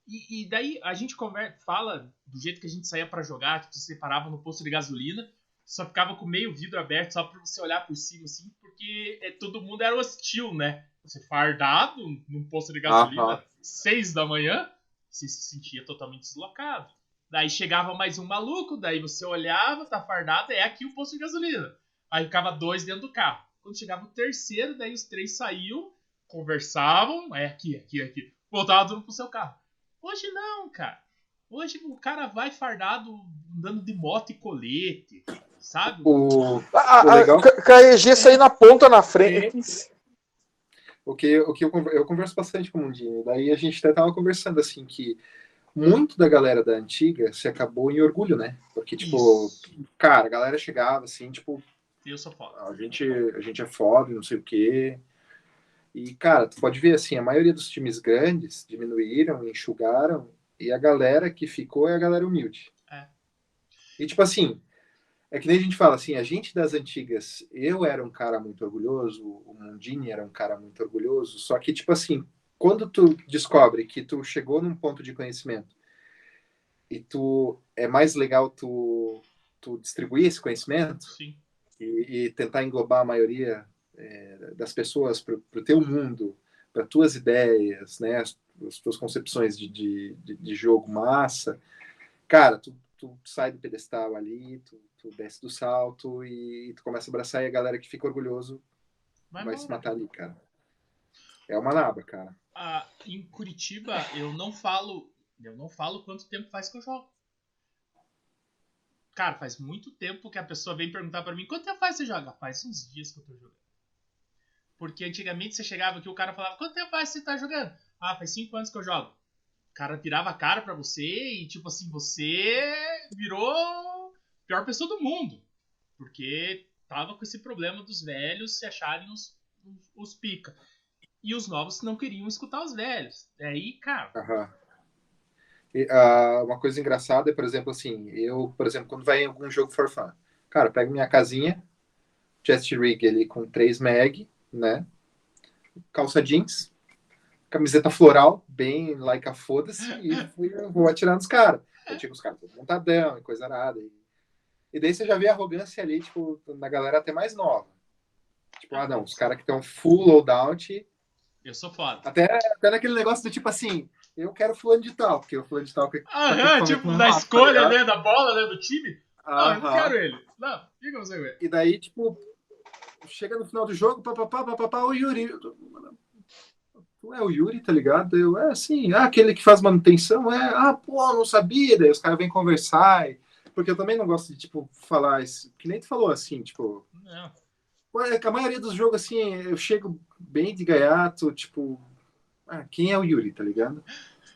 Speaker 1: E, e daí a gente conversa, fala do jeito que a gente saía pra jogar, tipo, se separava no posto de gasolina, só ficava com meio vidro aberto só pra você olhar por cima, assim, porque é, todo mundo era hostil, né? Você fardado num posto de gasolina,
Speaker 2: Aham.
Speaker 1: seis da manhã, você se sentia totalmente deslocado. Daí chegava mais um maluco, daí você olhava, tá fardado, é aqui o posto de gasolina. Aí ficava dois dentro do carro. Quando chegava o terceiro, daí os três saíam, conversavam, é aqui, aqui, aqui. Voltava tudo pro seu carro. Hoje não, cara. Hoje o cara vai fardado andando de moto e colete, sabe?
Speaker 2: O,
Speaker 3: Ah,
Speaker 2: O
Speaker 3: ah,
Speaker 2: legal-
Speaker 3: K- KEG sair na ponta na frente.
Speaker 2: o que, o que eu, eu converso bastante com o Mundinho. Daí a gente até tava conversando assim que muito da galera da antiga se acabou em orgulho, né? Porque, tipo,
Speaker 1: Isso.
Speaker 2: cara, a galera chegava assim, tipo,
Speaker 1: Eu sou foda.
Speaker 2: a gente, a gente é foda, não sei o quê. E, cara, tu pode ver assim, a maioria dos times grandes diminuíram, enxugaram, e a galera que ficou é a galera humilde.
Speaker 1: É.
Speaker 2: E, tipo assim, é que nem a gente fala assim, a gente das antigas, eu era um cara muito orgulhoso, o Mundini era um cara muito orgulhoso, só que, tipo assim, quando tu descobre que tu chegou num ponto de conhecimento e tu é mais legal tu, tu distribuir esse conhecimento, e, e tentar englobar a maioria é, das pessoas para o teu mundo, para tuas ideias, né, as, as tuas concepções de, de, de, de jogo massa, cara, tu, tu sai do pedestal ali, tu, tu desce do salto e tu começa a abraçar e a galera que fica orgulhoso
Speaker 1: Vai,
Speaker 2: vai se
Speaker 1: né?
Speaker 2: matar ali, cara. É uma naba, cara.
Speaker 1: Ah, em Curitiba, eu não falo. Eu não falo quanto tempo faz que eu jogo. Cara, faz muito tempo que a pessoa vem perguntar pra mim quanto tempo faz que você joga? Faz uns dias que eu tô jogando. Porque antigamente você chegava aqui o cara falava, quanto tempo faz que você tá jogando? Ah, faz cinco anos que eu jogo. O cara virava a cara pra você e tipo assim, você virou pior pessoa do mundo. Porque tava com esse problema dos velhos se acharem os, os, os pica. E os novos não queriam escutar os velhos. Aí, cara,
Speaker 2: Aham. E, ah, uma coisa engraçada é, por exemplo, assim, eu, por exemplo, quando vai em algum jogo for fun, cara, pego minha casinha, chest rig ali com 3 meg, né? Calça jeans, camiseta floral, bem like a foda-se, e fui, vou atirar nos caras. Eu tinha os caras montadão e coisa arada. E, e daí você já vê a arrogância ali, tipo, na galera até mais nova. Tipo, ah, não, os caras que estão full loadout,
Speaker 1: eu sou foda.
Speaker 2: até, até naquele negócio do tipo assim, eu quero fulano de tal, porque o fulano de tal que
Speaker 1: Aham, tipo, da
Speaker 2: mapa,
Speaker 1: escolha,
Speaker 2: tá
Speaker 1: né? Da bola, né? Do time. Não, eu não
Speaker 2: Aham.
Speaker 1: quero ele. Não, diga você ver.
Speaker 2: E daí, tipo, chega no final do jogo, papapá, papapá, o Yuri. Tu é o Yuri, tá ligado? Eu, é assim, ah, aquele que faz manutenção, é, ah, pô, não sabia. Daí os caras vêm conversar. e- Porque eu também não gosto de, tipo, falar isso. Que nem tu falou assim, tipo,
Speaker 1: Não.
Speaker 2: é a maioria dos jogos, assim, eu chego bem de gaiato, tipo, ah, quem é o Yuri, tá ligado?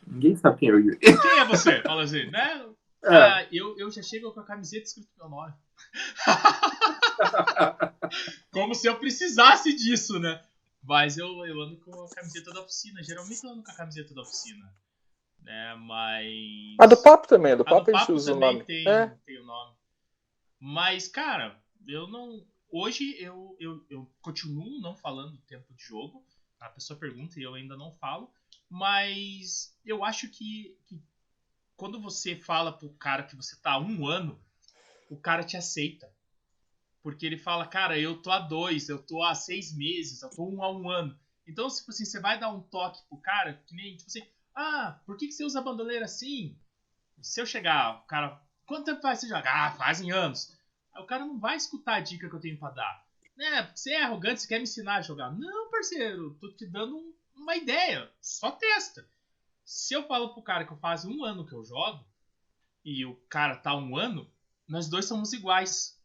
Speaker 2: Ninguém sabe quem é o Yuri.
Speaker 1: Quem é você? Fala assim, né?
Speaker 2: É,
Speaker 1: Ah, eu, eu já chego com a camiseta escrito meu nome. Como se eu precisasse disso, né? Mas eu, eu ando com a camiseta da oficina. Geralmente eu ando com a camiseta da oficina. Né? Mas.
Speaker 3: A do papo também, a do papo
Speaker 1: do
Speaker 3: a gente
Speaker 1: papo
Speaker 3: usa o nome.
Speaker 1: tem,
Speaker 3: É.
Speaker 1: tem o nome. Mas, cara, eu não. hoje eu, eu, eu continuo não falando tempo de jogo. A pessoa pergunta e eu ainda não falo. Mas eu acho que, que quando você fala pro cara que você tá há um ano, o cara te aceita. Porque ele fala, cara, eu tô há dois, eu tô há seis meses, eu tô um a um ano. Então, tipo assim, você vai dar um toque pro cara, que nem, tipo assim, ah, por que, que você usa a bandoleira assim? Se eu chegar, o cara, quanto tempo faz você jogar? Ah, fazem anos. Aí o cara não vai escutar a dica que eu tenho pra dar. Né, você é arrogante, você quer me ensinar a jogar. Não, parceiro, tô te dando um, uma ideia. Só testa. Se eu falo pro cara que eu faz um ano que eu jogo, e o cara tá um ano, nós dois somos iguais.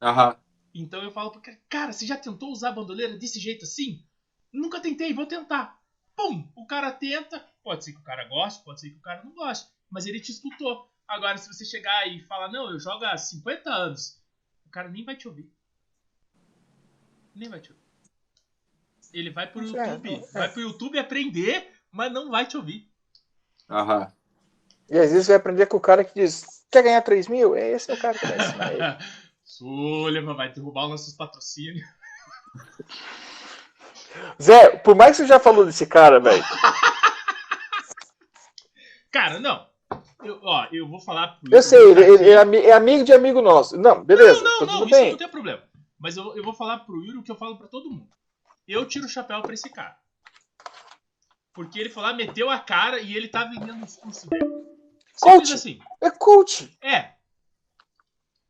Speaker 2: Aham.
Speaker 1: Então eu falo pro cara, cara, você já tentou usar a bandoleira desse jeito assim? Nunca tentei, vou tentar. Pum! O cara tenta, pode ser que o cara goste, pode ser que o cara não goste, mas ele te escutou. Agora, se você chegar e falar, não, eu jogo há 50 anos, o cara nem vai te ouvir. Nem vai te ouvir. Ele vai pro
Speaker 3: É,
Speaker 1: YouTube,
Speaker 3: é.
Speaker 1: vai pro YouTube aprender, mas não vai te ouvir.
Speaker 2: Aham.
Speaker 3: E às vezes vai aprender com o cara que diz: quer ganhar 3 mil? Esse é o cara que vai ensinar ele.
Speaker 1: Sullivan vai derrubar os nossos patrocínios.
Speaker 3: Zé, por mais que você já falou desse cara, velho.
Speaker 1: Cara, não. Eu, ó, eu vou falar pro
Speaker 3: Eu sei, ele, ele é, ami- é amigo de amigo nosso. Não, beleza,
Speaker 1: Não,
Speaker 3: tá
Speaker 1: não, não,
Speaker 3: tudo
Speaker 1: isso
Speaker 3: bem.
Speaker 1: não tem problema. Mas eu, eu vou falar pro Yuri o que eu falo pra todo mundo. Eu tiro o chapéu pra esse cara. Porque ele foi lá, meteu a cara e ele tá vendendo os cursos dele. Simples
Speaker 3: Coach.
Speaker 1: assim.
Speaker 3: É coach.
Speaker 1: É.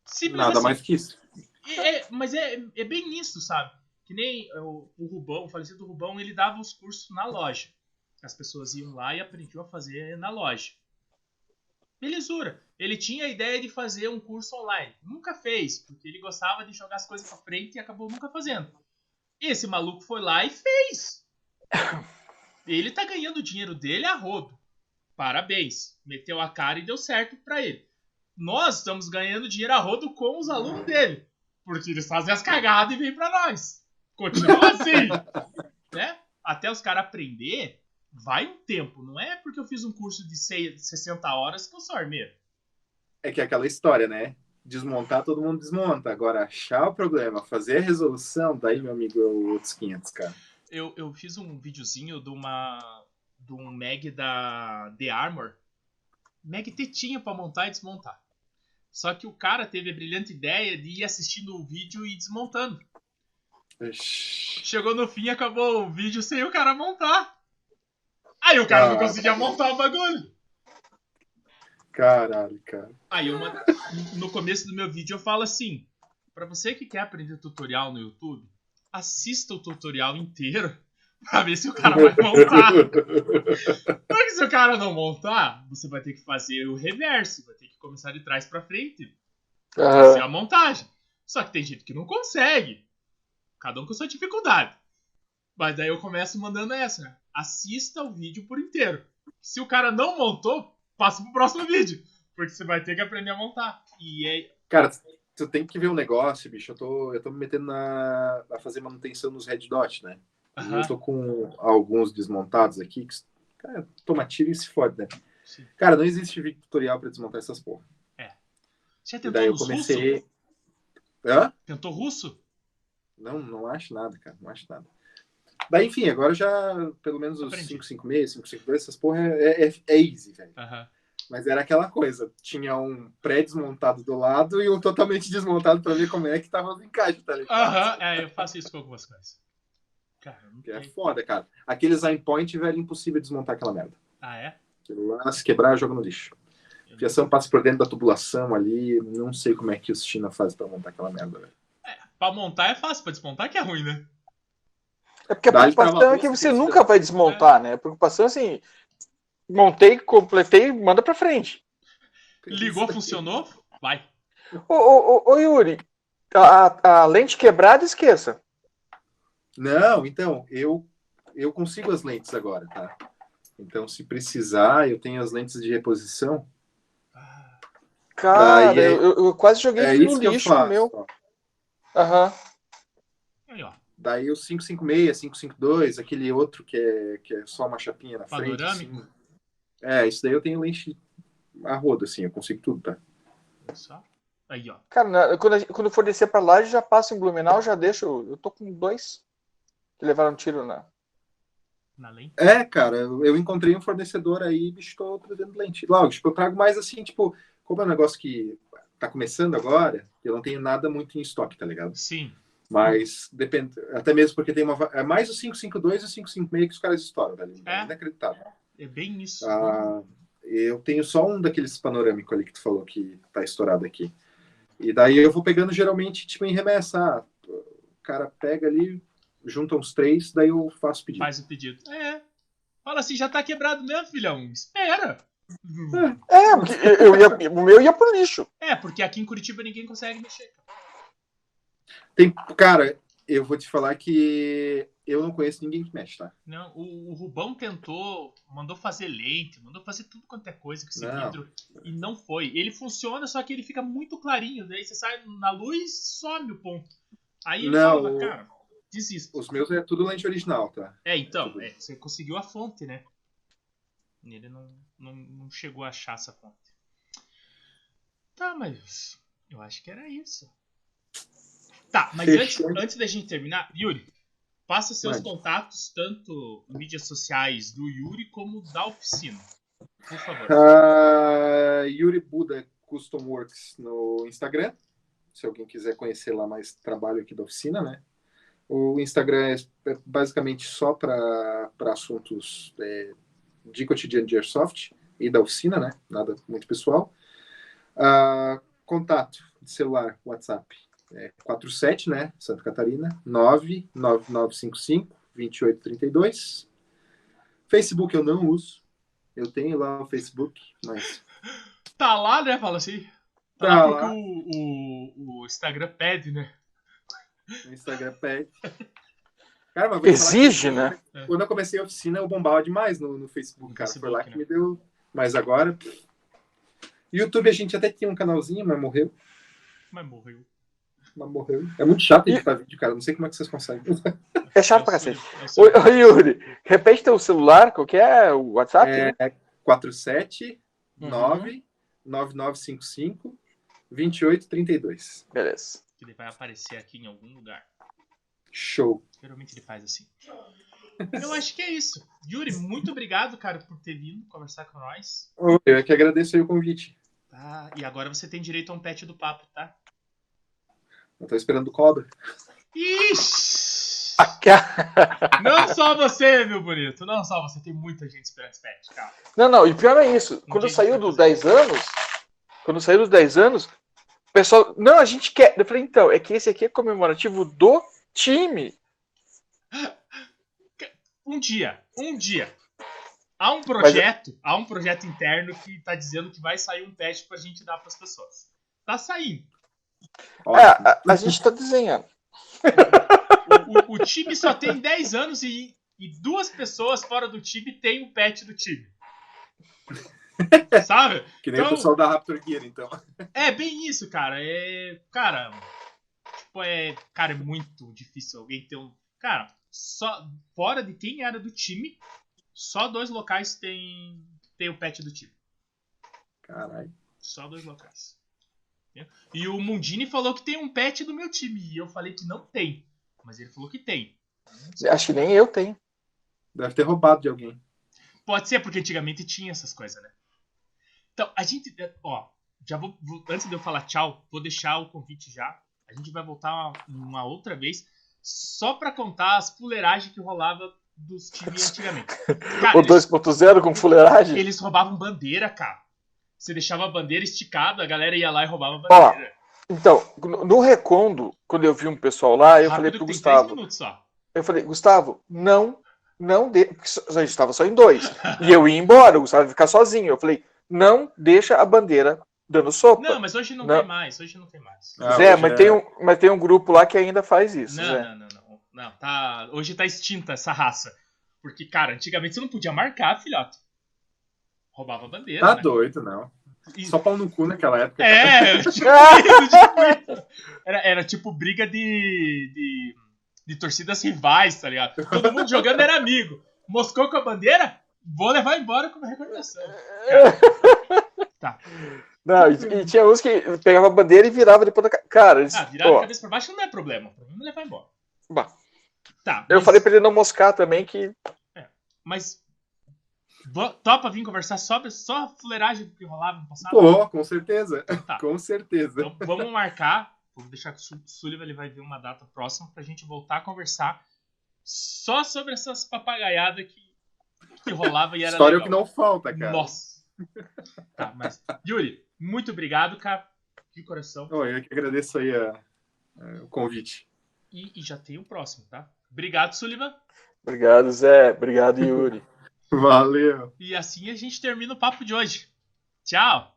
Speaker 1: Simples
Speaker 2: Nada
Speaker 1: assim.
Speaker 2: mais que isso.
Speaker 1: É, é, mas é, é bem isso, sabe? Que nem o, o Rubão, o falecido Rubão, ele dava os cursos na loja. As pessoas iam lá e aprendiam a fazer na loja. Belezura. Ele tinha a ideia de fazer um curso online. Nunca fez, porque ele gostava de jogar as coisas pra frente e acabou nunca fazendo. Esse maluco foi lá e fez. Ele tá ganhando o dinheiro dele a rodo. Parabéns. Meteu a cara e deu certo pra ele. Nós estamos ganhando dinheiro a rodo com os alunos dele. Porque eles fazem as cagadas e vêm pra nós. Continua assim. né? Até os caras aprender, vai um tempo. Não é porque eu fiz um curso de seis- 60 horas que eu sou armeiro.
Speaker 2: É que é aquela história, né? Desmontar, todo mundo desmonta. Agora, achar o problema, fazer a resolução, daí, meu amigo, é outros 500, cara.
Speaker 1: Eu, eu fiz um videozinho de uma. de um mag da The Armor. Mag tetinha pra montar e desmontar. Só que o cara teve a brilhante ideia de ir assistindo o vídeo e desmontando. Chegou no fim, acabou o vídeo sem o cara montar. Aí o cara não
Speaker 2: Ah.
Speaker 1: conseguia montar o bagulho.
Speaker 2: Caralho, cara.
Speaker 1: Aí eu, no começo do meu vídeo eu falo assim: pra você que quer aprender tutorial no YouTube, assista o tutorial inteiro pra ver se o cara vai montar. Porque se o cara não montar, você vai ter que fazer o reverso, vai ter que começar de trás pra frente, fazer a montagem. Só que tem gente que não consegue. Cada um com sua dificuldade. Mas daí eu começo mandando essa, né? Assista o vídeo por inteiro. Se o cara não montou, passa pro próximo vídeo. Porque você vai ter que aprender a montar. E é.
Speaker 2: Cara, tu tem que ver um negócio, bicho. Eu tô, eu tô me metendo na, a fazer manutenção nos Red Dot, né? Eu tô com alguns desmontados aqui. Que, cara, toma tiro e se fode, né?
Speaker 1: sim.
Speaker 2: Cara, não existe vídeo tutorial pra desmontar essas porra.
Speaker 1: Você já
Speaker 2: E
Speaker 1: tentou
Speaker 2: daí eu comecei.
Speaker 1: russo?
Speaker 2: Hã?
Speaker 1: Tentou russo?
Speaker 2: Não, não acho nada, cara. Não acho nada. Daí, enfim, agora já, pelo menos os
Speaker 1: Aprendi.
Speaker 2: 556, 552, essas porra é, é, é easy, velho.
Speaker 1: Aham.
Speaker 2: Mas era aquela coisa. Tinha um pré-desmontado do lado e um totalmente desmontado pra ver como é que tava o encaixe, tá ligado?
Speaker 1: Aham, é, eu faço isso com algumas coisas. Cara,
Speaker 2: é foda, cara. Aqueles point, velho, impossível desmontar aquela merda.
Speaker 1: Ah, é?
Speaker 2: Lá, se quebrar, joga no lixo. A fiação passa por dentro da tubulação ali. Não sei como é que os China fazem pra montar aquela merda, velho.
Speaker 1: Pra montar é fácil, pra desmontar que é ruim, né?
Speaker 3: É porque a preocupação é que você nunca vai desmontar, né? A preocupação é assim: montei, completei, manda pra frente.
Speaker 1: Ligou, funcionou? Vai.
Speaker 3: Ô, ô, ô, ô, Yuri, a, a lente quebrada, esqueça.
Speaker 2: Não, então, eu, eu consigo as lentes agora, tá? Então, se precisar, eu tenho as lentes de reposição.
Speaker 3: Cara,
Speaker 2: Daí é-
Speaker 3: eu, eu quase joguei
Speaker 2: É
Speaker 3: no lixo
Speaker 2: faço.
Speaker 3: meu. Aham.
Speaker 1: Aí, ó.
Speaker 2: Daí o 556, 552, aquele outro que é, que é só uma chapinha na frente.
Speaker 1: Panorâmico?
Speaker 2: assim. É, isso daí eu tenho lente a roda, assim, eu consigo tudo, tá?
Speaker 1: Só. Aí, ó.
Speaker 3: Cara, na- quando, gente- quando for descer pra lá, já passa em Blumenau, já deixo. Eu tô com dois que levaram tiro na.
Speaker 1: Na lente.
Speaker 2: É, cara, eu encontrei um fornecedor aí, bicho, tô trazendo lente. Lógico, eu trago mais assim, tipo, como é um negócio que tá começando agora, eu não tenho nada muito em estoque, tá ligado?
Speaker 1: Sim.
Speaker 2: Mas depende, até mesmo porque tem uma. É mais o 552 e o 556 que os caras estouram, velho. É
Speaker 1: É.
Speaker 2: inacreditável.
Speaker 1: É bem isso.
Speaker 2: Ah, eu tenho só um daqueles panorâmicos ali que tu falou que tá estourado aqui. E daí eu vou pegando geralmente, tipo, em remessa. Ah, o cara pega ali, junta uns três, daí eu faço pedido.
Speaker 1: Faz o pedido. É. Fala assim, já tá quebrado mesmo, filhão. Espera.
Speaker 3: É, eu, eu ia, o meu ia pro lixo.
Speaker 1: É, porque aqui em Curitiba ninguém consegue mexer.
Speaker 2: Tem, cara, eu vou te falar que eu não conheço ninguém que mexe, tá?
Speaker 1: Não, o, o Rubão tentou, mandou fazer lente, mandou fazer tudo quanto é coisa com esse
Speaker 2: Não.
Speaker 1: vidro e não foi. Ele funciona, só que ele fica muito clarinho. Daí você sai na luz some o ponto. Aí ele
Speaker 2: Não,
Speaker 1: fala, cara, desisto.
Speaker 2: Os meus é tudo lente original, tá?
Speaker 1: É, então, é, você conseguiu a fonte, né? Ele não, não, não chegou a achar essa fonte. Tá, mas eu acho que era isso. Tá, mas antes, antes da gente terminar, Yuri, passa seus contatos, tanto mídias sociais do Yuri como da oficina. Por favor.
Speaker 2: Ah, Yuri Buda Custom Works no Instagram. Se alguém quiser conhecer lá mais trabalho aqui da oficina, né? O Instagram é é basicamente só para assuntos é, de cotidiano de Airsoft e da oficina, né? Nada muito pessoal. Ah, contato de celular, WhatsApp, é 47, né? Santa Catarina, 99955 2832. Facebook eu não uso. Eu tenho lá o Facebook, mas
Speaker 1: Tá lá, né? Fala assim. Tá,
Speaker 2: Tá
Speaker 1: lá
Speaker 2: lá.
Speaker 1: o, o, o Instagram pede, né?
Speaker 2: o Instagram pede. Cara, mas vou que
Speaker 3: Exige,
Speaker 2: quando-
Speaker 3: né?
Speaker 2: Quando eu comecei a oficina, eu bombava demais no, no Facebook,
Speaker 1: No
Speaker 2: cara.
Speaker 1: Facebook,
Speaker 2: Foi lá que
Speaker 1: né?
Speaker 2: me deu. Mas agora. YouTube a gente até tinha um canalzinho, mas morreu.
Speaker 1: Mas morreu.
Speaker 2: Mas morreu. É muito chato editar vídeo, cara. Não sei como é que vocês conseguem.
Speaker 3: É chato pra cacete.
Speaker 1: sou-
Speaker 3: Oi, oi, Yuri, repete teu celular, qual que é? O WhatsApp? né?
Speaker 2: É 47
Speaker 3: Uhum.
Speaker 2: 9 9955 2832.
Speaker 3: Beleza.
Speaker 1: ele vai aparecer aqui em algum lugar.
Speaker 2: Show.
Speaker 1: Geralmente ele faz assim. Eu acho que é isso. Yuri, muito obrigado, cara, por ter vindo conversar com nós.
Speaker 2: Ô, Eu é que agradeço aí o convite.
Speaker 1: Tá? E agora você tem direito a um pet do papo, tá?
Speaker 2: Eu tô esperando cobra.
Speaker 1: Ixi! Não só você, meu bonito. Não só você. Tem muita gente esperando esse pet, cara.
Speaker 3: Não, não, e pior é isso. Quando
Speaker 1: Ninguém
Speaker 3: saiu
Speaker 1: vai
Speaker 3: dos
Speaker 1: fazer.
Speaker 3: 10 anos, quando saiu dos 10 anos, o pessoal, não, a gente quer. Eu falei, então, é que esse aqui é comemorativo do time.
Speaker 1: Um dia, um dia. Há um projeto, há um projeto interno que tá dizendo que vai sair um pet pra gente dar pras pessoas. Tá saindo.
Speaker 2: Ó,
Speaker 3: É, a, a gente tá desenhando.
Speaker 1: O, o- o time só tem 10 anos e, e duas pessoas fora do time têm o pet do time. Sabe?
Speaker 2: que nem
Speaker 1: então-
Speaker 2: o pessoal da Raptor Gear, então.
Speaker 1: É bem isso, cara. É. Cara. Tipo, é. Cara, é muito difícil alguém ter um. Cara, só. Fora de quem era do time, só dois locais tem. Tem o pet do time.
Speaker 2: Caralho.
Speaker 1: Só dois locais. E o Mundini falou que tem um pet do meu time. E eu falei que não tem. Mas ele falou que tem.
Speaker 3: Acho que nem eu tenho.
Speaker 2: Deve ter roubado de alguém.
Speaker 1: Pode ser, porque antigamente tinha essas coisas, né? Então, a gente. Ó, já vou. antes de eu falar tchau, vou deixar o convite já. A gente vai voltar uma, uma outra vez. Só pra contar as fuleiragens que rolava dos times antigamente. Cara,
Speaker 3: O
Speaker 1: eles,
Speaker 3: 2.0 com fuleiragem.
Speaker 1: eles roubavam bandeira, cara. Você deixava a bandeira esticada, a galera ia lá e roubava a
Speaker 3: Ó,
Speaker 1: bandeira.
Speaker 3: Então, no Recondo, quando eu vi um pessoal lá, eu falei
Speaker 1: Rápido
Speaker 3: pro
Speaker 1: tem três
Speaker 3: Gustavo.
Speaker 1: minutos só.
Speaker 3: Eu falei, Gustavo, não, não de... a gente tava só em dois. E eu ia embora, o Gustavo ia ficar sozinho. Eu falei, não deixa a bandeira dando sopa.
Speaker 1: Não, mas hoje não,
Speaker 3: Não.
Speaker 1: tem mais. Hoje não tem mais.
Speaker 2: Ah,
Speaker 3: Zé, mas,
Speaker 2: é-
Speaker 3: tem um, mas tem um grupo lá que ainda faz isso,
Speaker 1: Não,
Speaker 3: Zé.
Speaker 1: não, não, não. Não, tá. Hoje tá extinta essa raça. Porque, cara, antigamente você não podia marcar, filhote. Roubava a bandeira.
Speaker 2: Tá
Speaker 1: né?
Speaker 2: doido, não.
Speaker 1: E-
Speaker 2: Só pau no cu naquela época.
Speaker 1: É, tipo isso, tipo isso. Era, era tipo briga de, de, de torcidas rivais, tá ligado? Todo mundo jogando era amigo. Moscou com a bandeira? Vou levar embora como recordação. Cara, Tá.
Speaker 3: Não, e, e tinha uns que pegava a bandeira e virava depois da. ca- Cara, eles,
Speaker 1: Ah, virar a cabeça pra baixo não é problema. O problema é levar embora.
Speaker 3: bah,
Speaker 1: Tá.
Speaker 3: eu
Speaker 1: mas-
Speaker 3: falei pra ele não moscar também que.
Speaker 1: Mas. Topa vir conversar sobre só a fuleiragem que rolava no passado?
Speaker 2: Pô, com certeza.
Speaker 1: Tá.
Speaker 2: Com certeza.
Speaker 1: Então vamos marcar. Vou deixar que o Su- Sullivan ele vai ver uma data próxima pra gente voltar a conversar só sobre essas papagaiadas que, que rolava e era
Speaker 2: História é o
Speaker 1: legal.
Speaker 2: que não falta, cara.
Speaker 1: Nossa. Tá, mas. Yuri, muito obrigado, cara. De coração.
Speaker 2: Eu que agradeço aí a- a- o convite.
Speaker 1: E, e já tem o próximo, tá? Obrigado, Sullivan.
Speaker 3: Obrigado, Zé. Obrigado, Yuri.
Speaker 2: Valeu.
Speaker 1: E assim a gente termina o papo de hoje. Tchau!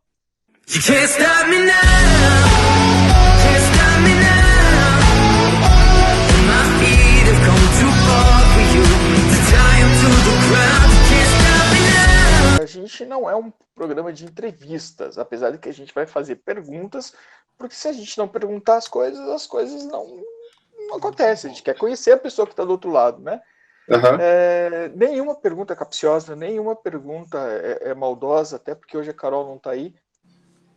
Speaker 3: A gente não é um programa de entrevistas, apesar de que a gente vai fazer perguntas, porque se a gente não perguntar as coisas, as coisas não, não acontecem. A gente quer conhecer a pessoa que está do outro lado, né?
Speaker 2: Aham.
Speaker 3: É, nenhuma pergunta capciosa, nenhuma pergunta é, é maldosa, até porque hoje a Carol não tá aí.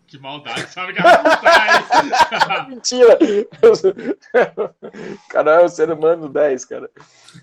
Speaker 1: Que maldade, sabe que ela não tá aí.
Speaker 3: Mentira! Carol é o ser humano 10, cara.